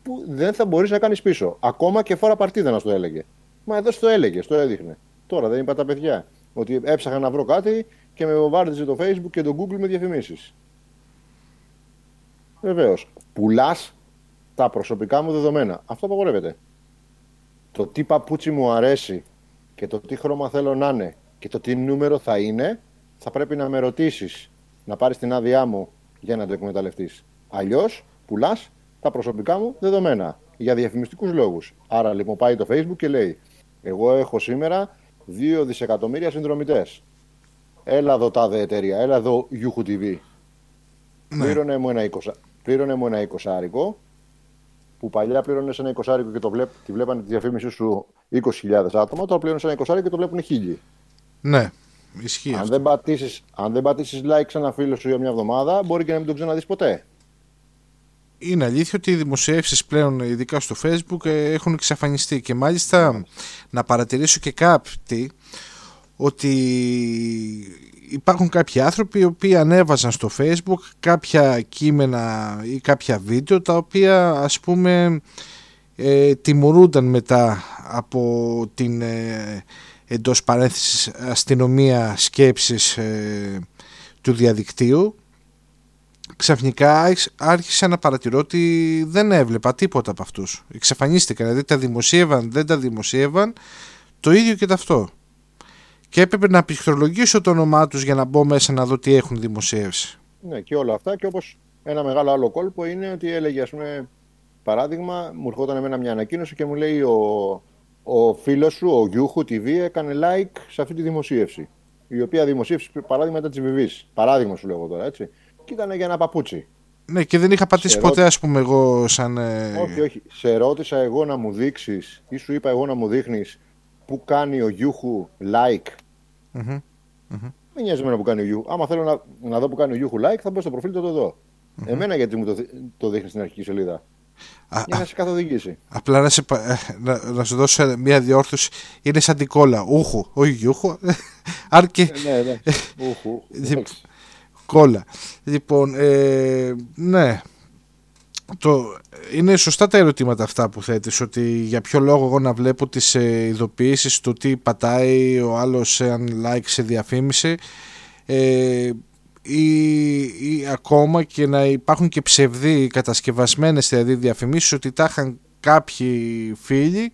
H: που δεν θα μπορείς να κάνεις πίσω. Ακόμα και φορά παρτίδα να το έλεγε. Μα εδώ στο έλεγε, το έδειχνε. Τώρα δεν είπα τα παιδιά. Ότι έψαχνα να βρω κάτι και με βομβάρδιζε το Facebook και το Google με διαφημίσεις. Βεβαίως. Πουλάς τα προσωπικά μου δεδομένα. Αυτό απαγορεύεται. Το τι παπούτσι μου αρέσει και το τι χρώμα θέλω να είναι και το τι νούμερο θα είναι, θα πρέπει να με ρωτήσεις να πάρεις την άδειά μου για να το εκμεταλλευτείς. Αλλιώς πουλάς τα προσωπικά μου δεδομένα για διαφημιστικούς λόγους. Άρα λοιπόν πάει το Facebook και λέει: Εγώ έχω σήμερα 2 δισεκατομμύρια συνδρομητές. Έλα εδώ τάδε εταιρεία, έλα εδώ Yuhu TV. Ναι. Πλήρωνε μου ένα 20, πλήρωνε μου ένα 20 που παλιά πλήρωνες ένα 20 και το βλέπ, τη βλέπανε τη διαφήμιση σου 20.000 άτομα, τώρα πλήρωνες ένα 20 και το βλέπουν χίλιοι.
B: Ναι, ισχύει.
H: Αν δεν, πατήσεις, αν δεν πατήσεις like σε ένα φίλο σου για μια εβδομάδα, μπορεί και να μην τον ξαναδείς ποτέ.
B: Είναι αλήθεια ότι οι δημοσιεύσεις πλέον, ειδικά στο facebook, ε, έχουν εξαφανιστεί και μάλιστα να παρατηρήσω και κάτι ότι υπάρχουν κάποιοι άνθρωποι οι οποίοι ανέβαζαν στο facebook κάποια κείμενα ή κάποια βίντεο τα οποία ας πούμε ε, τιμωρούνταν μετά από την ε, εντός παρένθεσης αστυνομία σκέψης ε, του διαδικτύου ξαφνικά άρχισα να παρατηρώ ότι δεν έβλεπα τίποτα από αυτούς εξαφανίστηκαν δηλαδή τα δημοσίευαν δεν τα δημοσίευαν το ίδιο και αυτό και έπρεπε να πληκτρολογήσω το όνομά τους για να μπω μέσα να δω τι έχουν δημοσιεύσει.
H: Ναι, και όλα αυτά. Και όπως ένα μεγάλο άλλο κόλπο είναι ότι έλεγε, ας πούμε, παράδειγμα, μου ερχόταν εμένα μια ανακοίνωση και μου λέει ο, ο φίλος σου, ο Γιούχου TV, έκανε like σε αυτή τη δημοσίευση. Η οποία δημοσίευση, παράδειγμα, ήταν της Βιβή. Παράδειγμα σου λέω τώρα, έτσι. Και ήταν για ένα παπούτσι.
B: Ναι, και δεν είχα πατήσει ποτέ, ας πούμε, εγώ σαν. Ε,
H: όχι, όχι. Σε ρώτησα εγώ να μου δείξεις ή σου είπα εγώ να μου δείχνεις που κάνει ο Γιούχου like. Mm-hmm. Δεν νοιάζει εμένα που κάνει ο Γιούχου. Άμα θέλω να, να δω που κάνει ο Γιούχου like, θα μπω στο προφίλ να το δω. Mm-hmm. Εμένα γιατί μου το, το δείχνεις στην αρχική σελίδα. Α, για να σε καθοδηγήσει.
B: Απλά να, σε, να, να σου δώσω μια διόρθωση. Είναι σαν την κόλλα. Ούχου, όχι γιούχου. (laughs) Αρκε...
H: Ε, ναι, ναι. Ούχου. (laughs)
B: κόλλα. Λοιπόν, ε, ναι το, είναι σωστά τα ερωτήματα αυτά που θέτεις ότι για ποιο λόγο εγώ να βλέπω τις ε, ειδοποιήσεις του τι πατάει ο άλλος αν like σε διαφήμιση ε, ή, ή, ακόμα και να υπάρχουν και ψευδοί κατασκευασμένες δηλαδή διαφημίσεις ότι τα είχαν κάποιοι φίλοι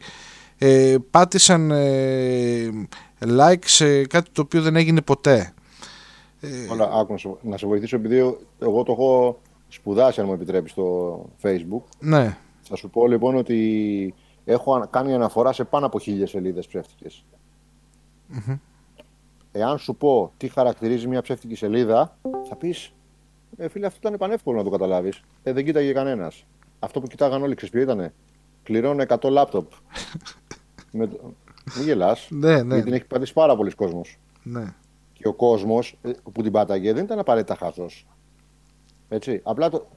B: ε, πάτησαν ε, like σε κάτι το οποίο δεν έγινε ποτέ.
H: Όλα, άκου, να σε βοηθήσω επειδή εγώ το έχω σπουδάσει, αν μου επιτρέπεις, στο Facebook.
B: Ναι.
H: Θα σου πω λοιπόν ότι έχω κάνει αναφορά σε πάνω από χίλιες σελίδες ψεύτικες. Mm-hmm. Εάν σου πω τι χαρακτηρίζει μια ψεύτικη σελίδα, θα πεις ε, φίλε, αυτό ήταν πανεύκολο να το καταλάβεις. Ε, δεν κοίταγε κανένας. Αυτό που κοιτάγαν όλοι, ξέρεις ποιο ήταν. Κληρώνω 100 λάπτοπ. (laughs) Με... Μην γελάς.
B: Ναι, ναι.
H: Γιατί την έχει πατήσει πάρα πολλοί κόσμος.
B: Ναι.
H: Και ο κόσμος ε, που την πάταγε δεν ήταν απαραίτητα χαζός. Έτσι. Απλά το...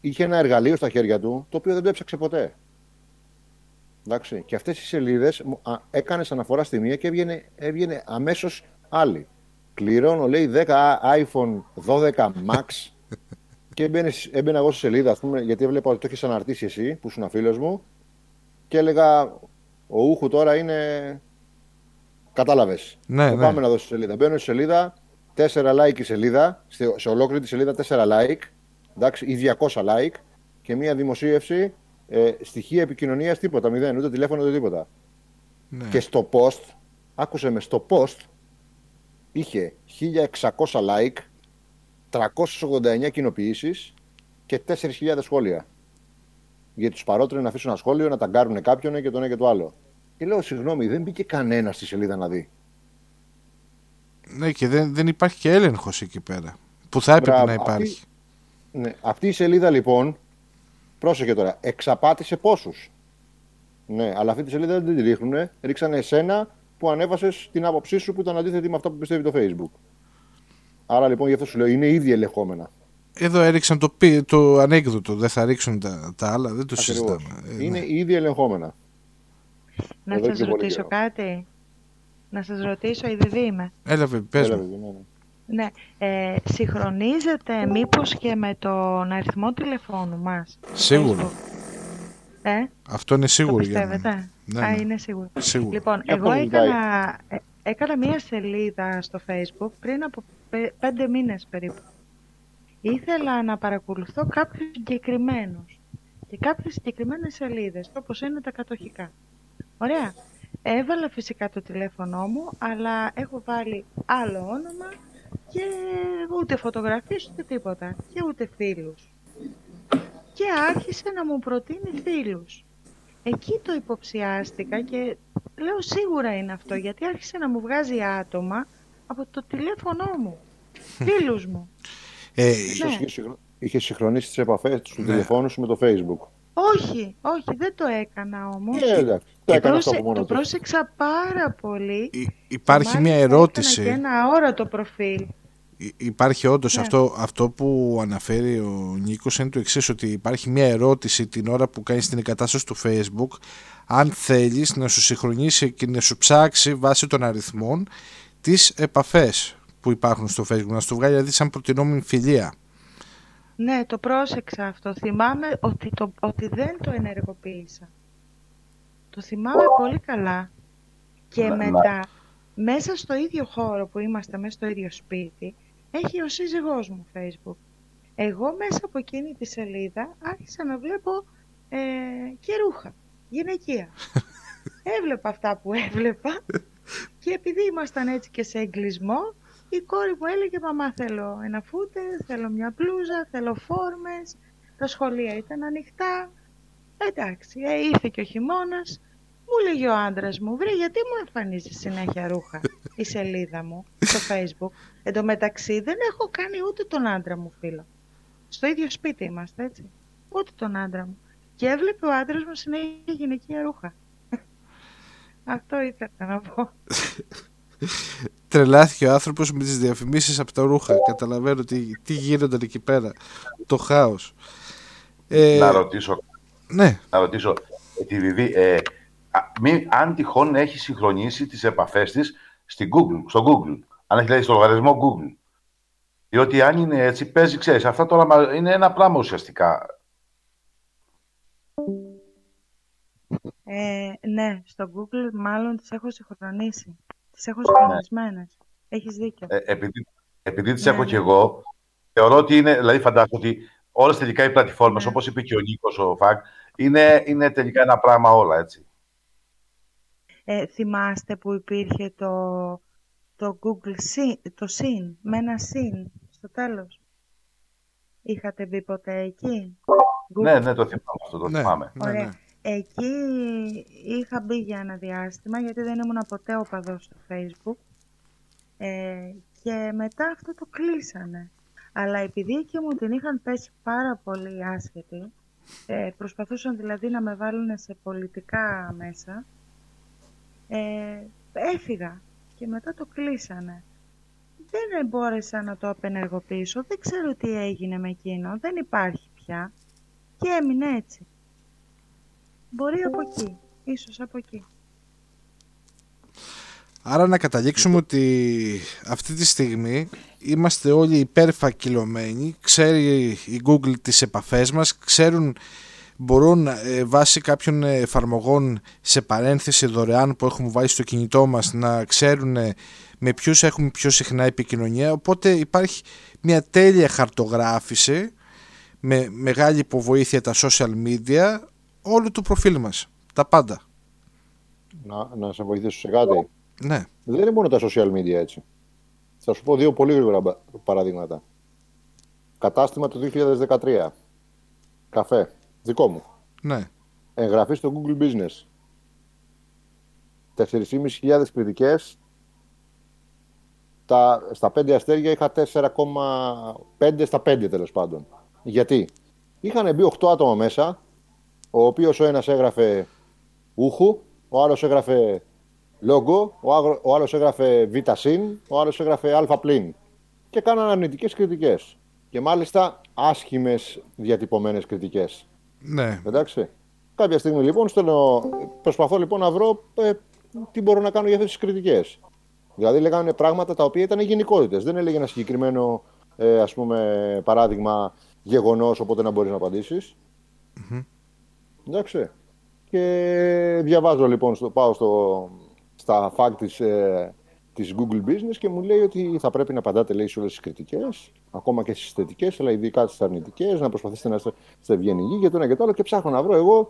H: είχε ένα εργαλείο στα χέρια του το οποίο δεν το έψαξε ποτέ. Εντάξει. Και αυτές οι σελίδες έκανες αναφορά στη μία και έβγαινε, έβγαινε αμέσως άλλη. Κληρώνω, λέει 10 iPhone 12 Max. και έμπαινε, έμπαινα εγώ στη σελίδα, ας πούμε, γιατί έβλεπα ότι το έχεις αναρτήσει εσύ, που ήσουν φίλος μου, και έλεγα: Ο Ούχου τώρα είναι. Κατάλαβες.
B: Ναι, ναι.
H: Πάμε να δω στη σελίδα. Μπαίνω στη σελίδα, 4 like η σελίδα, σε ολόκληρη τη σελίδα 4 like, εντάξει, ή 200 like και μία δημοσίευση, ε, στοιχεία επικοινωνίας τίποτα, μηδέν, ούτε τηλέφωνο ούτε τίποτα. Ναι. Και στο post, άκουσε με, στο post είχε 1600 like, 389 κοινοποιήσεις και 4.000 σχόλια. Γιατί τους παρότρινες να αφήσουν ένα σχόλιο, να ταγκάρουν κάποιον και το ένα και το άλλο. Και λέω, συγγνώμη, δεν μπήκε κανένας στη σελίδα να δει.
B: Ναι, και δεν, δεν υπάρχει και έλεγχος εκεί πέρα. Που θα έπρεπε να υπάρχει. Αυτή,
H: ναι, αυτή η σελίδα λοιπόν, πρόσεχε τώρα, εξαπάτησε πόσους. Ναι, αλλά αυτή τη σελίδα δεν την ρίχνουν. Ρίξανε εσένα που ανέβασες την άποψή σου που ήταν αντίθετη με αυτά που πιστεύει το Facebook. Άρα λοιπόν γι' αυτό σου λέω είναι ήδη ελεγχόμενα.
B: Εδώ έριξαν το, το ανέκδοτο, δεν θα ρίξουν τα, τα άλλα, δεν το συζητάμε.
H: Ε, είναι ναι. ήδη ελεγχόμενα.
G: Να σας ρωτήσω κάτι. Να σας ρωτήσω, ήδη είμαι.
B: Έλα, πες μου.
H: Ναι,
G: ναι. ναι. Ε, συγχρονίζεται μήπως και με τον αριθμό τηλεφώνου μας.
B: Σίγουρα.
G: Ε;
B: Αυτό είναι σίγουρο. Το
G: πιστεύετε; Ναι, Α,
B: ναι.
G: είναι σίγουρο.
B: σίγουρο.
G: Λοιπόν, εγώ έκανα, ε, έκανα μία σελίδα στο facebook πριν από πέντε μήνες περίπου. Ήθελα να παρακολουθώ κάποιους συγκεκριμένους. και κάποιες συγκεκριμένες σελίδες, όπως είναι τα κατοχικά. Ωραία. Έβαλα φυσικά το τηλέφωνό μου, αλλά έχω βάλει άλλο όνομα και ούτε φωτογραφίες ούτε τίποτα και ούτε φίλους. Και άρχισε να μου προτείνει φίλους. Εκεί το υποψιάστηκα και λέω σίγουρα είναι αυτό γιατί άρχισε να μου βγάζει άτομα από το τηλέφωνό μου, φίλους μου.
H: Ε, ναι. Είχες συγχρονίσει τις επαφές τους ναι. τηλεφώνους σου με το facebook.
G: Όχι, όχι, δεν το έκανα όμως.
H: Ε, εντάξει, το, έκανα αυτό
G: το πρόσεξα πάρα πολύ.
B: υπάρχει μια ερώτηση.
G: Και ένα όρατο προφίλ.
B: Υπάρχει όντως ναι. αυτό, αυτό που αναφέρει ο Νίκος είναι το εξής ότι υπάρχει μια ερώτηση την ώρα που κάνεις την εγκατάσταση του facebook αν θέλεις να σου συγχρονίσει και να σου ψάξει βάσει των αριθμών τις επαφές που υπάρχουν στο facebook να σου το βγάλει δηλαδή σαν προτινόμενη φιλία.
G: Ναι, το πρόσεξα αυτό. Θυμάμαι ότι, το, ότι δεν το ενεργοποίησα. Το θυμάμαι πολύ καλά. Και μετά, μέσα στο ίδιο χώρο που είμαστε, μέσα στο ίδιο σπίτι, έχει ο σύζυγός μου Facebook. Εγώ μέσα από εκείνη τη σελίδα άρχισα να βλέπω ε, και ρούχα, γυναικεία. (laughs) Έβλεπα αυτά που έβλεπα και επειδή ήμασταν έτσι και σε εγκλισμό, η κόρη μου έλεγε «Μαμά θέλω ένα φούτερ, θέλω μια μπλούζα, θέλω φόρμες». Τα σχολεία ήταν ανοιχτά. Εντάξει, ε, ήρθε και ο χειμώνας. Μου λέγει ο άντρας μου, βρε γιατί μου εμφανίζεις συνέχεια ρούχα η σελίδα μου στο facebook. Εν τω μεταξύ δεν έχω κάνει ούτε τον άντρα μου φίλο. Στο ίδιο σπίτι είμαστε έτσι. Ούτε τον άντρα μου. Και έβλεπε ο άντρας μου συνέχεια γυναικεία ρούχα. Αυτό ήθελα να πω.
B: Τρελάθηκε ο άνθρωπος με τις διαφημίσεις από τα ρούχα. Καταλαβαίνω τι, τι γίνονταν εκεί πέρα. Το χάος.
E: Ε, να ρωτήσω.
B: Ναι.
E: Να ρωτήσω. Ε, τη Βιβί, ε, μη, αν τυχόν έχει συγχρονίσει τις επαφές της στην Google, στο Google. Αν έχει δηλαδή στο λογαριασμό Google. Διότι αν είναι έτσι, παίζει, ξέρεις, αυτά τώρα είναι ένα πράγμα ουσιαστικά.
G: Ε, ναι, στο Google μάλλον τις έχω συγχρονίσει. Τις έχω συγχρονισμένες. Έχεις δίκιο.
E: Ε, επειδή επειδή τις ναι, έχω ναι. και εγώ, θεωρώ ότι είναι, δηλαδή φαντάζομαι ότι όλες τελικά οι πλατφόρμες, ναι. όπως είπε και ο Νίκος, ο Φακ, είναι, είναι τελικά ένα πράγμα όλα, έτσι.
G: Ε, θυμάστε που υπήρχε το, το Google Sin, το Sin, με ένα Sin στο τέλος; Είχατε μπει ποτέ εκεί;
E: Ναι, ναι, το θυμάμαι αυτό, το ναι, θυμάμαι.
G: Ναι, ναι. Εκεί είχα μπει για ένα διάστημα, γιατί δεν ήμουν ποτέ οπαδός στο Facebook. Ε, και μετά αυτό το κλείσανε. Αλλά επειδή εκεί μου την είχαν πέσει πάρα πολύ άσχετη, ε, προσπαθούσαν δηλαδή να με βάλουν σε πολιτικά μέσα, ε, έφυγα και μετά το κλείσανε. Δεν μπόρεσα να το απενεργοποιήσω, δεν ξέρω τι έγινε με εκείνο, δεν υπάρχει πια και έμεινε έτσι. Μπορεί από εκεί, ίσως από εκεί.
B: Άρα να καταλήξουμε ότι αυτή τη στιγμή είμαστε όλοι υπερφακυλωμένοι, ξέρει η Google τις επαφές μας, ξέρουν μπορούν ε, βάσει κάποιων εφαρμογών σε παρένθεση δωρεάν που έχουμε βάλει στο κινητό μας να ξέρουν με ποιους έχουμε πιο συχνά επικοινωνία οπότε υπάρχει μια τέλεια χαρτογράφηση με μεγάλη υποβοήθεια τα social media όλου του προφίλ μας, τα πάντα.
H: Να, να σε βοηθήσω σε κάτι.
B: Ναι.
H: Δεν είναι μόνο τα social media έτσι. Θα σου πω δύο πολύ γρήγορα παραδείγματα. Κατάστημα του 2013. Καφέ. Δικό μου.
B: Ναι.
H: Εγγραφή στο Google Business. 4.500 κριτικές. Τα, στα 5 αστέρια είχα 4,5 στα 5 τέλος πάντων. Γιατί; Είχαν μπει 8 άτομα μέσα, ο οποίος ο ένας έγραφε ούχου, ο άλλος έγραφε λόγο, ο, ο άλλος έγραφε β συν, ο άλλος έγραφε α πλην. Και κάναν αρνητικές κριτικές. Και μάλιστα άσχημες διατυπωμένες κριτικές.
B: Ναι.
H: Εντάξει. Κάποια στιγμή λοιπόν στέλνω, προσπαθώ λοιπόν να βρω ε, τι μπορώ να κάνω για αυτές τις κριτικές. Δηλαδή λέγανε πράγματα τα οποία ήταν γενικότητες. Δεν έλεγε ένα συγκεκριμένο ε, ας πούμε, παράδειγμα γεγονός, οπότε να μπορείς να απαντήσεις. Mm-hmm. Εντάξει. Και διαβάζω λοιπόν, στο, πάω στο, στα fact της, ε, της Google Business και μου λέει ότι θα πρέπει να απαντάτε λέει, σε όλες τις κριτικές, ακόμα και στις θετικέ, αλλά ειδικά στις αρνητικές, να προσπαθήσετε να είστε ευγενικοί για το ένα και το άλλο. Και ψάχνω να βρω εγώ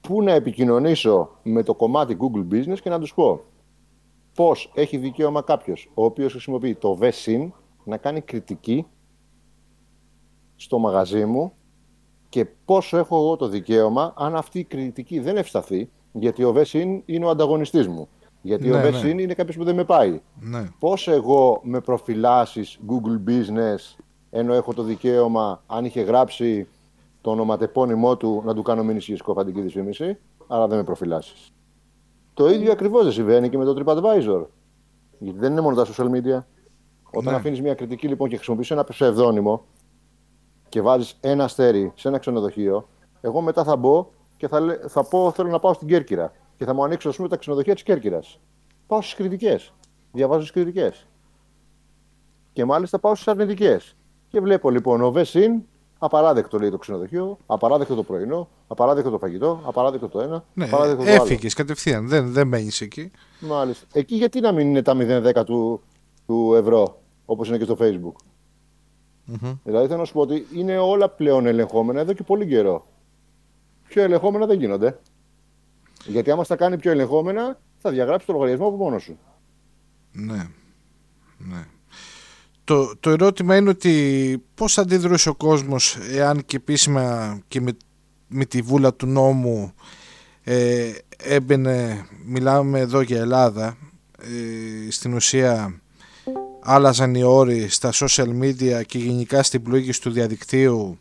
H: πού να επικοινωνήσω με το κομμάτι Google Business και να τους πω πώς έχει δικαίωμα κάποιος ο οποίος χρησιμοποιεί το VSIN να κάνει κριτική στο μαγαζί μου και πόσο έχω εγώ το δικαίωμα αν αυτή η κριτική δεν ευσταθεί, γιατί ο VSIN είναι ο ανταγωνιστής μου. Γιατί ο VSIN ναι. είναι κάποιος που δεν με πάει.
B: Ναι.
H: Πώς εγώ με προφυλάσσεις Google Business ενώ έχω το δικαίωμα, αν είχε γράψει το ονοματεπώνυμό του, να του κάνω μήνυση για σκοφαντική δυσφήμιση, αλλά δεν με προφυλάσσεις. Το ίδιο ακριβώς δεν συμβαίνει και με το TripAdvisor. Γιατί δεν είναι μόνο τα social media. Όταν ναι. αφήνεις μια κριτική λοιπόν και χρησιμοποιείς ένα ψευδόνυμο και βάζεις ένα αστέρι σε ένα ξενοδοχείο, εγώ μετά θα μπω και θα, θα πω θέλω να πάω στην Κέρκυρα και θα μου ανοίξω πούμε, τα ξενοδοχεία της Κέρκυρας. Πάω στις κριτικές. Διαβάζω τι κριτικές. Και μάλιστα πάω στις αρνητικές. Και βλέπω λοιπόν ο Βεσίν, απαράδεκτο λέει το ξενοδοχείο, απαράδεκτο το πρωινό, απαράδεκτο το φαγητό, απαράδεκτο το ένα.
B: Ναι, έφυγες κατευθείαν, δεν, δεν μένεις εκεί.
H: Μάλιστα. Εκεί γιατί να μην είναι τα 0,10 του, του ευρώ, όπως είναι και στο Facebook; Mm-hmm. Δηλαδή θέλω να σου πω ότι είναι όλα πλέον ελεγχόμενα εδώ και πολύ καιρό. Πιο ελεγχόμενα δεν γίνονται. Γιατί άμα στα κάνει πιο ελεγχόμενα, θα διαγράψει το λογαριασμό από μόνος σου.
B: Ναι. ναι. Το, το ερώτημα είναι ότι πώς θα αντιδρούσε ο κόσμος εάν και επίσημα και με, με τη βούλα του νόμου ε, έμπαινε, μιλάμε εδώ για Ελλάδα, ε, στην ουσία άλλαζαν οι όροι στα social media και γενικά στην πλοήγηση του διαδικτύου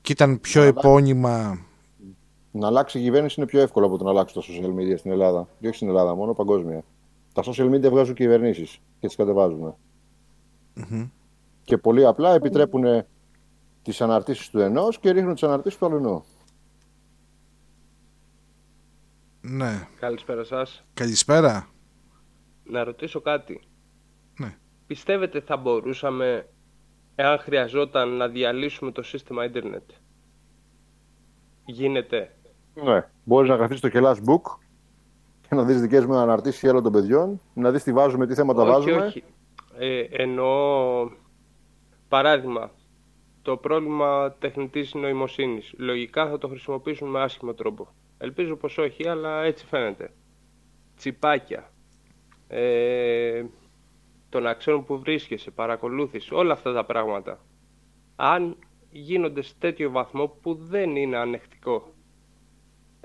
B: και ήταν πιο επώνυμα.
H: Να αλλάξει η κυβέρνηση είναι πιο εύκολο από το να αλλάξει τα social media στην Ελλάδα. Και όχι στην Ελλάδα, μόνο παγκόσμια. Τα social media βγάζουν κυβερνήσεις και τις κατεβάζουν. Και πολύ απλά επιτρέπουν τις αναρτήσεις του ενός και ρίχνουν τις αναρτήσεις του αλλού.
B: Ναι.
I: Καλησπέρα σας.
B: Καλησπέρα.
I: Να ρωτήσω κάτι.
B: Ναι.
I: Πιστεύετε θα μπορούσαμε, εάν χρειαζόταν, να διαλύσουμε το σύστημα ίντερνετ; Γίνεται.
H: Ναι. Μπορείς να καθίσεις στο Kelas Book και να δεις δικές μου αναρτήσεις άλλων των παιδιών, να δεις τι βάζουμε, τι θέματα
I: όχι,
H: βάζουμε.
I: Όχι, ε, εννοώ, παράδειγμα, το πρόβλημα τεχνητής νοημοσύνης. Λογικά θα το χρησιμοποιήσουν με άσχημο τρόπο. Ελπίζω πως όχι, αλλά έτσι φαίνεται. Τσιπάκια. Ε, το να ξέρουν που βρίσκεσαι, παρακολούθηση, όλα αυτά τα πράγματα. Αν γίνονται σε τέτοιο βαθμό που δεν είναι ανεκτικό.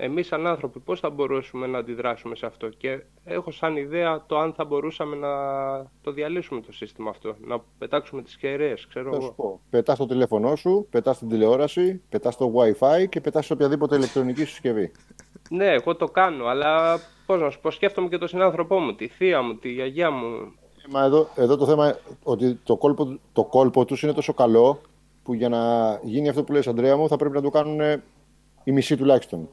I: Εμείς σαν άνθρωποι πώς θα μπορούσαμε να αντιδράσουμε σε αυτό; Και έχω σαν ιδέα το αν θα μπορούσαμε να το διαλύσουμε το σύστημα αυτό, να πετάξουμε τις κεραίες, ξέρω εγώ.
H: Πω. Πετάς το τηλέφωνό σου, πετάς την τηλεόραση, πετάς το wifi και πετάς οποιαδήποτε ηλεκτρονική συσκευή.
I: Ναι, εγώ το κάνω, αλλά πώς να σου πω, σκέφτομαι και τον συνάνθρωπό μου, τη θεία μου, τη γιαγιά μου,
H: Μα εδώ, εδώ το θέμα είναι ότι το κόλπο, το κόλπο τους είναι τόσο καλό που για να γίνει αυτό που λες Αντρέα μου θα πρέπει να το κάνουν η μισή τουλάχιστον.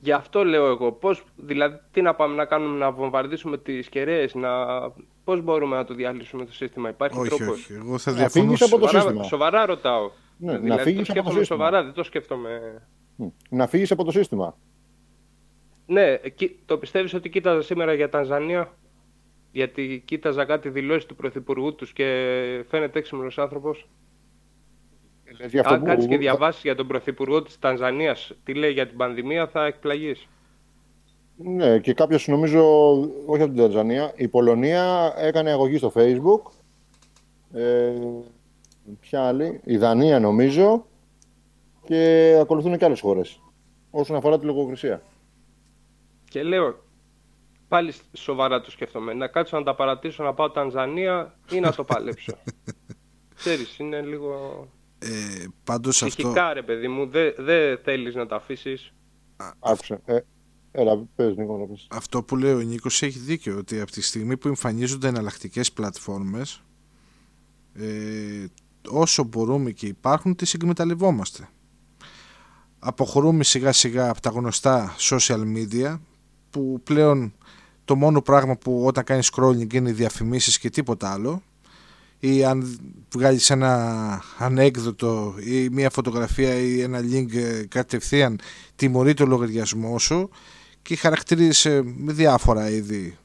I: Γι' αυτό λέω εγώ. Πώς, δηλαδή, τι να πάμε να κάνουμε, να βομβαρδίσουμε τις κεραίες, να... πώς μπορούμε να το διαλύσουμε το σύστημα, Υπάρχει
B: όχι,
I: τρόπος.
B: Όχι, εγώ θα
H: να φύγεις από το
I: σοβαρά,
H: σύστημα.
I: Σοβαρά ρωτάω.
H: Ναι,
I: δηλαδή,
H: να φύγεις
I: από το σύστημα. Σοβαρά, δεν το σκέφτομαι.
H: Να φύγεις από το σύστημα.
I: Ναι, το πιστεύεις ότι κοίταζα σήμερα για Τανζανία; Γιατί κοίταζα κάτι δηλώσεις του Πρωθυπουργού τους και φαίνεται έξυπνος άνθρωπος. Αν κάτσει και διαβάσεις για τον Πρωθυπουργό της Τανζανίας τι λέει για την πανδημία, θα εκπλαγείς.
H: Ναι, και κάποιος νομίζω, όχι από την Τανζανία, η Πολωνία έκανε αγωγή στο Facebook. Ε, ποια άλλη, η Δανία νομίζω. Και ακολουθούν και άλλες χώρες όσον αφορά τη λογοκρισία.
I: Και λέω, πάλι σοβαρά το σκέφτομαι. Να κάτσω να τα παρατήσω να πάω Τανζανία ή να το παλέψω. (laughs) Ξέρεις, είναι λίγο...
B: Ε, πάντως αυτό...
I: ρε παιδί μου, δεν δε θέλεις να τα αφήσεις.
H: Άκουσε. Ε, έλα, πες Νίκο να πεις.
B: Αυτό που λέει ο Νίκος έχει δίκιο, ότι από τη στιγμή που εμφανίζονται εναλλακτικές πλατφόρμες, ε, όσο μπορούμε και υπάρχουν, τις εκμεταλλευόμαστε. Αποχωρούμε σιγά σιγά από τα γνωστά social media, που πλέον το μόνο πράγμα που όταν κάνεις scrolling είναι οι διαφημίσεις και τίποτα άλλο ή αν βγάλεις ένα ανέκδοτο ή μια φωτογραφία ή ένα link ε, κατευθείαν τιμωρεί το λογαριασμό σου και χαρακτηρίζεσαι με διάφορα είδη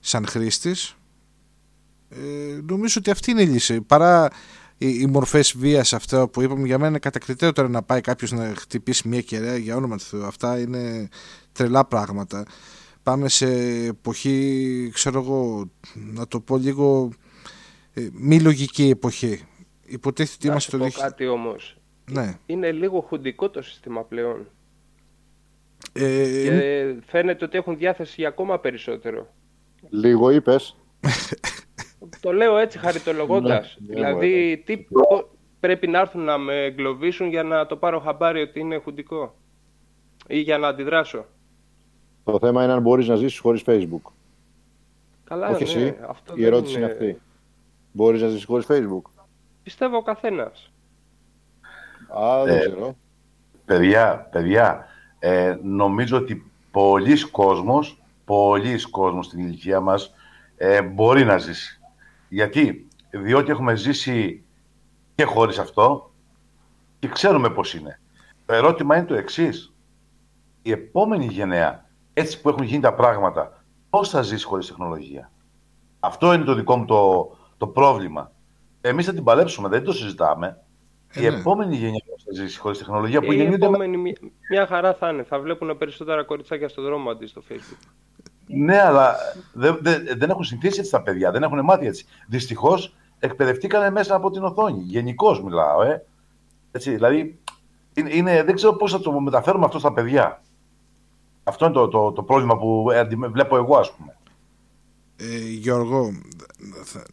B: σαν χρήστης. Ε, νομίζω ότι αυτή είναι η λύση. Παρά οι, οι μορφές βίας αυτά που είπαμε για μένα είναι κατακριτέο να πάει κάποιος να χτυπήσει μια κεραία για όνομα του Θεού. Αυτά είναι τρελά πράγματα. Πάμε σε εποχή ξέρω εγώ να το πω λίγο ε, μη λογική εποχή υποτίθεται ότι είμαστε
I: το... Να κάτι όμως
B: ναι.
I: είναι λίγο χουντικό το σύστημα πλέον ε, και φαίνεται ότι έχουν διάθεση για ακόμα περισσότερο.
H: Λίγο είπες. (laughs)
I: το λέω έτσι χαριτολογώντας. Ναι, δηλαδή, τι πρέπει να έρθουν να με εγκλωβίσουν για να το πάρω χαμπάρι ότι είναι χουντικό. Ή για να αντιδράσω.
H: Το θέμα είναι αν μπορείς να ζήσεις χωρίς Facebook.
I: Καλά, Όχι ναι, εσύ.
H: Αυτό Η ερώτηση είναι... αυτή. Μπορείς να ζήσεις χωρίς Facebook;
I: Πιστεύω ο καθένας.
H: Α, δεν ε, ξέρω.
E: Παιδιά, παιδιά, ε, νομίζω ότι πολλοί κόσμος, πολλοί κόσμος στην ηλικία μας ε, μπορεί να ζήσει. Γιατί, διότι έχουμε ζήσει και χωρίς αυτό και ξέρουμε πώς είναι. Το ερώτημα είναι το εξής. Η επόμενη γενναία, έτσι που έχουν γίνει τα πράγματα, πώς θα ζήσει χωρίς τεχνολογία; Αυτό είναι το δικό μου το, το πρόβλημα. Εμείς θα την παλέψουμε, δεν το συζητάμε. Ε, η ναι. επόμενη γενιά θα ζήσει χωρίς τεχνολογία που γεννιούνται.
I: Η επόμενη μια χαρά θα είναι. Θα βλέπουν περισσότερα κοριτσάκια στον δρόμο αντί στο Facebook.
E: Ναι, αλλά δεν, δεν, έχουν συνηθίσει έτσι τα παιδιά, δεν έχουν μάθει έτσι. Δυστυχώς εκπαιδευτήκανε μέσα από την οθόνη. Γενικώς μιλάω, ε. Έτσι, δηλαδή, είναι, δεν ξέρω πώς θα το μεταφέρουμε αυτό στα παιδιά. Αυτό είναι το, το, το πρόβλημα που βλέπω εγώ, ας πούμε.
B: Ε, Γιώργο,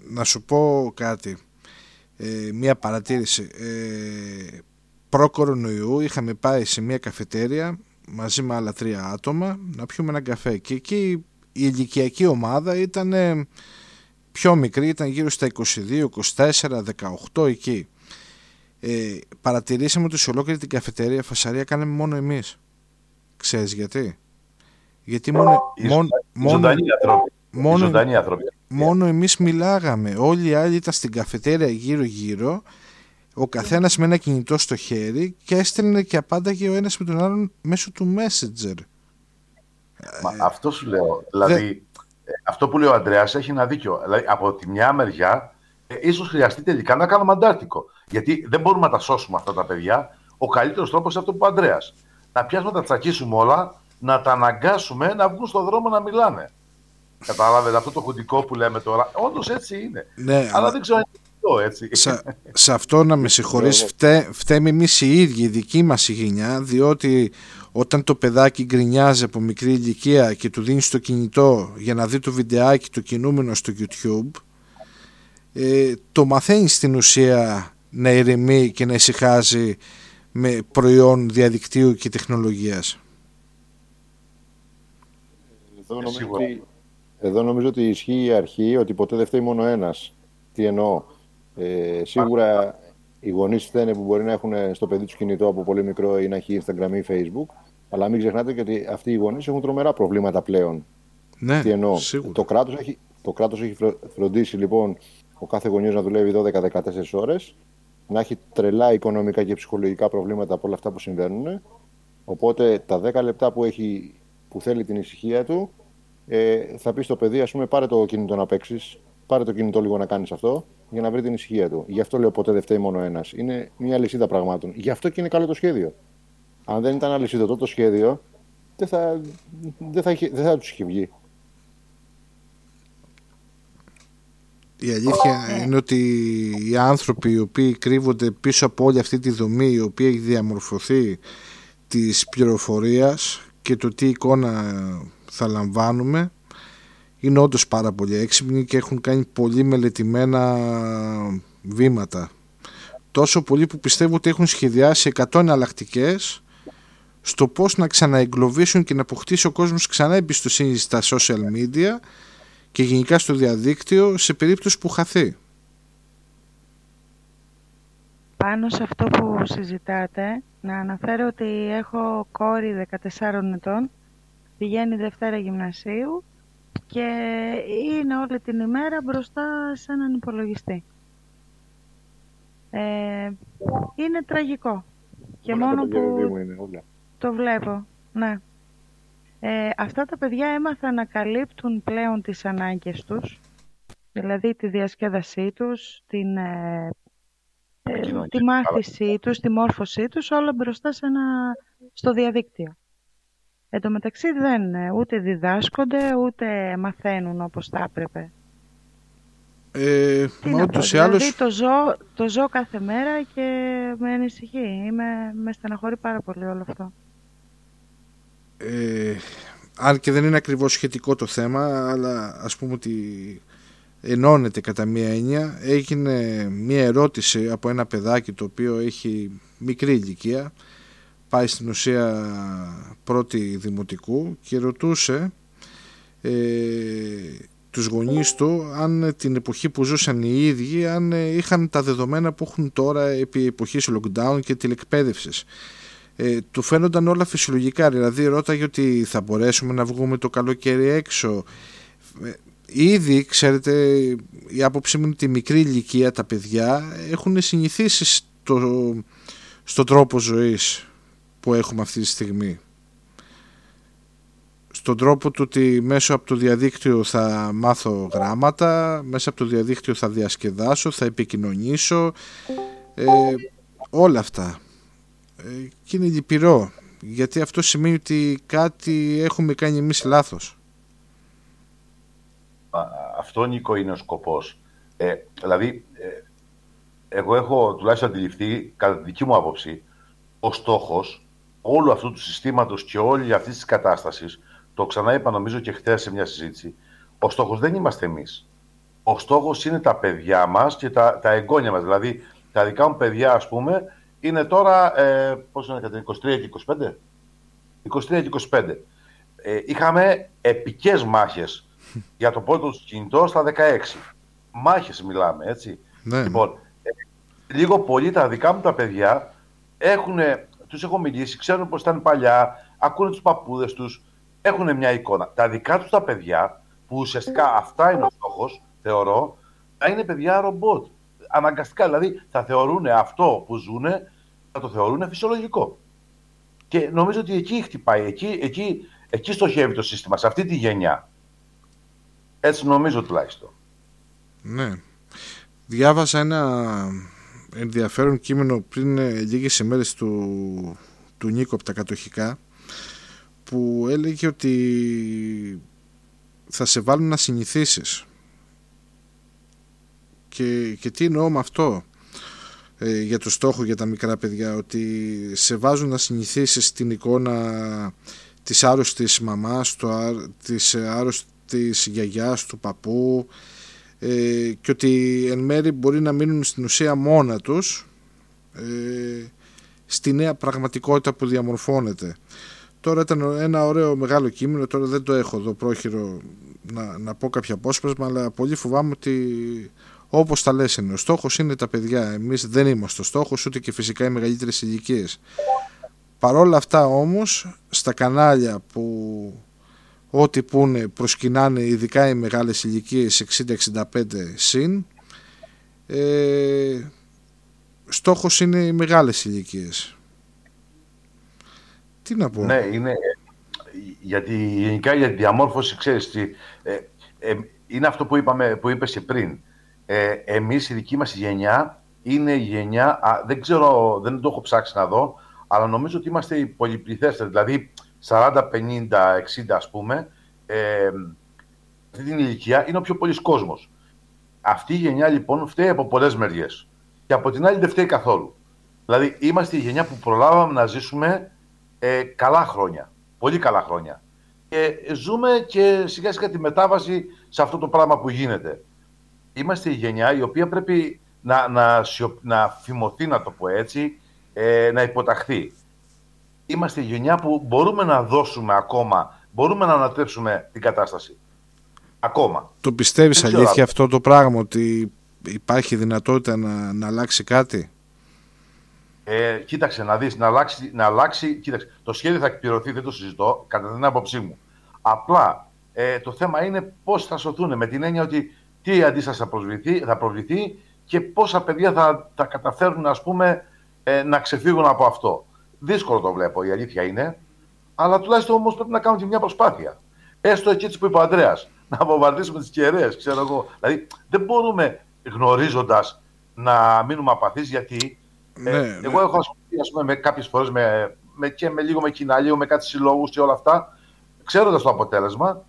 B: να σου πω κάτι ε, μία παρατήρηση. Ε, Προ-κορονοϊού είχαμε πάει σε μία καφετέρια μαζί με άλλα τρία άτομα να πιούμε ένα καφέ και εκεί η ηλικιακή ομάδα ήταν πιο μικρή, ήταν γύρω στα 22, 24, 18 εκεί. Ε, παρατηρήσαμε ότι σε ολόκληρη την καφετέρια φασαρία κάναμε μόνο εμείς. Ξέρεις γιατί; Γιατί μόνο... μόνο, μόνο, μόνο, μόνο εμείς μιλάγαμε. Όλοι οι άλλοι ήταν στην καφετέρια γύρω-γύρω, ο καθένας με ένα κινητό στο χέρι και έστελνε και απάνταγε ο ένας με τον άλλον μέσω του Messenger.
E: Μα, αυτό σου λέω. Δηλαδή, ε, αυτό που λέει ο Αντρέας έχει ένα δίκιο. Δηλαδή, από τη μια μεριά, ε, ίσως χρειαστεί τελικά να κάνουμε αντάρτικο. Γιατί δεν μπορούμε να τα σώσουμε αυτά τα παιδιά. Ο καλύτερος τρόπος είναι αυτό που ο Αντρέας. Να πιάσουμε να τα τσακίσουμε όλα, να τα αναγκάσουμε να βγουν στον δρόμο να μιλάνε. Κατάλαβες αυτό το χουντικό που λέμε τώρα. Όντως έτσι είναι.
B: Ναι,
E: αλλά, δεν ξέρω αν είναι έτσι.
B: Σε, αυτό να με συγχωρείς φταί, φταίμε εμείς οι ίδιοι, η δική μας η γενιά, διότι όταν το παιδάκι γκρινιάζει από μικρή ηλικία και του δίνεις το κινητό για να δει το βιντεάκι το κινούμενο στο YouTube, ε, το μαθαίνει στην ουσία να ηρεμεί και να ησυχάζει με προϊόν διαδικτύου και τεχνολογίας.
H: Εδώ νομίζω ότι εδώ νομίζω ότι ισχύει η αρχή ότι ποτέ δεν φταίει μόνο ένας. Τι εννοώ; Ε, σίγουρα οι γονείς φταίνε που μπορεί να έχουν στο παιδί τους κινητό από πολύ μικρό ή να έχει Instagram ή Facebook. Αλλά μην ξεχνάτε και ότι αυτοί οι γονείς έχουν τρομερά προβλήματα πλέον.
B: Ναι,
H: Τι εννοώ;
B: Σίγουρα.
H: Το κράτος έχει, το κράτος έχει φροντίσει λοιπόν ο κάθε γονιός να δουλεύει 12-14 ώρες, να έχει τρελά οικονομικά και ψυχολογικά προβλήματα από όλα αυτά που συμβαίνουν. Οπότε τα 10 λεπτά που, έχει, που θέλει την ησυχία του ε, θα πεις στο παιδί, ας πούμε, πάρε το κινητό να παίξεις, πάρε το κινητό λίγο να κάνεις αυτό, για να βρει την ησυχία του. Γι' αυτό λέω ποτέ δεν φταίει μόνο ένας. Είναι μια λυσίδα πραγμάτων. Γι' αυτό και είναι καλό το σχέδιο. Αν δεν ήταν αλυσίδωτο το σχέδιο, δεν θα, δεν θα, δεν θα τους είχε βγει.
B: Η αλήθεια είναι ότι οι άνθρωποι οι οποίοι κρύβονται πίσω από όλη αυτή τη δομή η οποία έχει διαμορφωθεί της πληροφορίας και το τι εικόνα θα λαμβάνουμε είναι όντως πάρα πολύ έξυπνοι και έχουν κάνει πολύ μελετημένα βήματα. Τόσο πολύ που πιστεύω ότι έχουν σχεδιάσει 100 εναλλακτικές στο πώς να ξαναεγκλωβίσουν και να αποκτήσει ο κόσμος ξανά εμπιστοσύνη στα social media και γενικά στο διαδίκτυο σε περίπτωση που χαθεί.
G: Πάνω σε αυτό που συζητάτε, να αναφέρω ότι έχω κόρη 14 ετών πηγαίνει Δευτέρα Γυμνασίου και είναι όλη την ημέρα μπροστά σε έναν υπολογιστή. Ε, είναι τραγικό. Και μόνο που το βλέπω, ναι. ε, αυτά τα παιδιά έμαθαν να καλύπτουν πλέον τις ανάγκες τους, δηλαδή τη διασκέδασή τους, την, ε, ε τη μάθησή τους, τη μόρφωσή τους, όλα μπροστά σε ένα, στο διαδίκτυο. Εν τω μεταξύ δεν ε, ούτε διδάσκονται, ούτε μαθαίνουν όπως θα έπρεπε.
B: Ε,
G: Τι μα ούτως δηλαδή, το ζω, το ζω κάθε μέρα και με ανησυχεί. Είμαι, με στεναχωρεί πάρα πολύ όλο αυτό.
B: Ε, αν και δεν είναι ακριβώς σχετικό το θέμα, αλλά ας πούμε ότι ενώνεται κατά μία έννοια. Έγινε μία ερώτηση από ένα παιδάκι το οποίο έχει μικρή ηλικία, πάει στην ουσία πρώτη δημοτικού και ρωτούσε ε, τους γονείς του αν την εποχή που ζούσαν οι ίδιοι αν είχαν τα δεδομένα που έχουν τώρα επί εποχής lockdown και τηλεκπαίδευσης. Ε, του φαίνονταν όλα φυσιολογικά, δηλαδή ρώταγε ότι θα μπορέσουμε να βγούμε το καλοκαίρι έξω. Ε, ήδη, ξέρετε, η άποψή μου είναι ότι μικρή ηλικία τα παιδιά έχουν συνηθίσει στο, στο τρόπο ζωής που έχουμε αυτή τη στιγμή στον τρόπο του ότι μέσω από το διαδίκτυο θα μάθω γράμματα, μέσα από το διαδίκτυο θα διασκεδάσω, θα επικοινωνήσω, ε, όλα αυτά. Ε, και είναι λυπηρό, γιατί αυτό σημαίνει ότι κάτι έχουμε κάνει εμείς λάθος.
E: Αυτό, Νίκο, είναι ο σκοπός. Ε, δηλαδή, ε, εγώ έχω τουλάχιστον αντιληφθεί, κατά τη δική μου άποψη, ο στόχος όλου αυτού του συστήματος και όλη αυτή της κατάστασης το ξανά είπα νομίζω και χθες σε μια συζήτηση, ο στόχος δεν είμαστε εμείς. Ο στόχος είναι τα παιδιά μας και τα, τα εγγόνια μας. Δηλαδή, τα δικά μου παιδιά, ας πούμε, είναι τώρα. Ε, πόσο είναι, 23 και 25. 23 και 25. Ε, είχαμε επικές μάχες (laughs) για το πρώτο τους κινητό στα 16. Μάχες μιλάμε, έτσι.
B: Ναι.
E: Λοιπόν, ε, λίγο πολύ τα δικά μου τα παιδιά έχουν, τους έχω μιλήσει, ξέρουν πώς ήταν παλιά, ακούνε τους παππούδες τους, έχουν μια εικόνα. Τα δικά τους τα παιδιά, που ουσιαστικά αυτά είναι ο στόχος, θεωρώ, θα είναι παιδιά ρομπότ. Αναγκαστικά δηλαδή θα θεωρούν αυτό που ζουν, θα το θεωρούν φυσιολογικό. Και νομίζω ότι εκεί χτυπάει, εκεί, εκεί, εκεί στοχεύει το σύστημα, σε αυτή τη γενιά. Έτσι νομίζω τουλάχιστον.
B: Ναι. Διάβασα ένα ενδιαφέρον κείμενο πριν ε, λίγες ημέρες του, του Νίκο από τα κατοχικά που έλεγε ότι θα σε βάλουν να συνηθίσεις. Και, και τι εννοώ με αυτό ε, για το στόχο για τα μικρά παιδιά ότι σε βάζουν να συνηθίσεις την εικόνα της άρρωστης μαμάς το, της άρρωστης γιαγιάς του παππού ε, και ότι εν μέρη μπορεί να μείνουν στην ουσία μόνα τους ε, στη νέα πραγματικότητα που διαμορφώνεται Τώρα ήταν ένα ωραίο μεγάλο κείμενο, τώρα δεν το έχω εδώ πρόχειρο να, να πω κάποια απόσπασμα, αλλά πολύ φοβάμαι ότι όπως τα λες είναι. Ο στόχος είναι τα παιδιά. Εμείς δεν είμαστε ο στόχος, ούτε και φυσικά οι μεγαλύτερες ηλικίες. Παρόλα αυτά όμως, στα κανάλια που ό,τι πούνε προσκυνάνε ειδικά οι μεγάλες ηλικίες 60-65 συν, ε, στόχος είναι οι μεγάλες ηλικίες. Τι να πω;
E: Ναι, είναι. Γιατί γενικά για τη διαμόρφωση, ξέρεις τι, ε, ε, είναι αυτό που, είπαμε, που είπες και πριν. Ε, εμείς, η δική μας γενιά, είναι η γενιά, α, δεν ξέρω, δεν το έχω ψάξει να δω, αλλά νομίζω ότι είμαστε οι πολυπληθέστεροι, δηλαδή 40, 50, 60 ας πούμε, ε, αυτή την ηλικία είναι ο πιο πολλής κόσμος. Αυτή η γενιά λοιπόν φταίει από πολλές μεριές. Και από την άλλη δεν φταίει καθόλου. Δηλαδή είμαστε η γενιά που προλάβαμε να ζήσουμε ε, καλά χρόνια. Πολύ καλά χρόνια. Και ζούμε και σιγά σιγά τη μετάβαση σε αυτό το πράγμα που γίνεται. Είμαστε η γενιά η οποία πρέπει να, να, να φημωθεί, να το πω έτσι, ε, να υποταχθεί. Είμαστε η γενιά που μπορούμε να δώσουμε ακόμα, μπορούμε να ανατρέψουμε την κατάσταση. Ακόμα.
B: Το πιστεύεις αλήθεια αυτό το πράγμα, ότι υπάρχει δυνατότητα να, να αλλάξει κάτι;
E: Ε, κοίταξε να δεις, να αλλάξει, να αλλάξει, κοίταξε, το σχέδιο θα εκπληρωθεί, δεν το συζητώ, κατά την άποψή μου. Απλά ε, το θέμα είναι πώς θα σωθούν, με την έννοια ότι τι αντίσταση θα, προσβληθεί, θα προβληθεί και πόσα παιδιά θα, θα καταφέρουν ας πούμε, ε, να ξεφύγουν από αυτό. Δύσκολο το βλέπω, η αλήθεια είναι. Αλλά τουλάχιστον όμως πρέπει να κάνουμε και μια προσπάθεια. Έστω και έτσι που είπε ο Αντρέα, (laughs) να βομβαρδίσουμε τις κεραίες, ξέρω εγώ. Δηλαδή δεν μπορούμε γνωρίζοντας να μείνουμε απαθείς γιατί.
B: Ναι,
E: ε,
B: ναι.
E: Εγώ έχω ασχοληθεί ας πούμε, με κάποιες φορές με, με, και με λίγο με κοινά, λίγο με κάτι συλλόγους και όλα αυτά, ξέροντας το αποτέλεσμα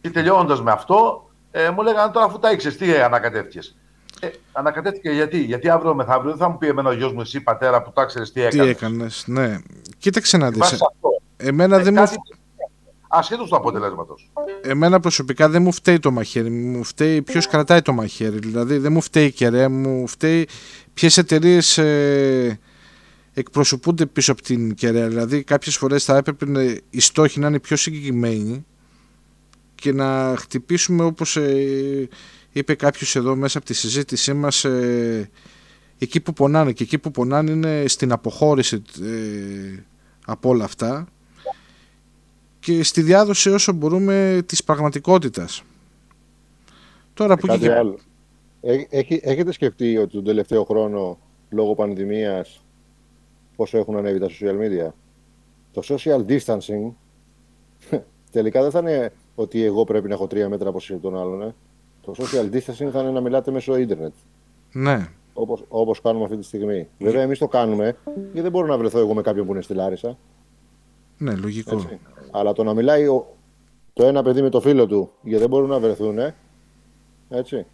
E: και τελειώνοντας με αυτό, ε, μου λέγανε τώρα αφού τα ήξερες, τι ανακατεύτηκες. Ε, ανακατεύτηκε γιατί, γιατί αύριο μεθαύριο δεν θα μου πει εμένα ο γιος μου, εσύ πατέρα που τα ξέρεις τι
B: Τι
E: έκανες.
B: έκανες, ναι. Κοίταξε να δεις.
E: Βάσει αυτό.
B: Εμένα
E: Ε,
B: δεν μου,
E: κάτι- Ασχέτως του αποτελέσματος.
B: εμένα προσωπικά δεν μου φταίει το μαχαίρι, μου φταίει ποιος κρατάει το μαχαίρι. Δηλαδή δεν μου φταίει η κεραία, μου φταίει ποιες εταιρείες ε, εκπροσωπούνται πίσω από την κεραία. Δηλαδή κάποιες φορές θα έπρεπε να, οι στόχοι να είναι πιο συγκεκριμένοι και να χτυπήσουμε όπως ε, είπε κάποιος εδώ μέσα από τη συζήτησή μας ε, εκεί που πονάνε και εκεί που πονάνε είναι στην αποχώρηση ε, από όλα αυτά και στη διάδοση όσο μπορούμε της πραγματικότητας. Τώρα που
H: Κάτι
B: και...
H: άλλο. Έ- έχει- έχετε σκεφτεί ότι τον τελευταίο χρόνο, λόγω πανδημίας, πόσο έχουν ανέβει τα social media; Το social distancing (laughs) τελικά δεν θα είναι ότι εγώ πρέπει να έχω τρία μέτρα από τον άλλον. Ε. Το social distancing θα είναι να μιλάτε μέσω ίντερνετ.
B: Ναι,
H: Όπως, όπως κάνουμε αυτή τη στιγμή. Βέβαια, εμείς το κάνουμε γιατί δεν μπορώ να βρεθώ εγώ με κάποιον που είναι στη Λάρισα.
B: ναι, λογικό.
H: Έτσι. Αλλά το να μιλάει ο, το ένα παιδί με το φίλο του γιατί δεν μπορούν να βρεθούν. Έτσι.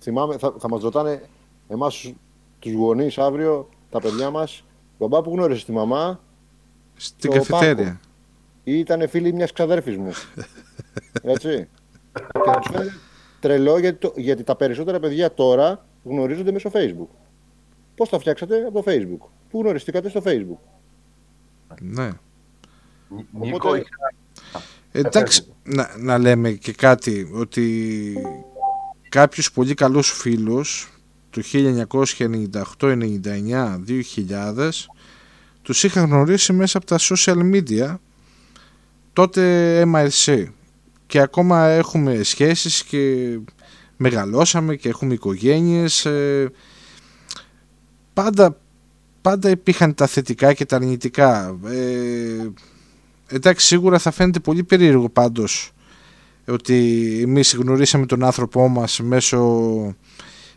H: Θυμάμαι, θα, θα μας ρωτάνε εμάς τους γονείς αύριο, τα παιδιά μας, μπαμπά που γνώρισες τη μαμά;
B: Στην
H: στο
B: καφετέρια.
H: πάρκο. ή ήταν φίλη μιας ξαδέρφης μου. (laughs) Έτσι. Και θα τους φαίνεται τρελό γιατί, το- γιατί τα περισσότερα παιδιά τώρα γνωρίζονται μέσω Facebook. Πώς τα φτιάξατε από το Facebook; Πού γνωριστήκατε στο Facebook;
B: Ναι.
E: Νίκο,
H: Οπότε-
E: είχα-
B: Εντάξει, να, να λέμε και κάτι ότι κάποιους πολύ καλούς φίλους του 1998, 99, 2000 τους είχα γνωρίσει μέσα από τα social media τότε MRC και ακόμα έχουμε σχέσεις και μεγαλώσαμε και έχουμε οικογένειες ε, πάντα, πάντα υπήρχαν τα θετικά και τα αρνητικά. Ε, εντάξει σίγουρα θα φαίνεται πολύ περίεργο πάντως ότι εμείς γνωρίσαμε τον άνθρωπό μας μέσω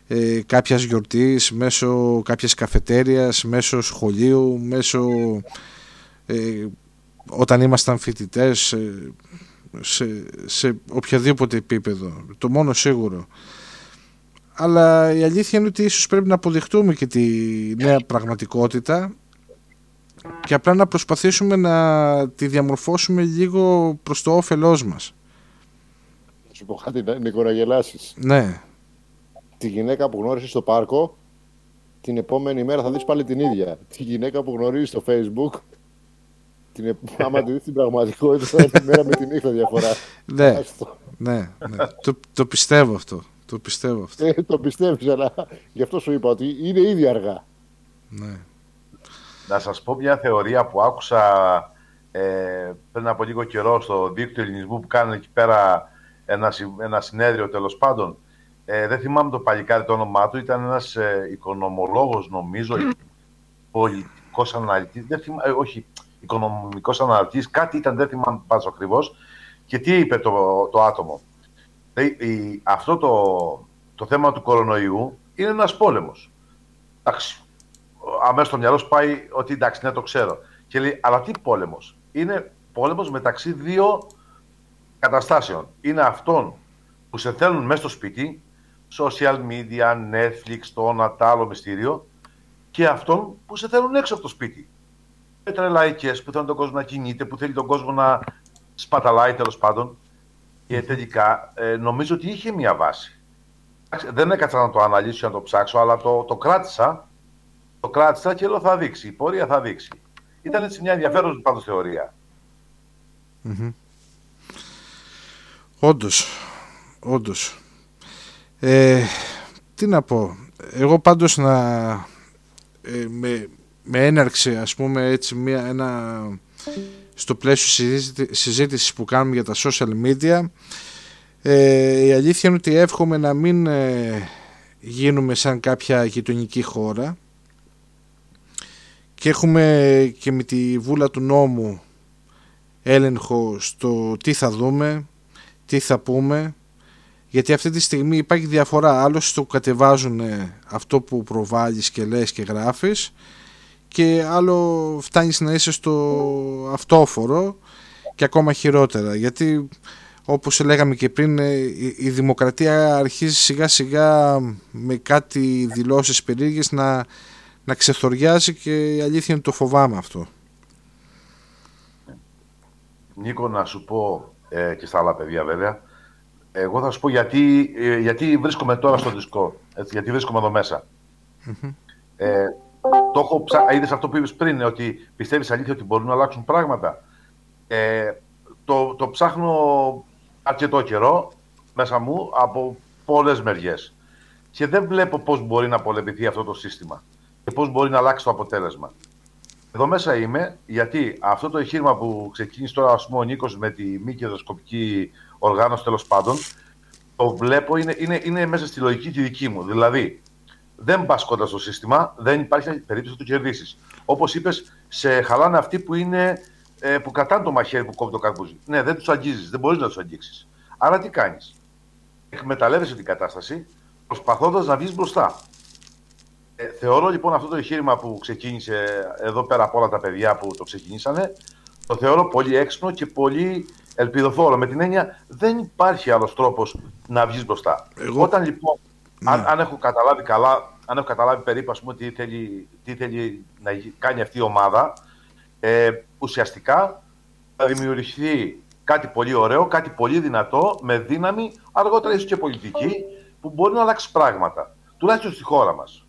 B: ε, κάποιας γιορτής, μέσω κάποιας καφετέριας, μέσω σχολείου, μέσω ε, όταν ήμασταν φοιτητές ε, σε, σε οποιοδήποτε επίπεδο. Το μόνο σίγουρο. Αλλά η αλήθεια είναι ότι ίσως πρέπει να αποδεχτούμε και τη νέα πραγματικότητα και απλά να προσπαθήσουμε να τη διαμορφώσουμε λίγο προς το όφελός μας.
H: Σου πω κάτι, Νίκο, να γελάσεις.
B: Ναι,
H: Τη γυναίκα που γνώρισες στο πάρκο, την επόμενη μέρα θα δεις πάλι την ίδια. Τη γυναίκα που γνωρίζεις στο facebook, την, επ- (laughs) άμα τη δεις στην πραγματικότητα, θα είναι τη μέρα με τη νύχτα διαφορά.
B: ναι,
H: Άστο.
B: ναι, ναι. το, το πιστεύω αυτό. Το πιστεύω αυτό.
H: Ε, το πιστεύεις, αλλά γι' αυτό σου είπα ότι είναι ήδη αργά.
B: Ναι.
E: Να σας πω μια θεωρία που άκουσα ε, πριν από λίγο καιρό στο δίκτυο ελληνισμού που κάνουν εκεί πέρα ένα, συ- ένα συνέδριο τέλος πάντων. Ε, δεν θυμάμαι το παλικάρι το όνομά του, ήταν ένας ε, οικονομολόγος νομίζω, πολιτικός αναλυτής, δεν θυμά, ε, όχι, οικονομικός αναλυτής, κάτι ήταν, δεν θυμάμαι πάντως ακριβώς. Και τι είπε το, το άτομο. Λέει, η- αυτό το, το θέμα του κορονοϊού είναι ένας πόλεμος. Εντάξει, αμέσως στο μυαλό σου πάει ότι εντάξει, ναι, το ξέρω. Και λέει, αλλά τι πόλεμος; Είναι πόλεμος μεταξύ δύο καταστάσεων. Είναι αυτών που σε θέλουν μέσα στο σπίτι, social media, Netflix, το ένα, τ' άλλο μυστήριο, και αυτών που σε θέλουν έξω από το σπίτι. Με τρελαϊκές που θέλουν τον κόσμο να κινείται, που θέλει τον κόσμο να σπαταλάει τέλος πάντων. Και τελικά ε, νομίζω ότι είχε μια βάση. Εντάξει, Δεν έκατσα να το αναλύσω, να το ψάξω, αλλά το, το κράτησα το κράτησα και λέω θα δείξει. Η πορεία θα δείξει. Ήταν έτσι μια ενδιαφέρουσα πάντως θεωρία.
B: Μμμ. Όντως, όντως. Ε, τι να πω. Εγώ πάντως να ε, με, με έναρξη ας πούμε έτσι μια, ένα στο πλαίσιο συζήτη, συζήτησης που κάνουμε για τα social media ε, η αλήθεια είναι ότι εύχομαι να μην ε, γίνουμε σαν κάποια γειτονική χώρα. Και έχουμε και με τη βούλα του νόμου έλεγχο στο τι θα δούμε, τι θα πούμε γιατί αυτή τη στιγμή υπάρχει διαφορά. Άλλο στο που κατεβάζουν αυτό που προβάλλεις και λες και γράφεις και άλλο φτάνεις να είσαι στο αυτόφορο και ακόμα χειρότερα γιατί όπως λέγαμε και πριν η δημοκρατία αρχίζει σιγά σιγά με κάτι δηλώσεις περίεργες να, να ξεθοριάζει και η αλήθεια είναι το φοβάμαι αυτό.
E: Νίκο να σου πω ε, και στα άλλα παιδιά βέβαια εγώ θα σου πω γιατί, ε, γιατί βρίσκομαι τώρα στο δισκό. Έτσι, γιατί βρίσκομαι εδώ Ε, το έχω ψα... Είδες αυτό που είπες πριν, ότι πιστεύεις αλήθεια ότι μπορούν να αλλάξουν πράγματα. Ε, το, το ψάχνω αρκετό καιρό μέσα μου από πολλές μεριές. Και δεν βλέπω πώς μπορεί να πολεμηθεί αυτό το σύστημα και πώς μπορεί να αλλάξει το αποτέλεσμα. Εδώ μέσα είμαι γιατί αυτό το εγχείρημα που ξεκίνησε τώρα ας πούμε, ο Νίκος με τη μη κερδοσκοπική οργάνωση τέλος πάντων, το βλέπω είναι, είναι, είναι μέσα στη λογική τη δική μου. Δηλαδή, δεν πας κοντά στο σύστημα, δεν υπάρχει περίπτωση να το κερδίσεις. Όπως είπες, σε χαλάνε αυτοί που, είναι, ε, που κρατάνε το μαχαίρι που κόβει το καρπούζι. Ναι, δεν τους αγγίζεις, δεν μπορείς να τους αγγίξεις. Άρα τι κάνεις; Εκμεταλλεύεσαι την κατάσταση προσπαθώντας να βγεις μπροστά. Ε, θεωρώ λοιπόν αυτό το εγχείρημα που ξεκίνησε εδώ πέρα από όλα τα παιδιά που το ξεκινήσανε, το θεωρώ πολύ έξυπνο και πολύ ελπιδοφόρο. Με την έννοια δεν υπάρχει άλλος τρόπος να βγεις μπροστά. Εγώ... Όταν λοιπόν, ναι. αν, αν, έχω καταλάβει καλά, αν έχω καταλάβει περίπου ας πούμε, τι, θέλει, τι θέλει να κάνει αυτή η ομάδα, ε, ουσιαστικά θα δημιουργηθεί κάτι πολύ ωραίο, κάτι πολύ δυνατό, με δύναμη, αργότερα ίσως και πολιτική, που μπορεί να αλλάξει πράγματα. Τουλάχιστον στη χώρα μας.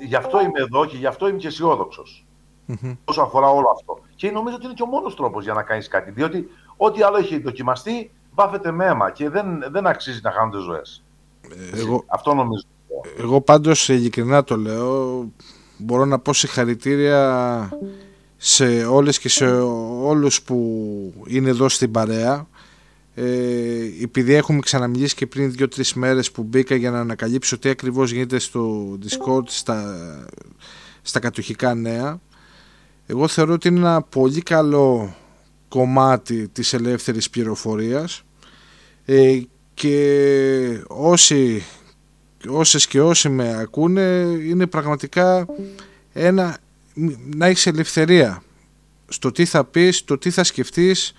E: Γι' αυτό είμαι εδώ και γι' αυτό είμαι και αισιόδοξος. Mm-hmm. Όσο αφορά όλο αυτό. Και νομίζω ότι είναι και ο μόνος τρόπος για να κάνεις κάτι. Διότι Ό,τι άλλο έχει δοκιμαστεί βάφεται με αίμα και δεν, δεν αξίζει να χάνονται ζωές. Εγώ, Αυτό νομίζω.
B: Εγώ πάντως ειλικρινά το λέω, μπορώ να πω συγχαρητήρια σε όλες και σε όλους που είναι εδώ στην παρέα. Ε, επειδή έχουμε ξαναμιλήσει και πριν δύο-τρεις μέρες που μπήκα για να ανακαλύψω τι ακριβώς γίνεται στο Discord στα, στα κατοχικά νέα εγώ θεωρώ ότι είναι ένα πολύ καλό κομμάτι της ελεύθερης πληροφορίας ε, και όσοι, όσες και όσοι με ακούνε είναι πραγματικά ένα, να έχεις ελευθερία στο τι θα πεις, το τι θα σκεφτείς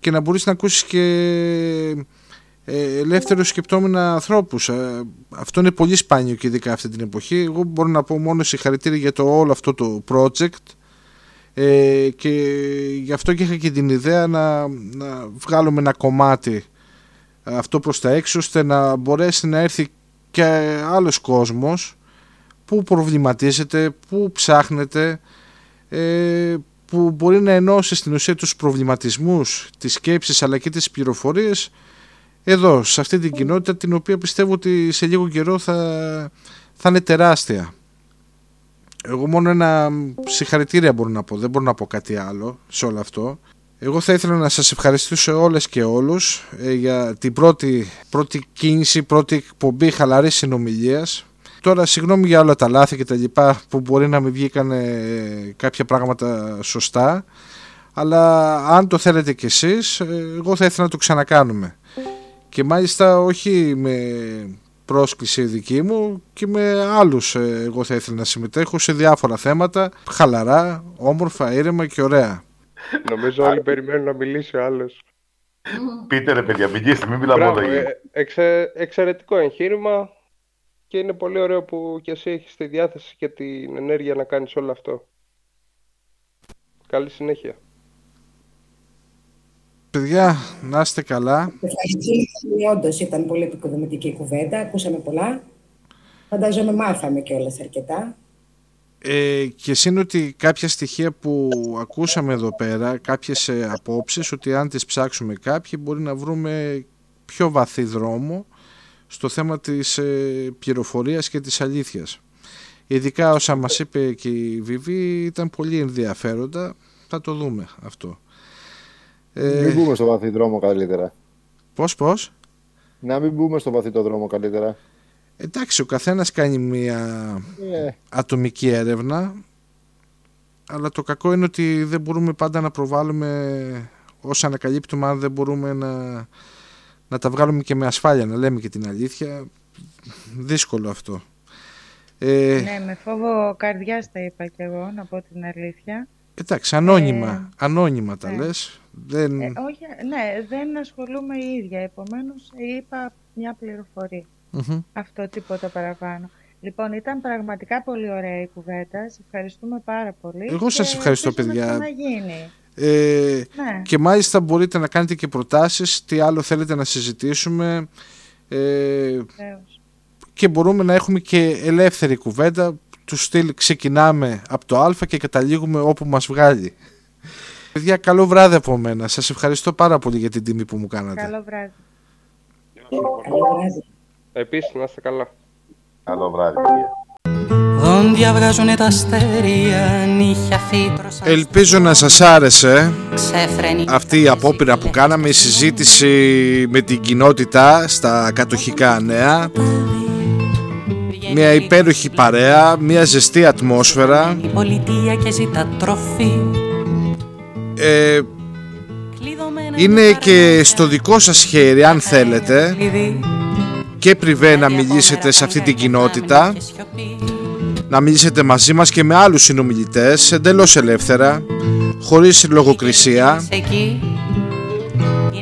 B: και να μπορείς να ακούσεις και ε, ελεύθερους σκεπτόμενα ανθρώπους. Ε, αυτό είναι πολύ σπάνιο και ειδικά αυτή την εποχή. Εγώ μπορώ να πω μόνο συγχαρητήρια για το όλο αυτό το project ε, και γι' αυτό και είχα και την ιδέα να, να βγάλουμε ένα κομμάτι αυτό προς τα έξω ώστε να μπορέσει να έρθει και άλλος κόσμος που προβληματίζεται, που ψάχνεται ε, που μπορεί να ενώσει στην ουσία τους προβληματισμούς, τις σκέψεις αλλά και τις πληροφορίες εδώ, σε αυτή την κοινότητα την οποία πιστεύω ότι σε λίγο καιρό θα, θα είναι τεράστια. Εγώ μόνο ένα συγχαρητήρια μπορώ να πω, δεν μπορώ να πω κάτι άλλο σε όλο αυτό. Εγώ θα ήθελα να σας ευχαριστήσω όλες και όλους ε, για την πρώτη, πρώτη κίνηση, πρώτη εκπομπή χαλαρής συνομιλίας. Τώρα συγγνώμη για όλα τα λάθη και τα λοιπά που μπορεί να μην βγήκαν ε, κάποια πράγματα σωστά αλλά αν το θέλετε κι εσείς ε, εγώ θα ήθελα να το ξανακάνουμε και μάλιστα όχι με πρόσκληση δική μου και με άλλους ε, εγώ θα ήθελα να συμμετέχω σε διάφορα θέματα χαλαρά, όμορφα, ήρεμα και ωραία.
I: Νομίζω όλοι περιμένουν να μιλήσει ο άλλος.
E: Πείτε ρε παιδιά, μιλήστε, μην μιλάμε μόνο
I: ε, εξε, Εξαιρετικό εγχείρημα και είναι πολύ ωραίο που και εσύ έχεις τη διάθεση και την ενέργεια να κάνεις όλο αυτό. Καλή συνέχεια.
B: Παιδιά, να είστε καλά.
J: Όντως ήταν πολύ επικοδομητική κουβέντα, ακούσαμε πολλά. Φαντάζομαι μάθαμε κιόλας αρκετά.
B: Ε, και είναι ότι κάποια στοιχεία που ακούσαμε εδώ πέρα, κάποιες ε, απόψεις, ότι αν τις ψάξουμε κάποιοι μπορεί να βρούμε πιο βαθύ δρόμο στο θέμα της ε, πληροφορίας και της αλήθειας. Ειδικά όσα μας είπε και η Βιβί ήταν πολύ ενδιαφέροντα, θα το δούμε αυτό.
H: Ε... Μην μπούμε στο βαθύ δρόμο καλύτερα.
B: Πώς, πώς;
H: Να μην μπούμε στο βαθύ το δρόμο καλύτερα.
B: Εντάξει, ο καθένας κάνει μια ε. ατομική έρευνα αλλά το κακό είναι ότι δεν μπορούμε πάντα να προβάλλουμε όσα ανακαλύπτουμε αν δεν μπορούμε να, να τα βγάλουμε και με ασφάλεια, να λέμε και την αλήθεια. Δύσκολο αυτό.
G: Ε, ναι, με φόβο καρδιάς τα είπα κι εγώ, να πω την αλήθεια.
B: Εντάξει, ανώνυμα, ε, ανώνυμα τα ναι. λες. Δεν...
G: Ε, όχι, ναι, δεν ασχολούμαι η ίδια, επομένως είπα μια πληροφορία. Αυτό τίποτα παραπάνω. Λοιπόν, ήταν πραγματικά πολύ ωραία η κουβέντα. Σε ευχαριστούμε πάρα πολύ.
B: Εγώ σας ευχαριστώ, παιδιά. Ε, ναι. Και μάλιστα μπορείτε να κάνετε και προτάσεις, τι άλλο θέλετε να συζητήσουμε. Ε, και μπορούμε να έχουμε και ελεύθερη κουβέντα του στυλ ξεκινάμε από το α και καταλήγουμε όπου μας βγάλει. Παιδιά, καλό βράδυ από μένα. Σας ευχαριστώ πάρα πολύ για την τιμή που μου κάνατε.
G: Καλό βράδυ.
I: Επίσης, να είστε καλά.
E: Καλό βράδυ,
B: Ελπίζω να σας άρεσε αυτή η απόπειρα που κάναμε, η συζήτηση με την κοινότητα στα κατοχικά νέα. Μια υπέροχη παρέα, μια ζεστή ατμόσφαιρα. Ε, είναι και στο δικό σας χέρι αν θέλετε και πριβέ να μιλήσετε σε αυτή την κοινότητα να μιλήσετε μαζί μας και με άλλους συνομιλητές εντελώς ελεύθερα χωρίς λογοκρισία.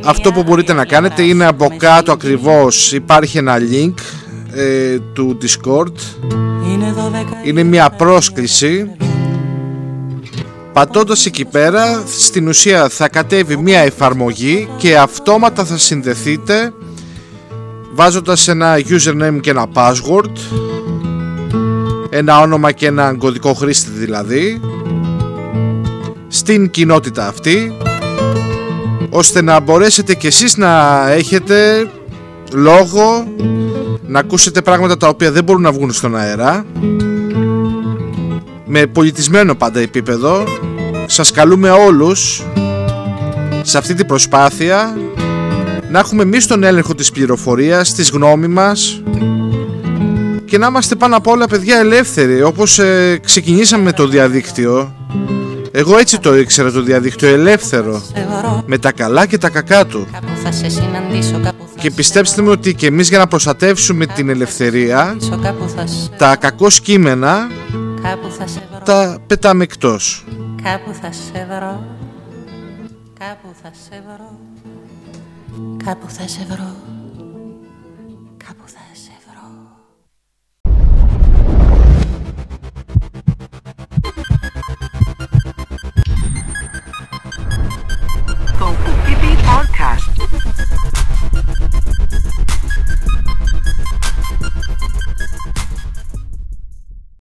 B: Αυτό που μπορείτε να κάνετε είναι από κάτω ακριβώς. υπάρχει ένα link ε, του Discord. Είναι μια πρόσκληση. πατώντας εκεί πέρα στην ουσία θα κατέβει μια εφαρμογή και αυτόματα θα συνδεθείτε βάζοντας ένα username και ένα password. Ένα όνομα και ένα κωδικό χρήστη δηλαδή. Στην κοινότητα αυτή. Ώστε να μπορέσετε κι εσείς να έχετε λόγο να ακούσετε πράγματα τα οποία δεν μπορούν να βγουν στον αέρα. Με πολιτισμένο πάντα επίπεδο. Σας καλούμε όλους σε αυτή την προσπάθεια να έχουμε εμείς τον έλεγχο της πληροφορίας, της γνώμη μας και να είμαστε πάνω απ' όλα παιδιά ελεύθεροι όπως ε, ξεκινήσαμε με το διαδίκτυο. Εγώ έτσι το ήξερα το διαδίκτυο ελεύθερο με τα καλά και τα κακά του. και πιστέψτε με ότι και εμείς για να προστατεύσουμε την ελευθερία τα κακό κείμενα τα πετάμε εκτός. Κάπου θα σε βρω Κάπου θα σε βρω. Κάπου θα σε βρω.